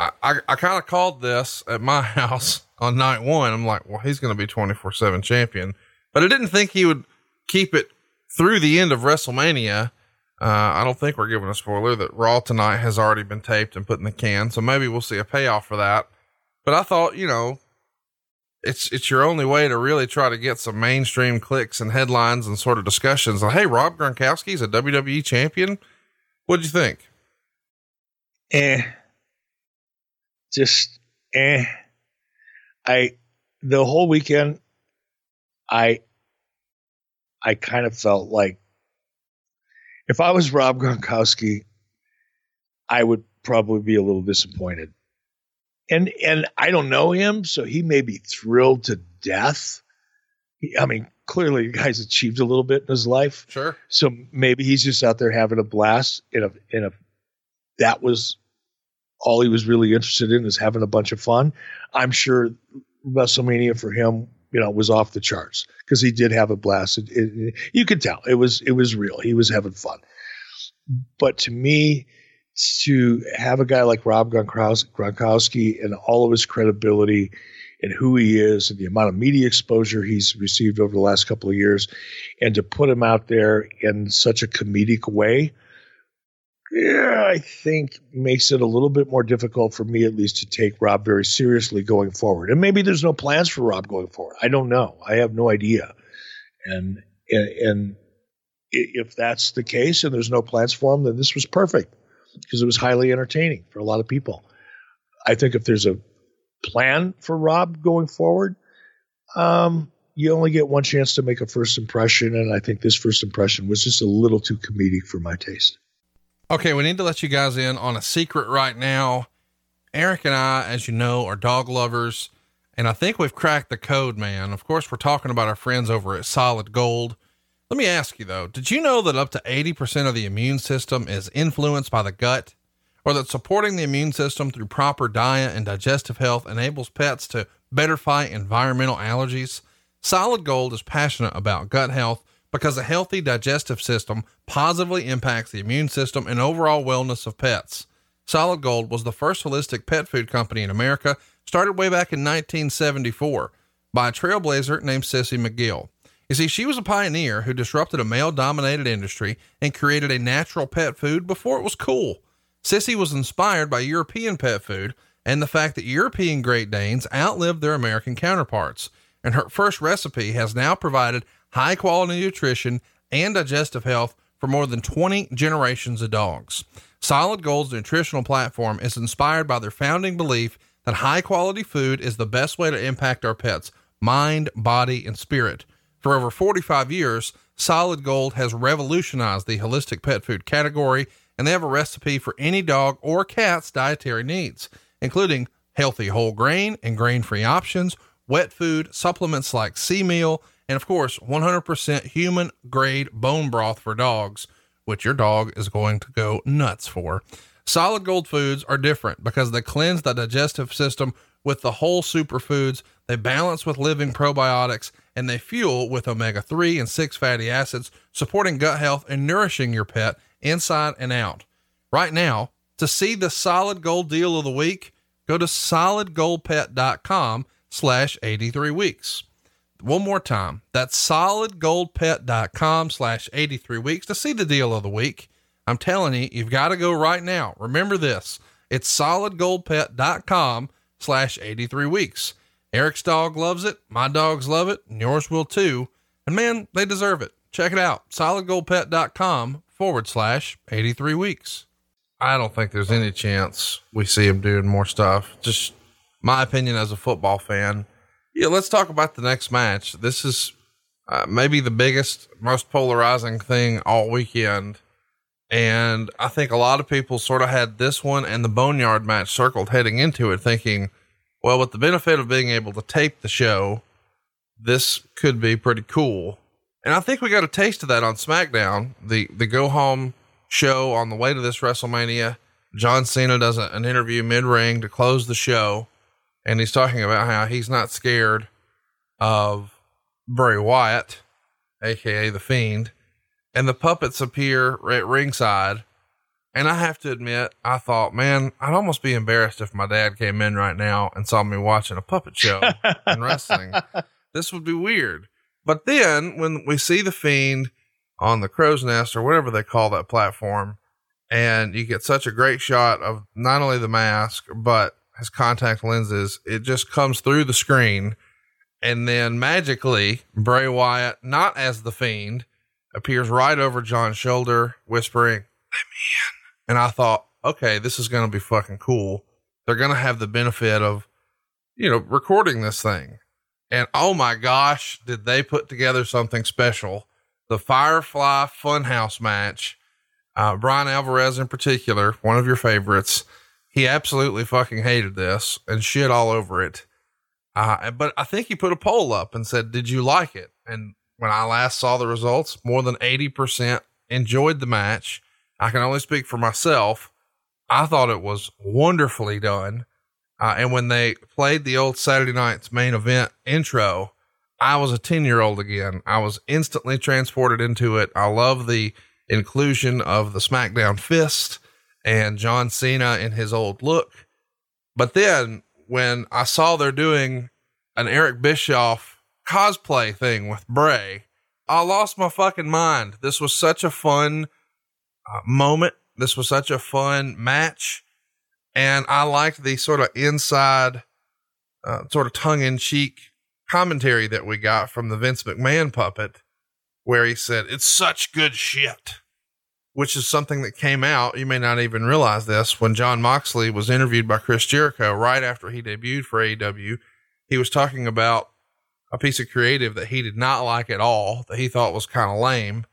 I, I, I kind of called this at my house on night one. I'm like, well, he's going to be 24 7 champion. But I didn't think he would keep it through the end of WrestleMania. Uh, I don't think we're giving a spoiler that Raw tonight has already been taped and put in the can. So maybe we'll see a payoff for that. But I thought, you know, it's it's your only way to really try to get some mainstream clicks and headlines and sort of discussions. Like, hey, Rob Gronkowski's a WWE champion. What'd you think? Eh, just eh. I the whole weekend I I kind of felt like if I was Rob Gronkowski, I would probably be a little disappointed. And and I don't know him, so he may be thrilled to death. I mean, clearly the guy's achieved a little bit in his life. Sure. So maybe he's just out there having a blast in a in a that was all he was really interested in is having a bunch of fun. I'm sure WrestleMania for him, you know, was off the charts because he did have a blast. It, it, you could tell it was it was real. He was having fun. But to me, to have a guy like Rob Gronkowski and all of his credibility and who he is and the amount of media exposure he's received over the last couple of years, and to put him out there in such a comedic way, yeah, I think makes it a little bit more difficult for me, at least, to take Rob very seriously going forward. And maybe there's no plans for Rob going forward. I don't know. I have no idea. And and, and if that's the case, and there's no plans for him, then this was perfect because it was highly entertaining for a lot of people. I think if there's a plan for Rob going forward, um, you only get one chance to make a first impression, and I think this first impression was just a little too comedic for my taste. Okay, we need to let you guys in on a secret right now. Eric and I, as you know, are dog lovers, and I think we've cracked the code, man. Of course, we're talking about our friends over at Solid Gold. Let me ask you though, did you know that up to 80% of the immune system is influenced by the gut? Or that supporting the immune system through proper diet and digestive health enables pets to better fight environmental allergies? Solid Gold is passionate about gut health because a healthy digestive system positively impacts the immune system and overall wellness of pets. Solid Gold was the first holistic pet food company in America, started way back in 1974 by a trailblazer named Sissy McGill. You see, she was a pioneer who disrupted a male dominated industry and created a natural pet food before it was cool. Sissy was inspired by European pet food and the fact that European Great Danes outlived their American counterparts. And her first recipe has now provided high quality nutrition, and digestive health for more than 20 generations of dogs. Solid Gold's nutritional platform is inspired by their founding belief that high quality food is the best way to impact our pets' mind, body, and spirit. For over 45 years, Solid Gold has revolutionized the holistic pet food category, and they have a recipe for any dog or cat's dietary needs, including healthy whole grain and grain free options, wet food, supplements like sea meal, and of course, 100% human grade bone broth for dogs, which your dog is going to go nuts for. Solid gold foods are different because they cleanse the digestive system with the whole superfoods, they balance with living probiotics, and they fuel with omega 3 and 6 fatty acids, supporting gut health and nourishing your pet inside and out. Right now, to see the solid gold deal of the week, go to solidgoldpet.com slash 83 weeks. One more time. That's solidgoldpet.com slash 83 weeks to see the deal of the week. I'm telling you, you've got to go right now. Remember this. It's solidgoldpet.com slash 83 weeks. Eric's dog loves it. My dogs love it. And yours will too. And man, they deserve it. Check it out. Solidgoldpet.com forward slash 83 weeks. I don't think there's any chance we see him doing more stuff. Just my opinion as a football fan. Yeah, let's talk about the next match. This is uh, maybe the biggest, most polarizing thing all weekend. And I think a lot of people sort of had this one and the Boneyard match circled heading into it, thinking, well, with the benefit of being able to tape the show, this could be pretty cool. And I think we got a taste of that on SmackDown, the, the go home show on the way to this WrestleMania. John Cena does a, an interview mid ring to close the show and he's talking about how he's not scared of Bray Wyatt, aka the Fiend, and the puppets appear at ringside. And I have to admit, I thought, man, I'd almost be embarrassed if my dad came in right now and saw me watching a puppet show and wrestling. This would be weird. But then when we see the Fiend on the crow's nest or whatever they call that platform, and you get such a great shot of not only the mask, but his contact lenses, it just comes through the screen. And then magically, Bray Wyatt, not as the fiend, appears right over John's shoulder, whispering. And I thought, okay, this is going to be fucking cool. They're going to have the benefit of, you know, recording this thing. And oh my gosh, did they put together something special? The Firefly Funhouse match. Uh, Bryan Alvarez, in particular, one of your favorites, he absolutely fucking hated this and shit all over it. Uh, but I think he put a poll up and said, Did you like it? And when I last saw the results, more than 80% enjoyed the match. I can only speak for myself. I thought it was wonderfully done. Uh, and when they played the old Saturday night's main event intro, I was a 10 year old again. I was instantly transported into it. I love the inclusion of the SmackDown fist and John Cena in his old look. But then when I saw they're doing an Eric Bischoff cosplay thing with Bray, I lost my fucking mind. This was such a fun uh, moment. This was such a fun match. And I liked the sort of inside, uh, sort of tongue in cheek commentary that we got from the Vince McMahon puppet, where he said, It's such good shit, which is something that came out. You may not even realize this when Jon Moxley was interviewed by Chris Jericho right after he debuted for AEW. He was talking about a piece of creative that he did not like at all, that he thought was kind of lame.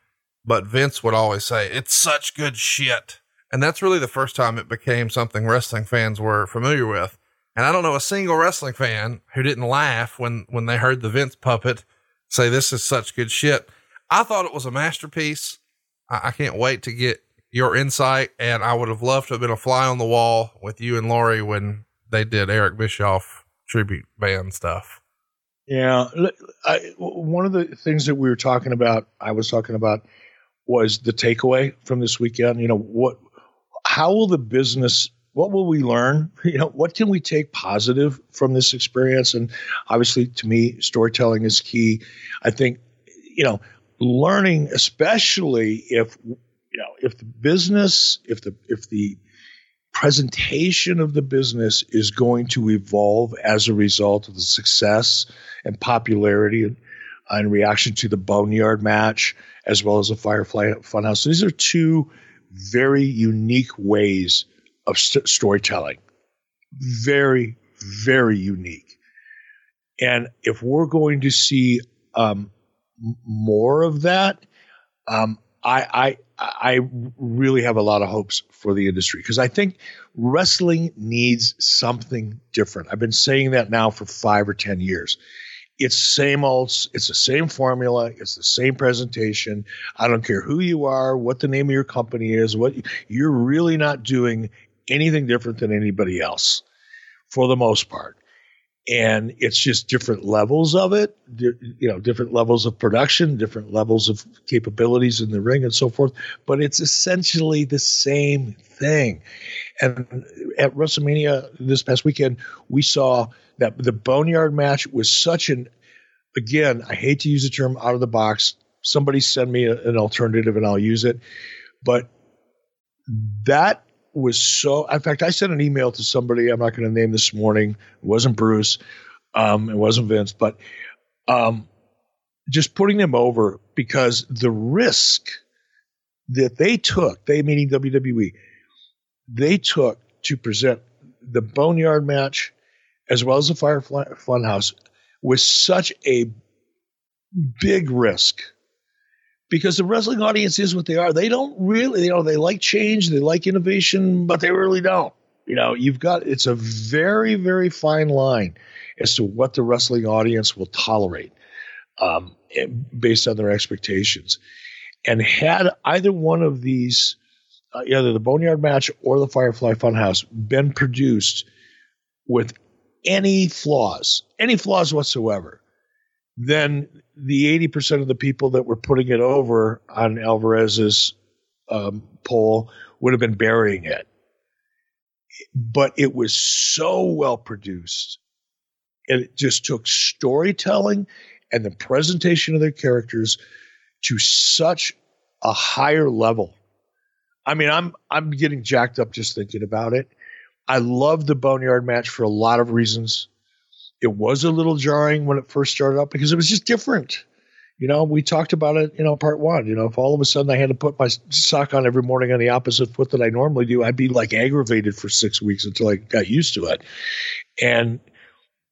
But Vince would always say, It's such good shit. And that's really the first time it became something wrestling fans were familiar with. And I don't know a single wrestling fan who didn't laugh when, when they heard the Vince puppet say, This is such good shit. I thought it was a masterpiece. I, I can't wait to get your insight. And I would have loved to have been a fly on the wall with you and Loree when they did Eric Bischoff tribute band stuff. Yeah. I, one of the things that we were talking about, I was talking about, was the takeaway from this weekend. You know, what, how will the business, what will we learn? You know, what can we take positive from this experience? And obviously, to me, storytelling is key. I think, you know, learning, especially if, you know, if the business, if the, if the, presentation of the business is going to evolve as a result of the success and popularity and, and reaction to the Boneyard match, as well as the Firefly Funhouse. These are two very unique ways of st- storytelling. Very, very unique. And if we're going to see um, more of that, um, I, I, I really have a lot of hopes for the industry because I think wrestling needs something different. I've been saying that now for five or ten years. It's same old. It's the same formula. It's the same presentation. I don't care who you are, what the name of your company is. What you're really not doing anything different than anybody else, for the most part. And it's just different levels of it, you know, different levels of production, different levels of capabilities in the ring, and so forth. But it's essentially the same thing. And at WrestleMania this past weekend, we saw that the Boneyard match was such an, again, I hate to use the term out of the box. Somebody send me a, an alternative and I'll use it. But that was so, in fact, I sent an email to somebody I'm not going to name this morning. It wasn't Bruce, um, it wasn't Vince, but um, just putting them over because the risk that they took, they meaning WWE, they took to present the Boneyard match as well as the Firefly Funhouse was such a big risk because the wrestling audience is what they are. They don't really, you know, they like change, they like innovation, but they really don't. You know, you've got it's a very, very fine line as to what the wrestling audience will tolerate um, based on their expectations. And had either one of these, uh, either the Boneyard match or the Firefly Funhouse, been produced with any flaws, any flaws whatsoever, then the 80% of the people that were putting it over on Alvarez's um, poll would have been burying it. But it was so well produced. And It just took storytelling and the presentation of their characters to such a higher level. I mean, I'm I'm getting jacked up just thinking about it. I love the Boneyard match for a lot of reasons. It was a little jarring when it first started out because it was just different. You know, we talked about it, you know, part one. You know, if all of a sudden I had to put my sock on every morning on the opposite foot that I normally do, I'd be like aggravated for six weeks until I got used to it. And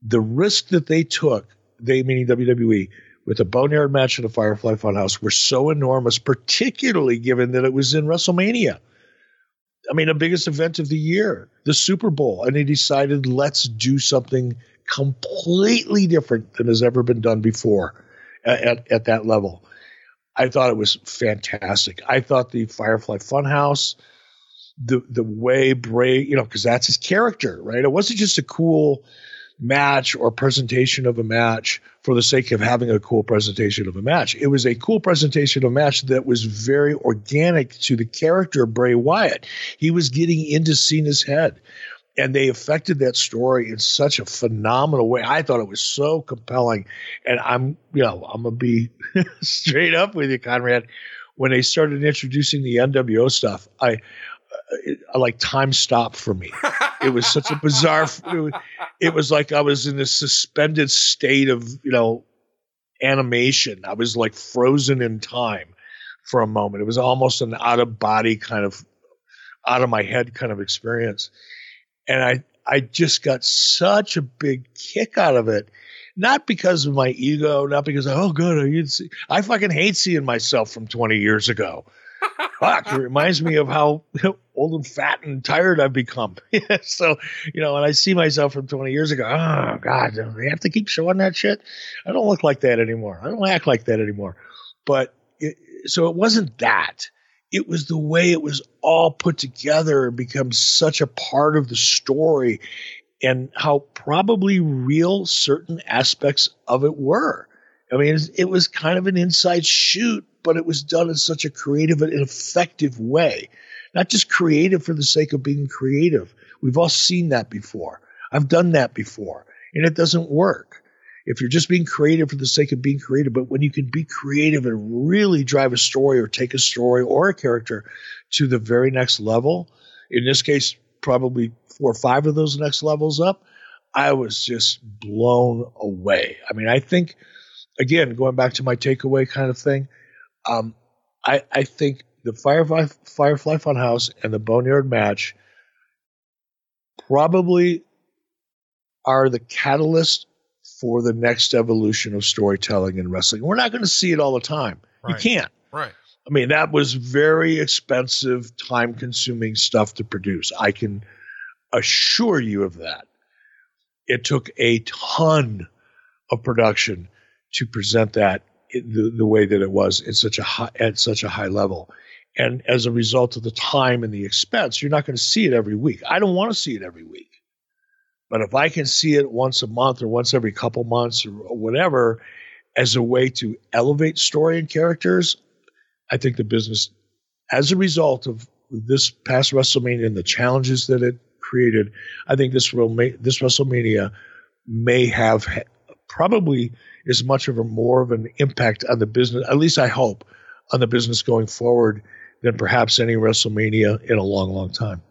the risk that they took, they meaning WWE, with a Boneyard match and a Firefly Funhouse were so enormous, particularly given that it was in WrestleMania. I mean, the biggest event of the year, the Super Bowl. And they decided, let's do something completely different than has ever been done before at, at, at that level. I thought it was fantastic. I thought the Firefly Funhouse the the way Bray, you know, because that's his character, right? It wasn't just a cool match or presentation of a match for the sake of having a cool presentation of a match. It was a cool presentation of a match that was very organic to the character of Bray Wyatt. He was getting into Cena's head. And they affected that story in such a phenomenal way. I thought it was so compelling. And I'm, you know, I'm gonna be straight up with you, Conrad. When they started introducing the NWO stuff, I it, like time stopped for me. It was such a bizarre. It was, it was like I was in a suspended state of you know animation. I was like frozen in time for a moment. It was almost an out of body kind of out of my head kind of experience, and I I just got such a big kick out of it. Not because of my ego, not because oh good, I, I fucking hate seeing myself from 20 years ago. Fuck, it reminds me of how old and fat and tired I've become. so, you know, when I see myself from 20 years ago, oh, God, do they have to keep showing that shit? I don't look like that anymore. I don't act like that anymore. But it, so it wasn't that. It was the way it was all put together and become such a part of the story and how probably real certain aspects of it were. I mean, it was kind of an inside shoot, but it was done in such a creative and effective way. Not just creative for the sake of being creative. We've all seen that before. I've done that before, and it doesn't work. If you're just being creative for the sake of being creative, but when you can be creative and really drive a story or take a story or a character to the very next level, in this case, probably four or five of those next levels up, I was just blown away. I mean, I think again, going back to my takeaway kind of thing, um, I, I think the Firefly, Firefly Funhouse and the Boneyard match probably are the catalyst for the next evolution of storytelling in wrestling. We're not going to see it all the time. Right. You can't. Right. I mean, that was very expensive, time consuming stuff to produce. I can assure you of that. It took a ton of production to present that the, the way that it was at such a high, at such a high level. And as a result of the time and the expense, you're not going to see it every week. I don't want to see it every week. But if I can see it once a month or once every couple months or whatever as a way to elevate story and characters, I think the business, as a result of this past WrestleMania and the challenges that it created, I think this will make this WrestleMania may have probably as much of a more of an impact on the business. At least I hope on the business going forward than perhaps any WrestleMania in a long, long time.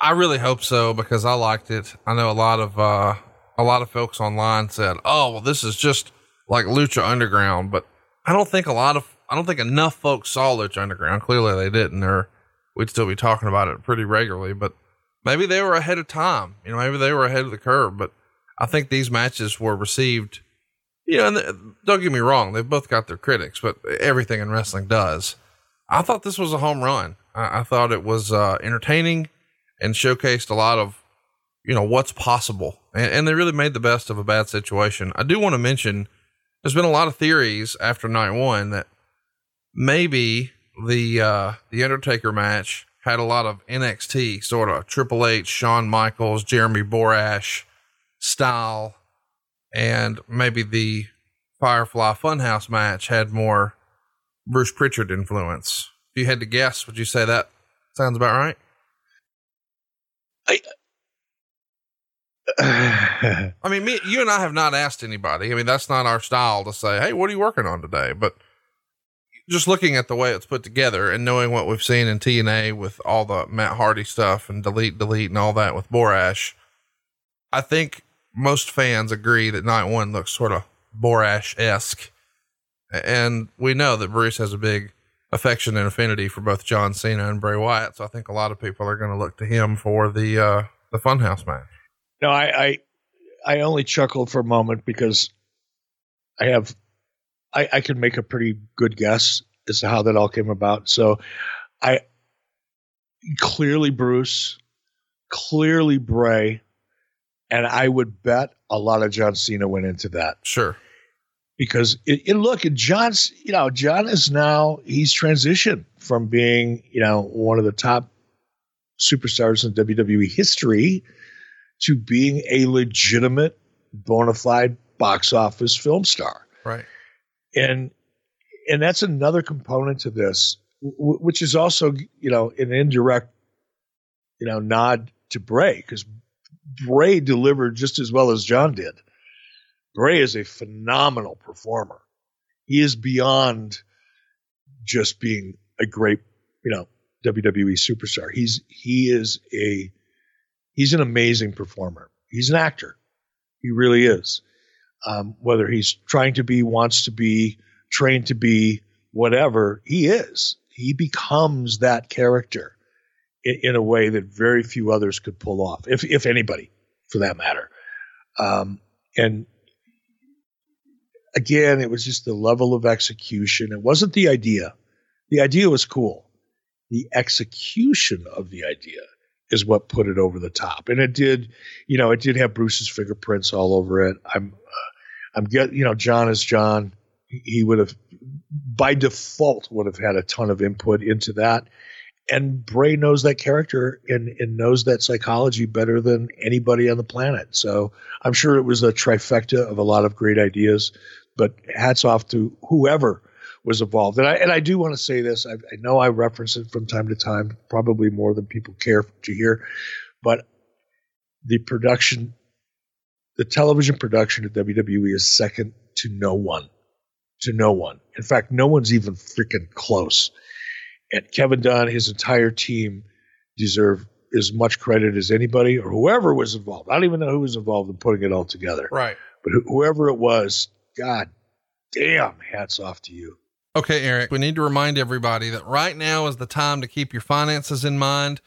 I really hope so because I liked it. I know a lot of uh, a lot of folks online said, "Oh, well, this is just like Lucha Underground," but I don't think a lot of I don't think enough folks saw Lucha Underground. Clearly, they didn't, or we'd still be talking about it pretty regularly. But maybe they were ahead of time. You know, maybe they were ahead of the curve. But I think these matches were received. You know, and don't get me wrong; they've both got their critics, but everything in wrestling does. I thought this was a home run. I, I thought it was uh, entertaining and showcased a lot of, you know, what's possible, and, and they really made the best of a bad situation. I do want to mention there's been a lot of theories after night one that maybe the uh, the Undertaker match had a lot of NXT sort of Triple H, Shawn Michaels, Jeremy Borash style, and maybe the Firefly Funhouse match had more Bruce Pritchard influence. If you had to guess, would you say that sounds about right? I, I mean, me, you and I have not asked anybody. I mean, that's not our style to say, "Hey, what are you working on today?" But just looking at the way it's put together and knowing what we've seen in TNA with all the Matt Hardy stuff and delete, delete, and all that with Borash, I think most fans agree that night one looks sort of Borash esque. And we know that Bruce has a big affection and affinity for both John Cena and Bray Wyatt. So I think a lot of people are going to look to him for the, uh, the funhouse match. No, I, I, I only chuckled for a moment because I have, I, I can make a pretty good guess as to how that all came about. So I clearly Bruce, clearly Bray, and I would bet a lot of John Cena went into that. Sure. Because it, it look, John's, you know, John is now he's transitioned from being, you know, one of the top superstars in WWE history to being a legitimate, bona fide box office film star. Right. And and that's another component to this, w- which is also, you know, an indirect, you know, nod to Bray because Bray delivered just as well as John did. Bray is a phenomenal performer. He is beyond just being a great, you know, WWE superstar. He's he is a he's an amazing performer. He's an actor. He really is. Um, whether he's trying to be, wants to be, trained to be, whatever, he is. He becomes that character in, in a way that very few others could pull off, if if anybody, for that matter. Um, and again, it was just the level of execution. It wasn't the idea. The idea was cool. The execution of the idea is what put it over the top. And it did, you know, it did have Bruce's fingerprints all over it. I'm, uh, I'm get, you know, John is John. He would have, by default, would have had a ton of input into that. And Bray knows that character and, and knows that psychology better than anybody on the planet. So I'm sure it was a trifecta of a lot of great ideas. But hats off to whoever was involved. And I and I do want to say this. I, I, know I reference it from time to time, probably more than people care to hear, but the production, the television production at WWE is second to no one, to no one. In fact, no one's even freaking close. And Kevin Dunn, his entire team, deserve as much credit as anybody or whoever was involved. I don't even know who was involved in putting it all together. Right. But whoever it was, God damn, hats off to you. Okay, Eric, we need to remind everybody that right now is the time to keep your finances in mind.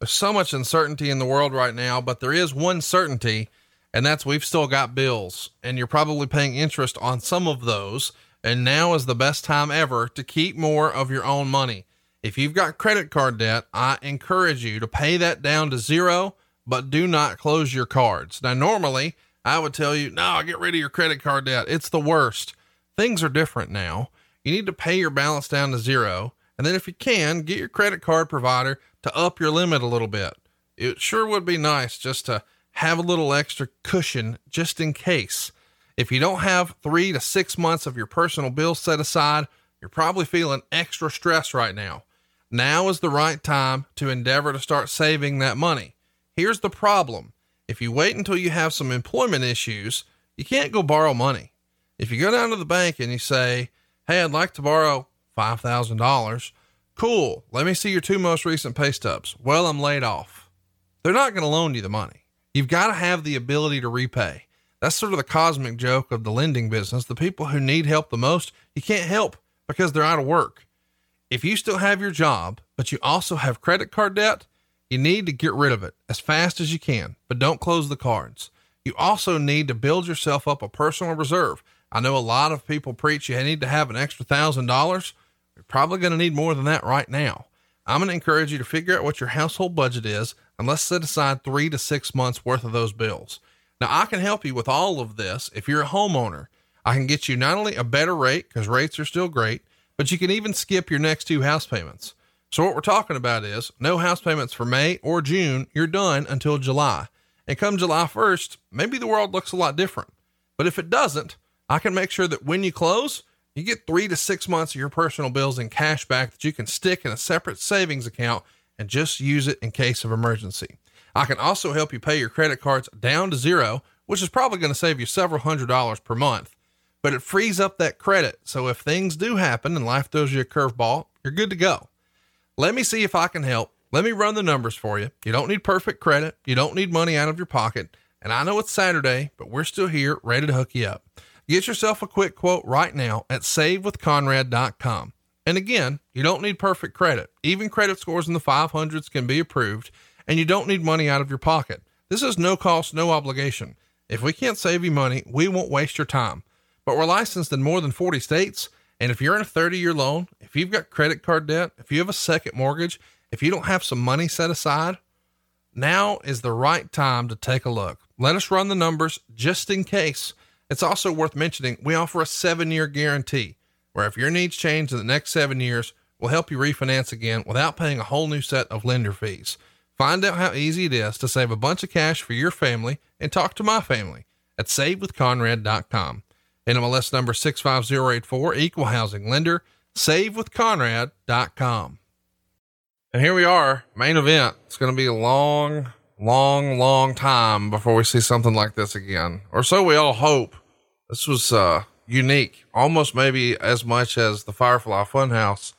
There's so much uncertainty in the world right now, but there is one certainty, and that's we've still got bills, and you're probably paying interest on some of those. And now is the best time ever to keep more of your own money. If you've got credit card debt, I encourage you to pay that down to zero, but do not close your cards. Now, normally I would tell you, no, get rid of your credit card debt. It's the worst. Things are different now you need to pay your balance down to zero. And then if you can, get your credit card provider to up your limit a little bit. It sure would be nice just to have a little extra cushion just in case. If you don't have three to six months of your personal bills set aside, you're probably feeling extra stress right now. Now is the right time to endeavor to start saving that money. Here's the problem. If you wait until you have some employment issues, you can't go borrow money. If you go down to the bank and you say, Hey, I'd like to borrow $5,000. Cool. Let me see your two most recent pay stubs. Well, I'm laid off. They're not going to loan you the money. You've got to have the ability to repay. That's sort of the cosmic joke of the lending business. The people who need help the most, you can't help because they're out of work. If you still have your job, but you also have credit card debt, you need to get rid of it as fast as you can, but don't close the cards. You also need to build yourself up a personal reserve. I know a lot of people preach you need to have an extra thousand dollars. You're probably going to need more than that right now. I'm going to encourage you to figure out what your household budget is and let's set aside three to six months worth of those bills. Now, I can help you with all of this. If you're a homeowner, I can get you not only a better rate because rates are still great, but you can even skip your next two house payments. So, what we're talking about is no house payments for May or June. You're done until July. And come July 1st, maybe the world looks a lot different. But if it doesn't, I can make sure that when you close, you get three to six months of your personal bills in cash back that you can stick in a separate savings account and just use it in case of emergency. I can also help you pay your credit cards down to zero, which is probably going to save you several hundred dollars per month, but it frees up that credit. So if things do happen and life throws you a curveball, you're good to go. Let me see if I can help. Let me run the numbers for you. You don't need perfect credit. You don't need money out of your pocket. And I know it's Saturday, but we're still here ready to hook you up. Get yourself a quick quote right now at savewithconrad.com. And again, you don't need perfect credit. Even credit scores in the 500s can be approved, and you don't need money out of your pocket. This is no cost, no obligation. If we can't save you money, we won't waste your time. But we're licensed in more than 40 states, and if you're in a 30 year loan, if you've got credit card debt, if you have a second mortgage, if you don't have some money set aside, now is the right time to take a look. Let us run the numbers just in case It's also worth mentioning we offer a seven year guarantee where if your needs change in the next seven years, we'll help you refinance again without paying a whole new set of lender fees. Find out how easy it is to save a bunch of cash for your family and talk to my family at savewithconrad.com. NMLS number 65084, equal housing lender, savewithconrad.com. And here we are, main event. It's going to be a long, long, long time before we see something like this again, or so we all hope. This was uh, unique, almost maybe as much as the Firefly Funhouse.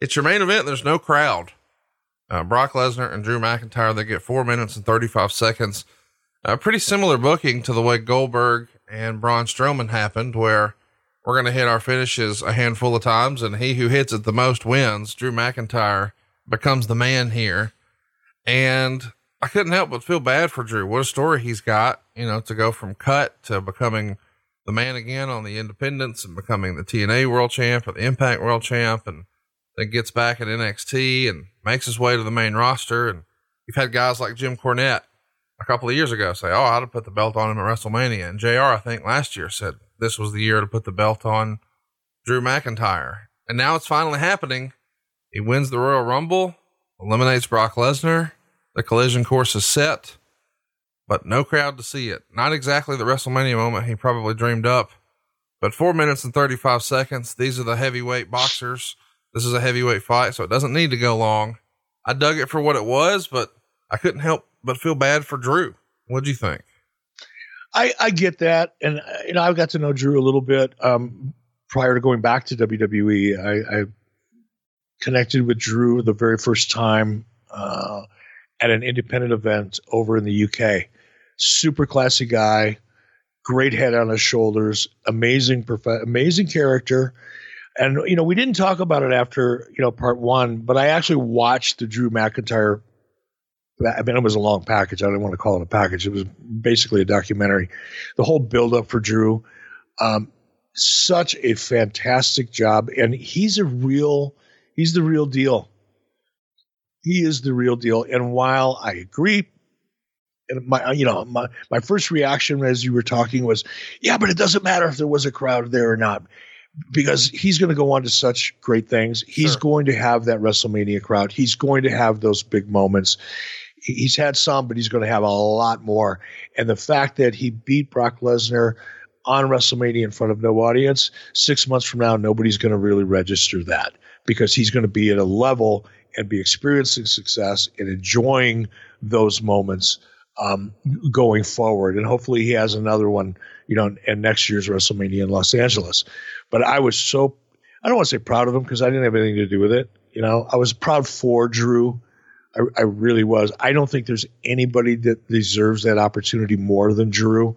It's your main event. There's no crowd. Uh, Brock Lesnar and Drew McIntyre, they get four minutes and 35 seconds. A pretty similar booking to the way Goldberg and Braun Strowman happened, where we're going to hit our finishes a handful of times, and he who hits it the most wins. Drew McIntyre becomes the man here. And I couldn't help but feel bad for Drew. What a story he's got, you know, to go from cut to becoming the man again on the independents and becoming the TNA world champ or the impact world champ and then gets back at NXT and makes his way to the main roster. And you've had guys like Jim Cornette a couple of years ago say, Oh, I'd have put the belt on him at WrestleMania. And JR, I think last year said this was the year to put the belt on Drew McIntyre. And now it's finally happening. He wins the Royal Rumble, eliminates Brock Lesnar. The collision course is set, but no crowd to see it. Not exactly the WrestleMania moment he probably dreamed up, but four minutes and 35 seconds. These are the heavyweight boxers. This is a heavyweight fight, so it doesn't need to go long. I dug it for what it was, but I couldn't help but feel bad for Drew. What'd you think? I, I get that, and uh, you know I've got to know Drew a little bit um, prior to going back to WWE. I, I connected with Drew the very first time uh, at an independent event over in the UK. Super classy guy, great head on his shoulders, amazing, prof- amazing character. And you know, we didn't talk about it after you know part one, but I actually watched the Drew McIntyre. I mean, it was a long package. I didn't want to call it a package. It was basically a documentary. The whole build up for Drew, um, such a fantastic job, and he's a real, he's the real deal. He is the real deal. And while I agree, and my, you know, my my first reaction as you were talking was, yeah, but it doesn't matter if there was a crowd there or not because he's going to go on to such great things. He's Sure. going to have that WrestleMania crowd. He's going to have those big moments. He- He's had some, but he's going to have a lot more. And the fact that he beat Brock Lesnar on WrestleMania in front of no audience, six months from now, nobody's going to really register that because he's going to be at a level and be experiencing success and enjoying those moments um, going forward. And hopefully he has another one, you know, in next year's WrestleMania in Los Angeles. But I was so, I don't want to say proud of him because I didn't have anything to do with it. You know, I was proud for Drew. I, I really was. I don't think there's anybody that deserves that opportunity more than Drew.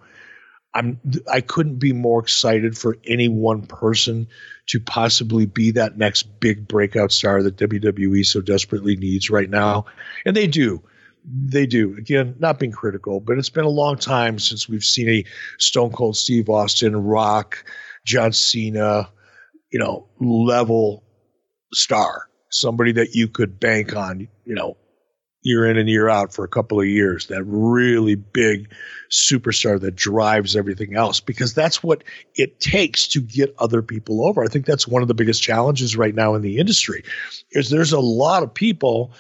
I'm, I couldn't be more excited for any one person to possibly be that next big breakout star that WWE so desperately needs right now. And they do. They do. Again, not being critical, but it's been a long time since we've seen a Stone Cold Steve Austin, Rock, John Cena, you know, level star. Somebody that you could bank on, you know, year in and year out for a couple of years. That really big superstar that drives everything else because that's what it takes to get other people over. I think that's one of the biggest challenges right now in the industry is there's a lot of people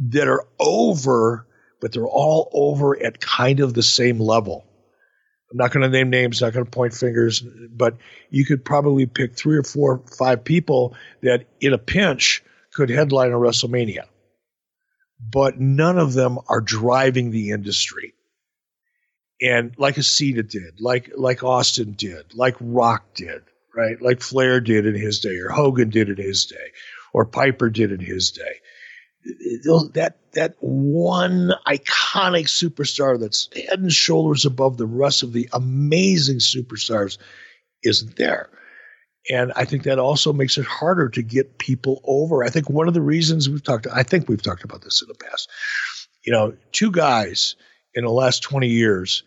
that are over, but they're all over at kind of the same level. I'm not going to name names, not going to point fingers, but you could probably pick three or four, five people that in a pinch could headline a WrestleMania. But none of them are driving the industry. And like a Cena did, like like Austin did, like Rock did, right? Like Flair did in his day, or Hogan did in his day, or Piper did in his day that that one iconic superstar that's head and shoulders above the rest of the amazing superstars isn't there. And I think that also makes it harder to get people over. I think one of the reasons we've talked, I think we've talked about this in the past. You know, two guys in the last 20 years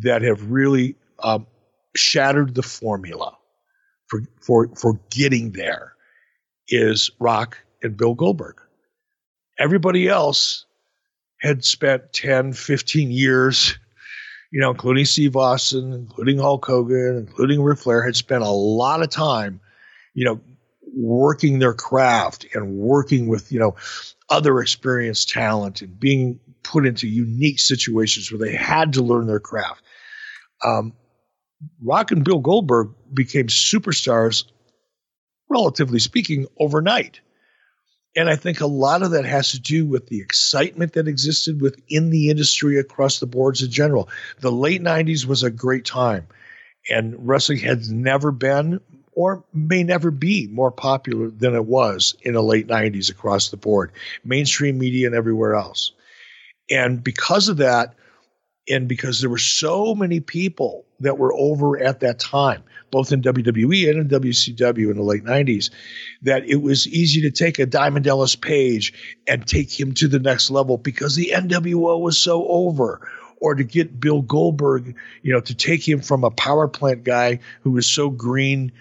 that have really um, shattered the formula for, for, for getting there is Rock and Bill Goldberg everybody else had spent 10 15 years you know, including Steve Austin, including Hulk Hogan, including Ric Flair, had spent a lot of time, you know, working their craft and working with, you know, other experienced talent and being put into unique situations where they had to learn their craft. Um, Rock and Bill Goldberg became superstars, relatively speaking, overnight. And I think a lot of that has to do with the excitement that existed within the industry across the boards in general. The late 90s was a great time, and wrestling has never been or may never be more popular than it was in the late 90s across the board, mainstream media and everywhere else. And because of that, and because there were so many people that were over at that time, both in WWE and in WCW in the late 90s, that it was easy to take a Diamond Dallas Page and take him to the next level because the NWO was so over. Or to get Bill Goldberg, you know, to take him from a power plant guy who was so green,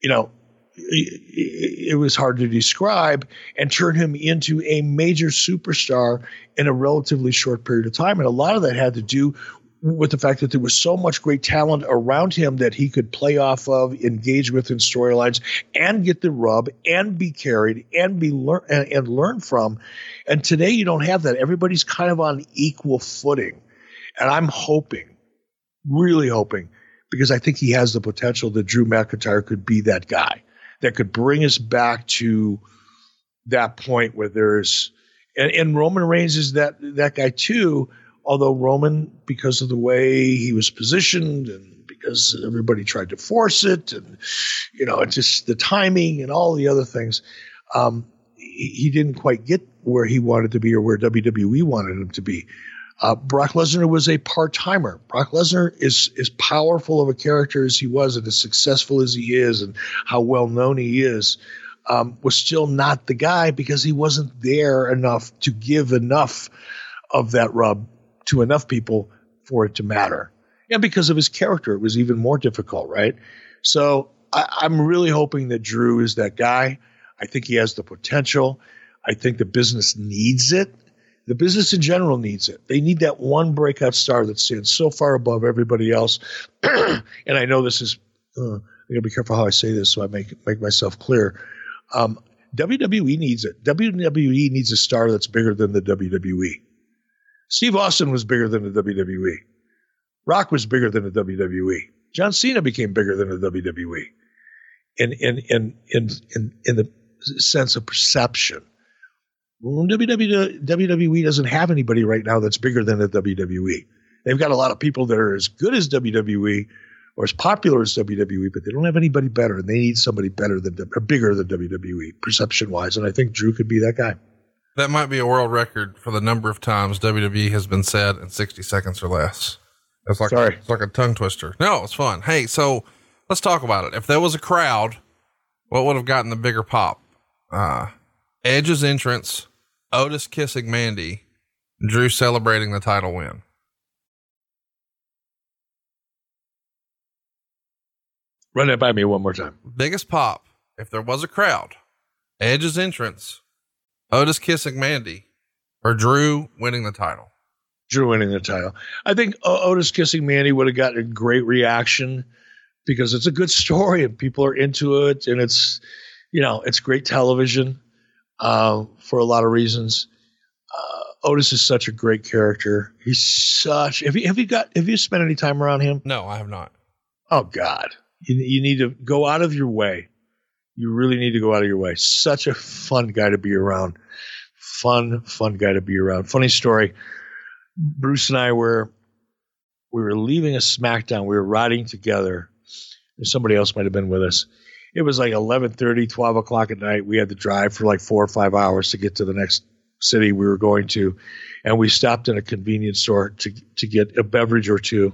you know, it was hard to describe and turn him into a major superstar in a relatively short period of time. And a lot of that had to do with the fact that there was so much great talent around him that he could play off of, engage with in storylines, and get the rub, and be carried, and be learn and, and learn from. And today you don't have that. Everybody's kind of on equal footing, and I'm hoping, really hoping, because I think he has the potential that Drew McIntyre could be that guy that could bring us back to that point where there's and, and Roman Reigns is that that guy too although Roman, because of the way he was positioned and because everybody tried to force it, and you know, it's just the timing and all the other things, um, he, he, didn't quite get where he wanted to be or where WWE wanted him to be. Uh, Brock Lesnar was a part timer. Brock Lesnar is as powerful of a character as he was, and as successful as he is, and how well known he is. Um, was still not the guy because he wasn't there enough to give enough of that rub to enough people for it to matter. And because of his character, it was even more difficult, right? So I, I'm really hoping that Drew is that guy. I think he has the potential. I think the business needs it. The business in general needs it. They need that one breakout star that stands so far above everybody else. and I know this is, uh, I gotta be careful how I say this so I make make myself clear. Um, WWE needs it. WWE needs a star that's bigger than the WWE. Steve Austin was bigger than the WWE. Rock was bigger than the WWE. John Cena became bigger than the WWE in in in in in, in the sense of perception. WWE doesn't have anybody right now that's bigger than the WWE. They've got a lot of people that are as good as WWE or as popular as WWE, but they don't have anybody better, and they need somebody better than or bigger than WWE perception wise. And I think Drew could be that guy. That might be a world record for the number of times WWE has been said in 60 seconds or less. It's like, Sorry. it's like a tongue twister. No, it's fun. Hey, so let's talk about it. If there was a crowd, what would have gotten the bigger pop? Uh, Edge's entrance, Otis kissing Mandy, Drew celebrating the title win. Run that by me one more time. Biggest pop, if there was a crowd, Edge's entrance, Otis kissing Mandy or Drew winning the title? Drew winning the title. I think Otis kissing Mandy would have gotten a great reaction because it's a good story and people are into it and it's, you know, it's great television uh, for a lot of reasons. Uh, Otis is such a great character. He's such. Have you have you got have you spent any time around him? No, I have not. Oh God, you you need to go out of your way you really need to go out of your way. Such a fun guy to be around. Fun, fun guy to be around. Funny story. Bruce and I were we were leaving a SmackDown. We were riding together. Somebody else might have been with us. It was like 11:30, 12 o'clock at night. We had to drive for like four or five hours to get to the next city we were going to, and we stopped in a convenience store to to get a beverage or two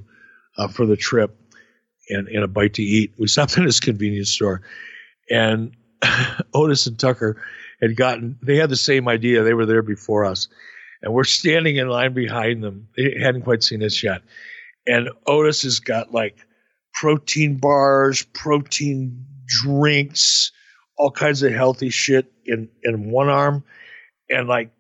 uh, for the trip and, and a bite to eat. We stopped in this convenience store, and Otis and Tucker had gotten they had the same idea. They were there before us, and we're standing in line behind them. They hadn't quite seen us yet, and Otis has got like protein bars, protein drinks, all kinds of healthy shit in in one arm, and like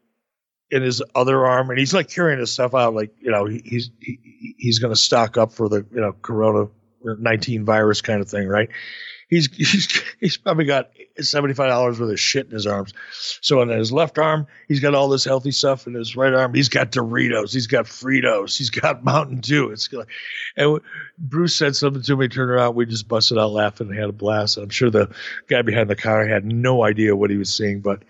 in his other arm, and he's like carrying his stuff out, like you know, he, he's he, he's going to stock up for the you know Corona nineteen virus kind of thing, right? He's he's he's probably got seventy five dollars worth of shit in his arms. So in his left arm, he's got all this healthy stuff. In his right arm, he's got Doritos, he's got Fritos, he's got Mountain Dew. It's like, and Bruce said something to me. Turned around, we just busted out laughing and had a blast. I'm sure the guy behind the counter had no idea what he was saying, but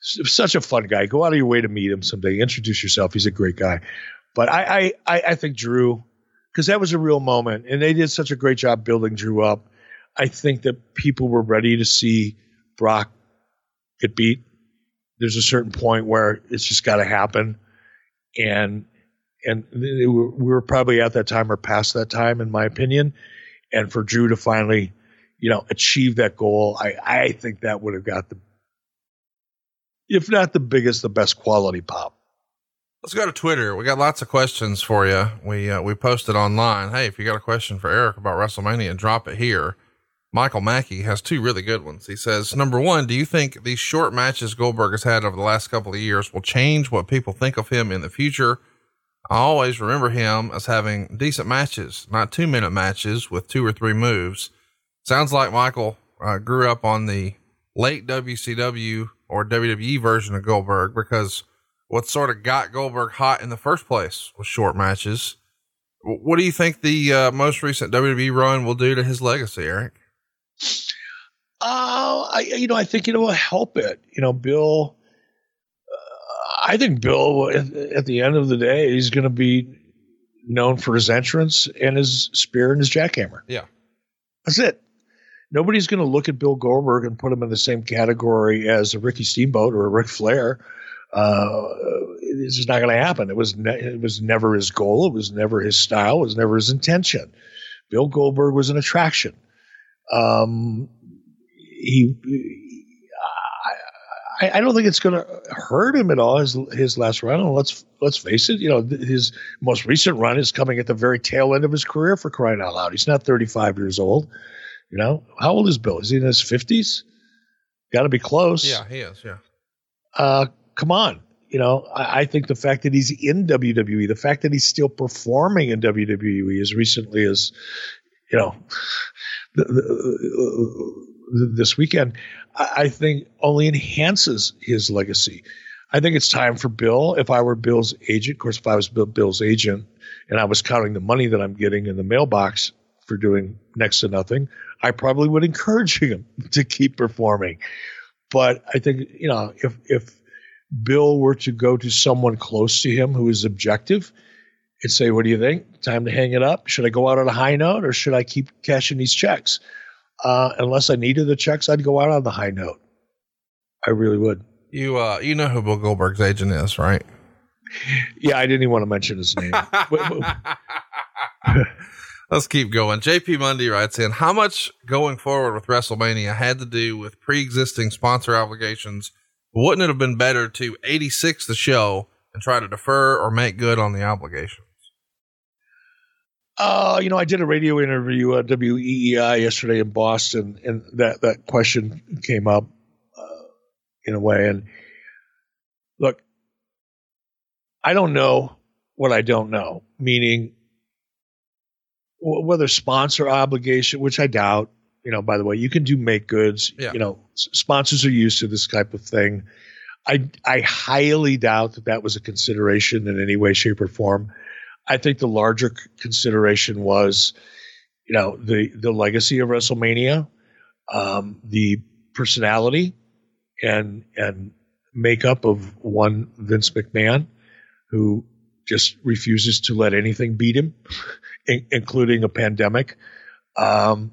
such a fun guy. Go out of your way to meet him someday. Introduce yourself. He's a great guy. But I I I think Drew, because that was a real moment, and they did such a great job building Drew up. I think that people were ready to see Brock get beat. There's a certain point where it's just got to happen, and and we were probably at that time or past that time, in my opinion. And for Drew to finally, you know, achieve that goal, I I think that would have got the if not the biggest, the best quality pop. Let's go to Twitter. We got lots of questions for you. We uh, we posted online. Hey, if you got a question for Eric about WrestleMania, drop it here. Michael Mackey has two really good ones. He says, number one, do you think these short matches Goldberg has had over the last couple of years will change what people think of him in the future? I always remember him as having decent matches, not two minute matches with two or three moves. Sounds like Michael uh, grew up on the late WCW or WWE version of Goldberg because what sort of got Goldberg hot in the first place was short matches. What do you think the uh, most recent WWE run will do to his legacy, Eric? Uh, I, you know, I think it will help it. You know, Bill, uh, I think Bill, at, at, the end of the day, he's going to be known for his entrance and his spear and his jackhammer. Yeah. That's it nobody's going to look at Bill Goldberg and put him in the same category as a Ricky Steamboat or a Ric Flair. Uh, this is not going to happen. It was ne- it was never his goal. It was never his style. It was never his intention. Bill Goldberg was an attraction. Um, he, I, I, don't think it's going to hurt him at all. His his last run. And let's let's face it. You know, his most recent run is coming at the very tail end of his career. For crying out loud, he's not 35 years old. You know, how old is Bill? Is he in his fifties? Got to be close. Yeah, he is. Yeah. Uh, come on. You know, I, I, think the fact that he's in WWE, the fact that he's still performing in WWE as recently as, you know, the, the, uh, uh, this weekend, I, I think only enhances his legacy. I think it's time for Bill. If I were Bill's agent, of course, if I was Bill's agent and I was counting the money that I'm getting in the mailbox for doing next to nothing, I probably would encourage him to keep performing. But I think, you know, if, if Bill were to go to someone close to him who is objective and say, What do you think? Time to hang it up? Should I go out on a high note or should I keep cashing these checks? Uh, unless I needed the checks, I'd go out on the high note. I really would. You, uh, you know who Bill Goldberg's agent is, right? Yeah, I didn't even want to mention his name. Let's keep going. JP Mundy writes in How much going forward with WrestleMania had to do with pre existing sponsor obligations? Wouldn't it have been better to 86 the show and try to defer or make good on the obligations? Uh, you know, I did a radio interview at WEEI yesterday in Boston, and that, that question came up uh, in a way. And look, I don't know what I don't know, meaning whether sponsor obligation, which I doubt. You know, by the way, you can do make goods. Yeah. You know, sponsors are used to this type of thing. I I highly doubt that that was a consideration in any way, shape, or form. I think the larger consideration was, you know, the the legacy of WrestleMania, um, the personality, and and makeup of one Vince McMahon, who just refuses to let anything beat him in, including a pandemic. Um,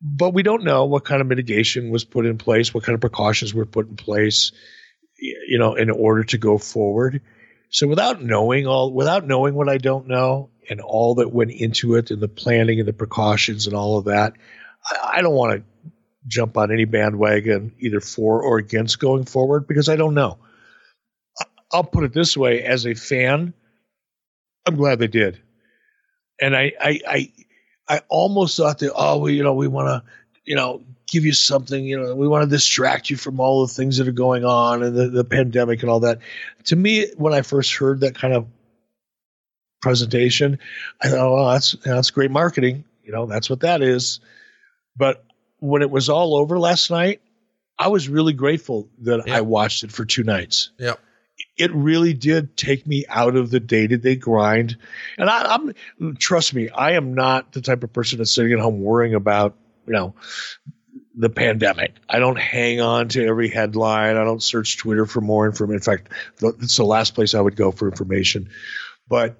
but we don't know what kind of mitigation was put in place, what kind of precautions were put in place, you know, in order to go forward. So without knowing all, without knowing what I don't know and all that went into it and the planning and the precautions and all of that, I, I don't want to jump on any bandwagon either for or against going forward because I don't know. I'll put it this way: as a fan, I'm glad they did and I, I, I, I almost thought that, oh, we, you know, we want to, you know, give you something, you know, we want to distract you from all the things that are going on and the, the pandemic and all that. To me, when I first heard that kind of presentation, I thought, well, that's, that's great marketing. You know, that's what that is. But when it was all over last night, I was really grateful that. I watched it for two nights Yep. it really did take me out of the day to day grind. And I, I'm, trust me, I am not the type of person that's sitting at home worrying about, you know, the pandemic. I don't hang on to every headline. I don't search Twitter for more information. In fact, it's the last place I would go for information. But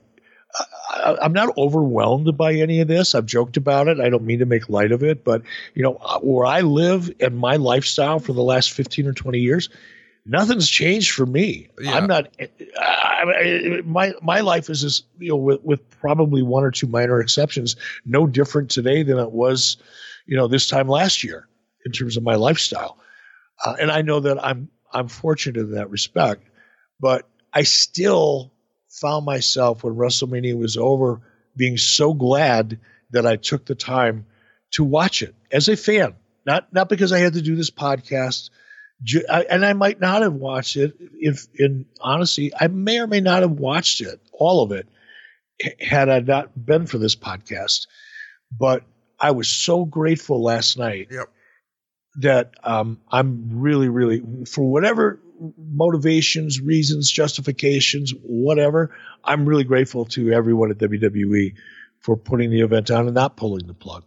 I, I'm not overwhelmed by any of this. I've joked about it. I don't mean to make light of it, but you know, where I live and my lifestyle for the last 15 or 20 years, nothing's changed for me. Yeah. I'm not. I, I, my my life is just you know with, with probably one or two minor exceptions, no different today than it was, you know, this time last year in terms of my lifestyle. Uh, and I know that I'm I'm fortunate in that respect, but I still found myself when WrestleMania was over being so glad that I took the time to watch it as a fan, not not because I had to do this podcast and I might not have watched it if, in honesty, I may or may not have watched it, all of it, had I not been for this podcast. But I was so grateful last night Yep. That um, I'm really, really, for whatever motivations, reasons, justifications, whatever, I'm really grateful to everyone at WWE for putting the event on and not pulling the plug.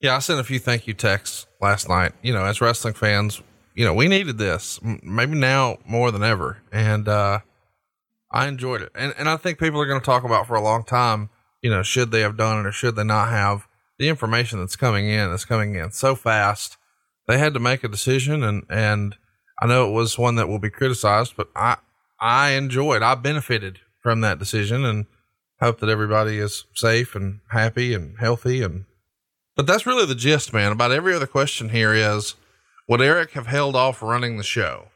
Yeah, I sent a few thank you texts last night. You know, as wrestling fans, you know, we needed this maybe now more than ever. And, uh, I enjoyed it. And, and I think people are going to talk about for a long time, you know, should they have done it or should they not have the information that's coming in is coming in so fast. They had to make a decision and, and I know it was one that will be criticized, but I, I enjoyed, I benefited from that decision and hope that everybody is safe and happy and healthy and but that's really the gist, man. About every other question here is would Eric have held off running the show?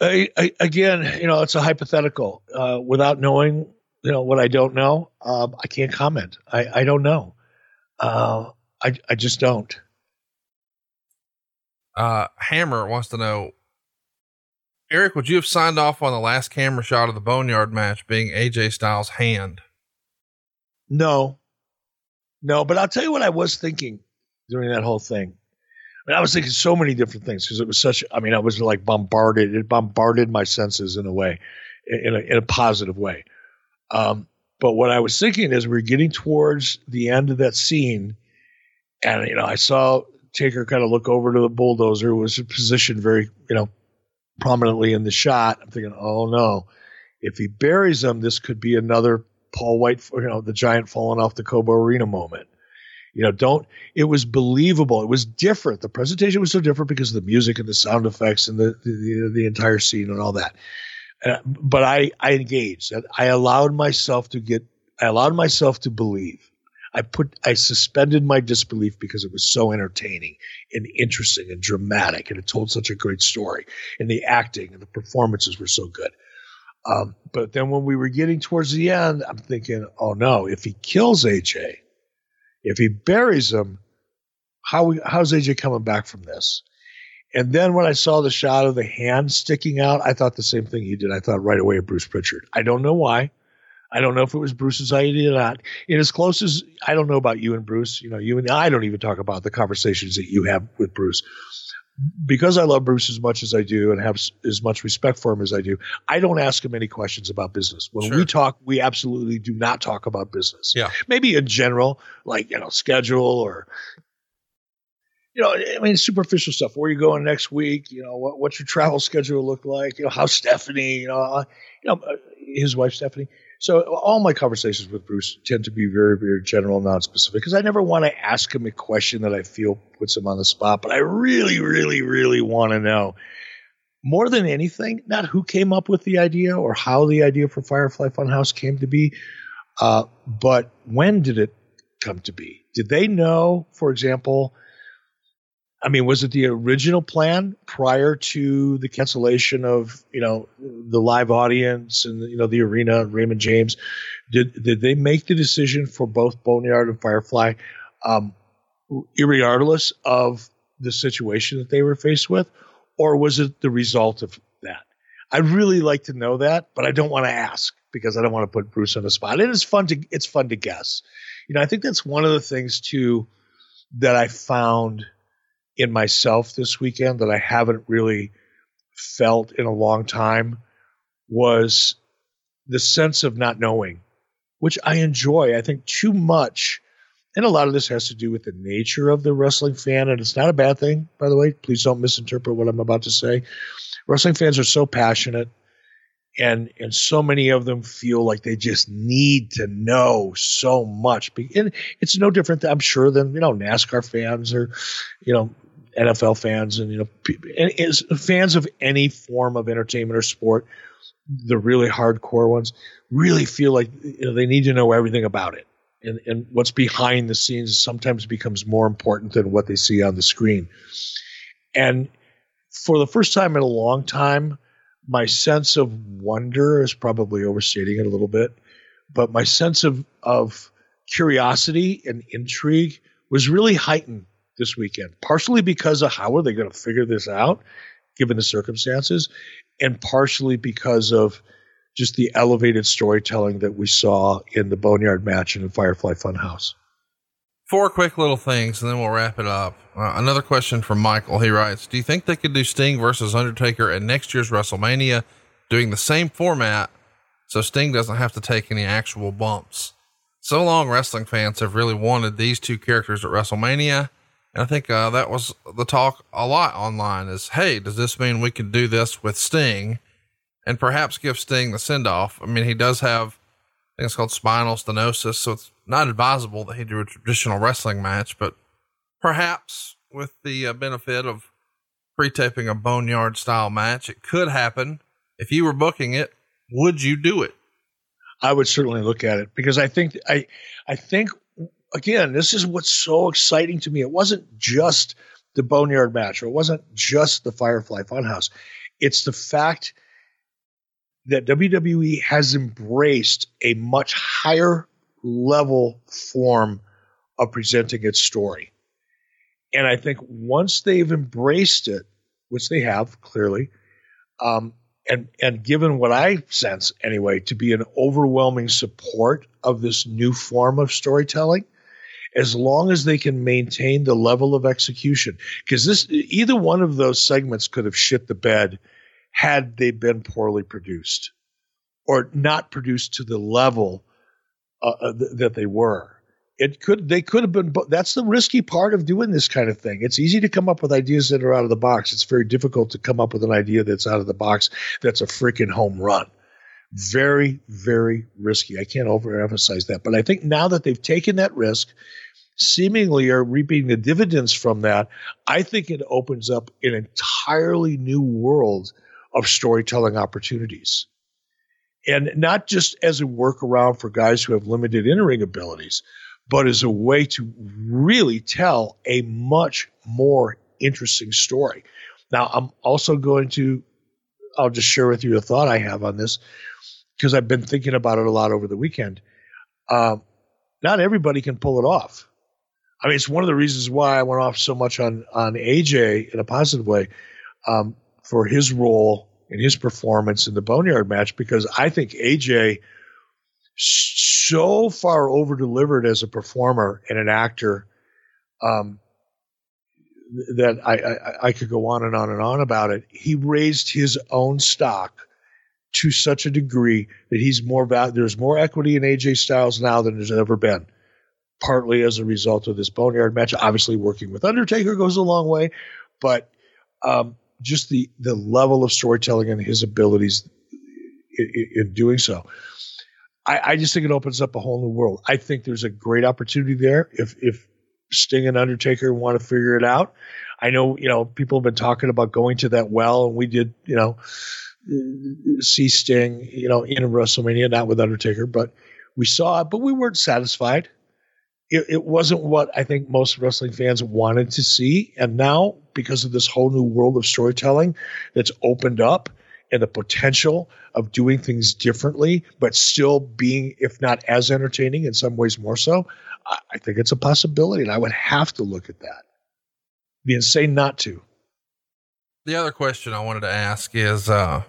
I, I, again, you know, it's a hypothetical. Uh, without knowing, you know, what I don't know, um, I can't comment. I, I don't know. Uh, I, I just don't. Uh, Hammer wants to know Eric, would you have signed off on the last camera shot of the Boneyard match being AJ Styles' hand? No, no. But I'll tell you what I was thinking during that whole thing. I, mean, I was thinking so many different things because it was such. I mean, I was like bombarded. It bombarded my senses in a way, in a, in a positive way. Um, but what I was thinking is we're getting towards the end of that scene, and you know, I saw Taker kind of look over to the bulldozer, was positioned very, you know, prominently in the shot. I'm thinking, oh no, if he buries him, this could be another Paul White, you know, the giant falling off the Cobo Arena moment. You know, don't. It was believable. It was different. The presentation was so different because of the music and the sound effects and the the, the entire scene and all that. Uh, but I I engaged. I allowed myself to get. I allowed myself to believe. I put. I suspended my disbelief because it was so entertaining and interesting and dramatic, and it told such a great story. And the acting and the performances were so good. Um, but then when we were getting towards the end, I'm thinking, oh no, if he kills AJ, if he buries him, how how's AJ coming back from this? And then when I saw the shot of the hand sticking out, I thought the same thing he did. I thought right away of Bruce Pritchard. I don't know why. I don't know if it was Bruce's idea or not. In as close as I don't know about you and Bruce, you know, you and I don't even talk about the conversations that you have with Bruce. Because I love Bruce as much as I do and have as much respect for him as I do, I don't ask him any questions about business. When we talk, we absolutely do not talk about business. Yeah. Maybe in general, like, you know, schedule or, you know, I mean, superficial stuff. Where are you going next week? You know, what, what's your travel schedule look like? You know, how's Stephanie? You know, uh, you know, uh, his wife Stephanie. So all my conversations with Bruce tend to be very, very general, non-specific, because I never want to ask him a question that I feel puts him on the spot. But I really, really, really want to know more than anything, not who came up with the idea or how the idea for Firefly Funhouse came to be, uh, but when did it come to be? Did they know, for example? I mean, was it the original plan prior to the cancellation of you know the live audience and you know the arena, Raymond James? Did did they make the decision for both Boneyard and Firefly um, regardless of the situation that they were faced with, or was it the result of that? I'd really like to know that, but I don't want to ask because I don't want to put Bruce on the spot. It's fun to it's fun to guess. You know, I think that's one of the things too that I found in myself this weekend that I haven't really felt in a long time was the sense of not knowing, which I enjoy. I think too much and a lot of this has to do with the nature of the wrestling fan, and it's not a bad thing, by the way. Please don't misinterpret what I'm about to say. Wrestling fans are so passionate, and and so many of them feel like they just need to know so much. And it's no different, I'm sure, than you know NASCAR fans or you know NFL fans, and you know is fans of any form of entertainment or sport. The really hardcore ones really feel like you know, they need to know everything about it and, and what's behind the scenes sometimes becomes more important than what they see on the screen. And for the first time in a long time, my sense of wonder is probably overstating it a little bit, but my sense of, of curiosity and intrigue was really heightened this weekend, partially because of how are they going to figure this out given the circumstances, and partially because of just the elevated storytelling that we saw in the Boneyard match and in Firefly Funhouse. Four quick little things, and then we'll wrap it up. Uh, another question from Michael. He writes Do you think they could do Sting versus Undertaker at next year's WrestleMania, doing the same format so Sting doesn't have to take any actual bumps? So long, wrestling fans have really wanted these two characters at WrestleMania. And I think uh, that was the talk a lot online is, hey, does this mean we could do this with Sting? and perhaps give Sting the send off. I mean, he does have, I think it's called spinal stenosis, so it's not advisable that he do a traditional wrestling match, but perhaps with the uh, benefit of pre taping a boneyard style match, it could happen. If you were booking it, would you do it? I would certainly look at it because I think I I think again this is what's so exciting to me. It wasn't just the boneyard match or it wasn't just the Firefly Funhouse. It's the fact that WWE has embraced a much higher level form of presenting its story. And I think once they've embraced it, which they have clearly, um, and and given what I sense anyway to be an overwhelming support of this new form of storytelling, as long as they can maintain the level of execution, because this either one of those segments could have shit the bed had they been poorly produced or not produced to the level uh, uh, th- that they were. It could they could have been. That's the risky part of doing this kind of thing. It's easy to come up with ideas that are out of the box. It's very difficult to come up with an idea that's out of the box that's a freaking home run. Very, very risky. I can't overemphasize that. But I think now that they've taken that risk, seemingly are reaping the dividends from that, I think it opens up an entirely new world of storytelling opportunities. And not just as a workaround for guys who have limited in-ring abilities, but as a way to really tell a much more interesting story. Now, I'm also going to, I'll just share with you a thought I have on this because I've been thinking about it a lot over the weekend. Um, not everybody can pull it off. I mean, it's one of the reasons why I went off so much on on AJ in a positive way um, for his role and his performance in the Boneyard match because I think AJ so far over delivered as a performer and an actor um, that I, I, I, could go on and on and on about it. He raised his own stock to such a degree that he's more val- there's more equity in AJ Styles now than there's ever been. Partly as a result of this Boneyard match. Obviously, working with Undertaker goes a long way, but um, just the the level of storytelling and his abilities in, in doing so. I, I, just think it opens up a whole new world. I think there's a great opportunity there if if Sting and Undertaker want to figure it out. I know you know people have been talking about going to that well, and we did you know see Sting you know in WrestleMania, not with Undertaker, but we saw it, but we weren't satisfied it, it wasn't what I think most wrestling fans wanted to see. And now, because of this whole new world of storytelling that's opened up and the potential of doing things differently, but still being, if not as entertaining, in some ways more so, I, I think it's a possibility, and I would have to look at that. Be insane not to. The other question I wanted to ask is, uh,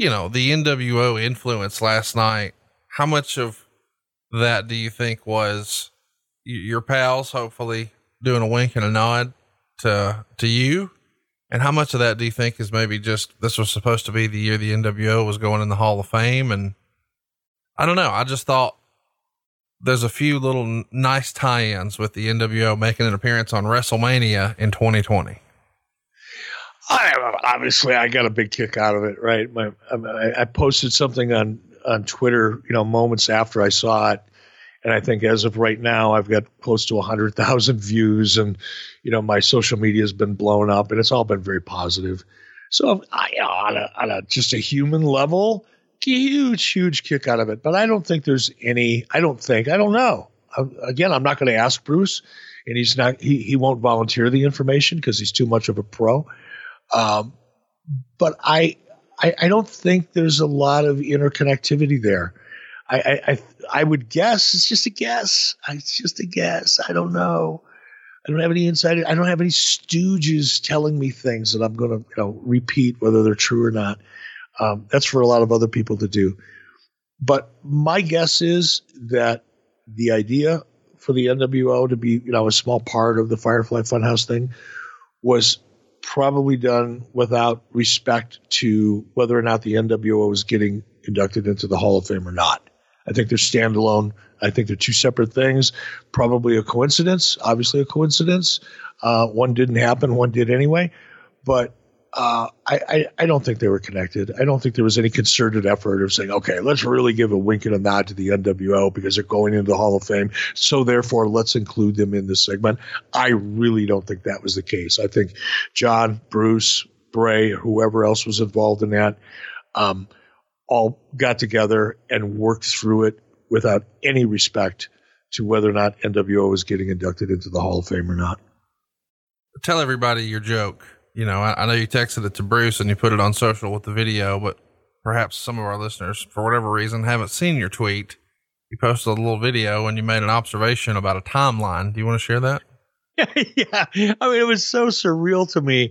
you know, the NWO influence last night. How much of that do you think was your pals, hopefully doing a wink and a nod to to you, and how much of that do you think is maybe just this was supposed to be the year the NWO was going in the Hall of Fame? And I don't know. I just thought there's a few little nice tie ins with the NWO making an appearance on WrestleMania in 2020. I, obviously, I got a big kick out of it, right? My, um, I, I posted something on, on Twitter, you know, moments after I saw it. And I think as of right now, I've got close to 100,000 views, and you know my social media has been blown up, and it's all been very positive. So I, you know, on a, on a just a human level, huge, huge kick out of it. But I don't think there's any. I don't think. I don't know. I, again, I'm not going to ask Bruce, and he's not. He he won't volunteer the information because he's too much of a pro. Um, but I, I I don't think there's a lot of interconnectivity there. I, I, I would guess it's just a guess. It's just a guess. I don't know. I don't have any insider. I don't have any stooges telling me things that I'm going to you know repeat whether they're true or not. Um, that's for a lot of other people to do. But my guess is that the idea for the NWO to be you know a small part of the Firefly Funhouse thing was probably done without respect to whether or not the NWO was getting inducted into the Hall of Fame or not. I think they're standalone. I think they're two separate things. Probably a coincidence, obviously a coincidence. Uh, one didn't happen, one did anyway. But uh, I, I, don't think they were connected. I don't think there was any concerted effort of saying, okay, let's really give a wink and a nod to the NWO because they're going into the Hall of Fame. So therefore, let's include them in this segment. I really don't think that was the case. I think John, Bruce, Bray, whoever else was involved in that, um, all got together and worked through it without any respect to whether or not NWO was getting inducted into the Hall of Fame or not. Tell everybody your joke. You know, I, I, know you texted it to Bruce and you put it on social with the video, but perhaps some of our listeners, for whatever reason, haven't seen your tweet. You posted a little video and you made an observation about a timeline. Do you want to share that? yeah, I mean, it was so surreal to me.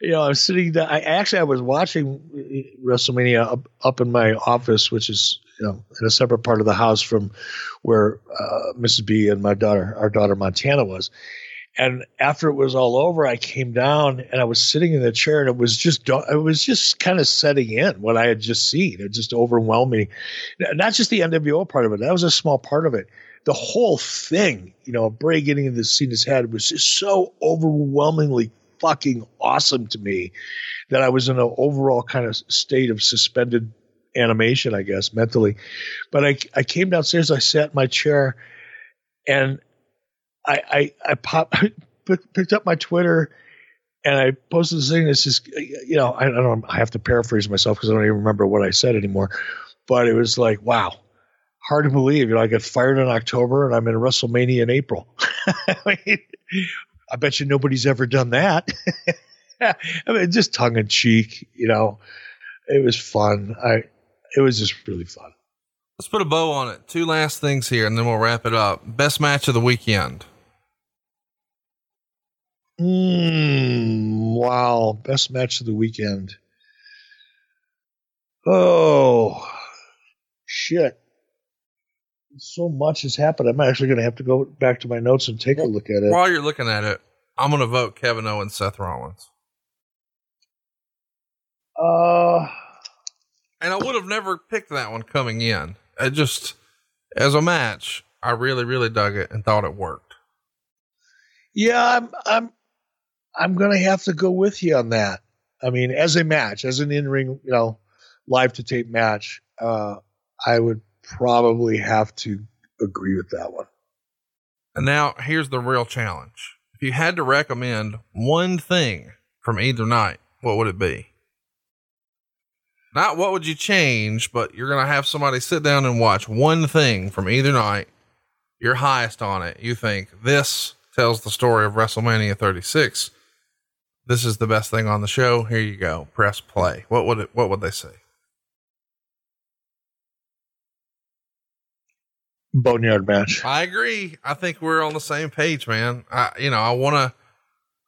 You know, I was sitting. There, I actually I was watching WrestleMania up, up in my office, which is you know in a separate part of the house from where uh, Mrs. B and my daughter, our daughter Montana, was. And after it was all over, I came down and I was sitting in the chair, and it was just it was just kind of setting in what I had just seen. It just overwhelmed me. Not just the NWO part of it; that was a small part of it the whole thing, you know, Bray getting into the scene his head was just so overwhelmingly fucking awesome to me that I was in an overall kind of state of suspended animation, I guess, mentally. But I, I came downstairs, I sat in my chair, and I, I, I popped, picked up my Twitter and I posted this thing that says, you know, I, I don't I have to paraphrase myself because I don't even remember what I said anymore. But it was like, wow, hard to believe. You know, I got fired in October and I'm in WrestleMania in April. I mean, I bet you nobody's ever done that. I mean, just tongue in cheek, you know. It was fun. I it was just really fun. Let's put a bow on it. Two last things here and then we'll wrap it up. Best match of the weekend. Mm, wow. Best match of the weekend. Oh, shit so much has happened. I'm actually going to have to go back to my notes and take a look at it. While you're looking at it, I'm going to vote Kevin Owens, Seth Rollins. Uh, and I would have never picked that one coming in. It just, as a match, I really, really dug it and thought it worked. Yeah, I'm, I'm, I'm going to have to go with you on that. I mean, as a match, as an in-ring, you know, live to tape match, uh, I would probably have to agree with that one. And now here's the real challenge. If you had to recommend one thing from either night, what would it be? Not what would you change, but you're going to have somebody sit down and watch one thing from either night. You're highest on it. You think this tells the story of WrestleMania 36. This is the best thing on the show. Here you go. Press play. What would it, what would they say? Boneyard match. I agree. I think we're on the same page, man. I, you know, I want to,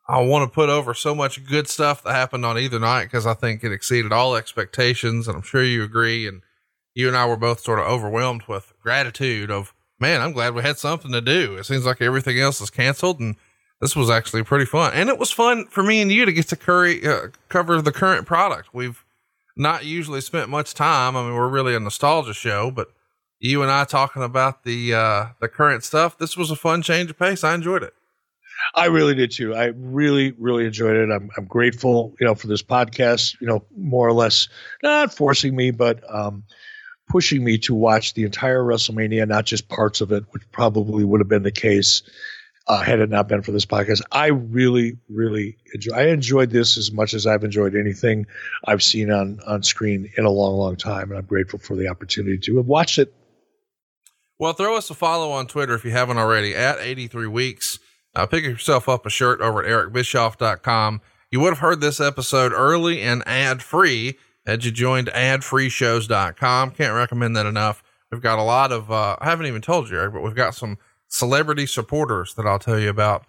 I want to put over so much good stuff that happened on either night because I think it exceeded all expectations, and I'm sure you agree. And you and I were both sort of overwhelmed with gratitude of, man, I'm glad we had something to do. It seems like everything else is canceled, and this was actually pretty fun. And it was fun for me and you to get to curry, uh, cover the current product. We've not usually spent much time. I mean, we're really a nostalgia show, but you and I talking about the uh, the current stuff. This was a fun change of pace. I enjoyed it. I really did too. I really, really enjoyed it. I'm, I'm grateful, you know, for this podcast. You know, more or less not forcing me, but um, pushing me to watch the entire WrestleMania, not just parts of it, which probably would have been the case uh, had it not been for this podcast. I really, really enjoy. I enjoyed this as much as I've enjoyed anything I've seen on on screen in a long, long time, and I'm grateful for the opportunity to have watched it well, throw us a follow on Twitter if you haven't already at 83 weeks. Uh, pick yourself up a shirt over at ericbischoff.com. You would have heard this episode early and ad free had you joined adfreeshows.com. Can't recommend that enough. We've got a lot of, uh, I haven't even told you, Eric, but we've got some celebrity supporters that I'll tell you about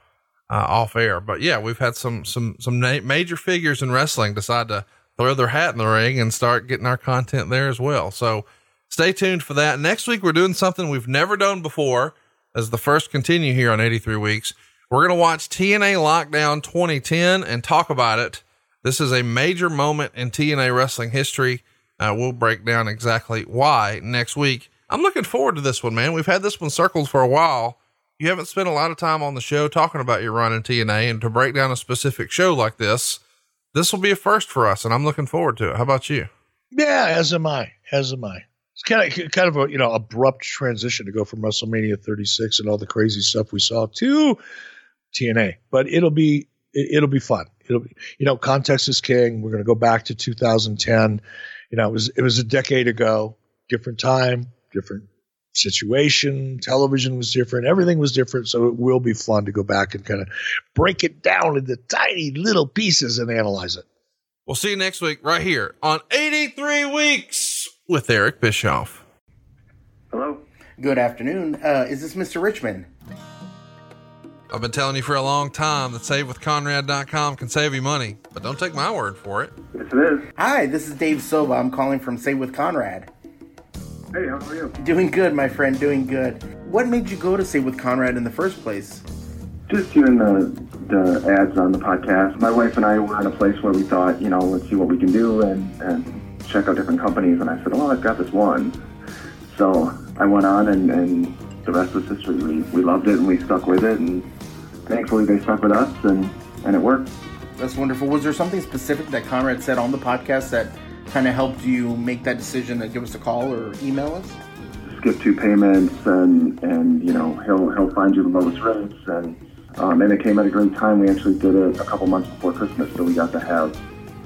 uh, off air. But yeah, we've had some, some, some na- major figures in wrestling decide to throw their hat in the ring and start getting our content there as well. So, Stay tuned for that. Next week, we're doing something we've never done before as the first continue here on 83 Weeks. We're going to watch TNA Lockdown 2010 and talk about it. This is a major moment in TNA wrestling history. Uh, we'll break down exactly why next week. I'm looking forward to this one, man. We've had this one circled for a while. You haven't spent a lot of time on the show talking about your run in TNA, and to break down a specific show like this, this will be a first for us, and I'm looking forward to it. How about you? Yeah, as am I. As am I it's kind of kind of a you know abrupt transition to go from WrestleMania 36 and all the crazy stuff we saw to TNA. But it'll be it'll be fun. It'll be you know context is king. We're going to go back to 2010. You know it was it was a decade ago, different time, different situation. Television was different. Everything was different. So it will be fun to go back and kind of break it down into tiny little pieces and analyze it. We'll see you next week right here on 83 Weeks with Eric Bischoff. Hello. Good afternoon. Uh, is this Mr. Richmond? I've been telling you for a long time that SaveWithConrad.com can save you money, but don't take my word for it. Yes, it is. Hi, this is Dave Silva. I'm calling from Save with Conrad. Hey, how are you? Doing good, my friend. Doing good. What made you go to Save with Conrad in the first place? Just doing the the ads on the podcast. My wife and I were in a place where we thought, you know, let's see what we can do, and and check out different companies, and I said, well, I've got this one. So I went on, and, and the rest is history. We, we loved it, and we stuck with it, and thankfully they stuck with us, and, and it worked. That's wonderful. Was there something specific that Conrad said on the podcast that kind of helped you make that decision to give us a call or email us? Skip two payments, and and you know he'll he'll find you the lowest rates, and um, and it came at a great time. We actually did it a couple months before Christmas, so we got to have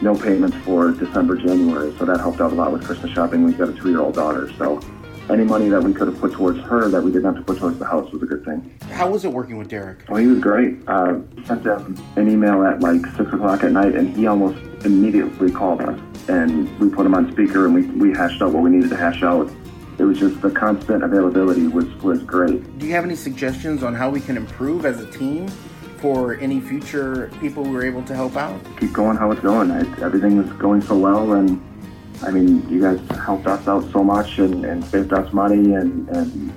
no payments for December, January. So that helped out a lot with Christmas shopping. We've got a two year old daughter. So any money that we could have put towards her that we didn't have to put towards the house was a good thing. How was it working with Derek? Well, he was great. Uh, sent him an email at like 6 o'clock at night, and he almost immediately called us. And we put him on speaker, and we, we hashed out what we needed to hash out. It was just the constant availability was, was great. Do you have any suggestions on how we can improve as a team for any future people we were able to help out? Keep going how it's going. I, everything is going so well, and I mean, you guys helped us out so much and, and saved us money, and, and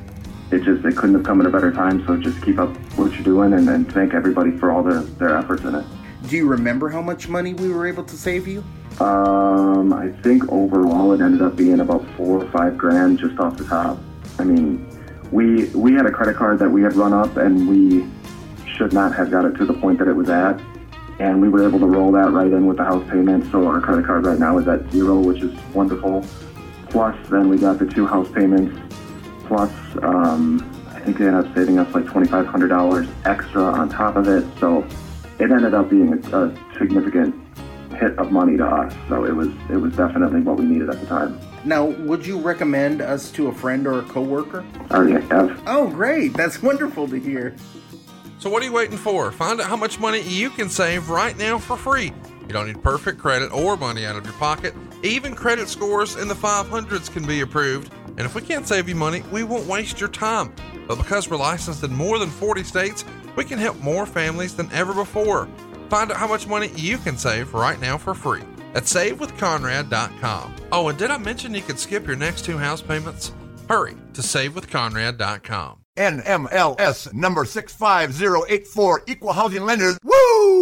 it just it couldn't have come at a better time. So just keep up what you're doing, and, and thank everybody for all their, their efforts in it. Do you remember how much money we were able to save you? Um, I think overall it ended up being about four or five grand just off the top. I mean, we we had a credit card that we had run up, and we should not have got it to the point that it was at. And we were able to roll that right in with the house payment. So our credit card right now is at zero, which is wonderful. Plus, then we got the two house payments. Plus, um, I think they ended up saving us like $2,500 extra on top of it. So it ended up being a, a significant hit of money to us. So it was it was definitely what we needed at the time. Now, would you recommend us to a friend or a coworker? I already have. Oh, great! That's wonderful to hear. So what are you waiting for? Find out how much money you can save right now for free. You don't need perfect credit or money out of your pocket. Even credit scores in the 500s can be approved. And if we can't save you money, we won't waste your time. But because we're licensed in more than 40 states, we can help more families than ever before. Find out how much money you can save right now for free at savewithconrad.com. Oh, and did I mention you could skip your next two house payments? Hurry to savewithconrad.com. NMLS number 65084, equal housing lenders. Woo!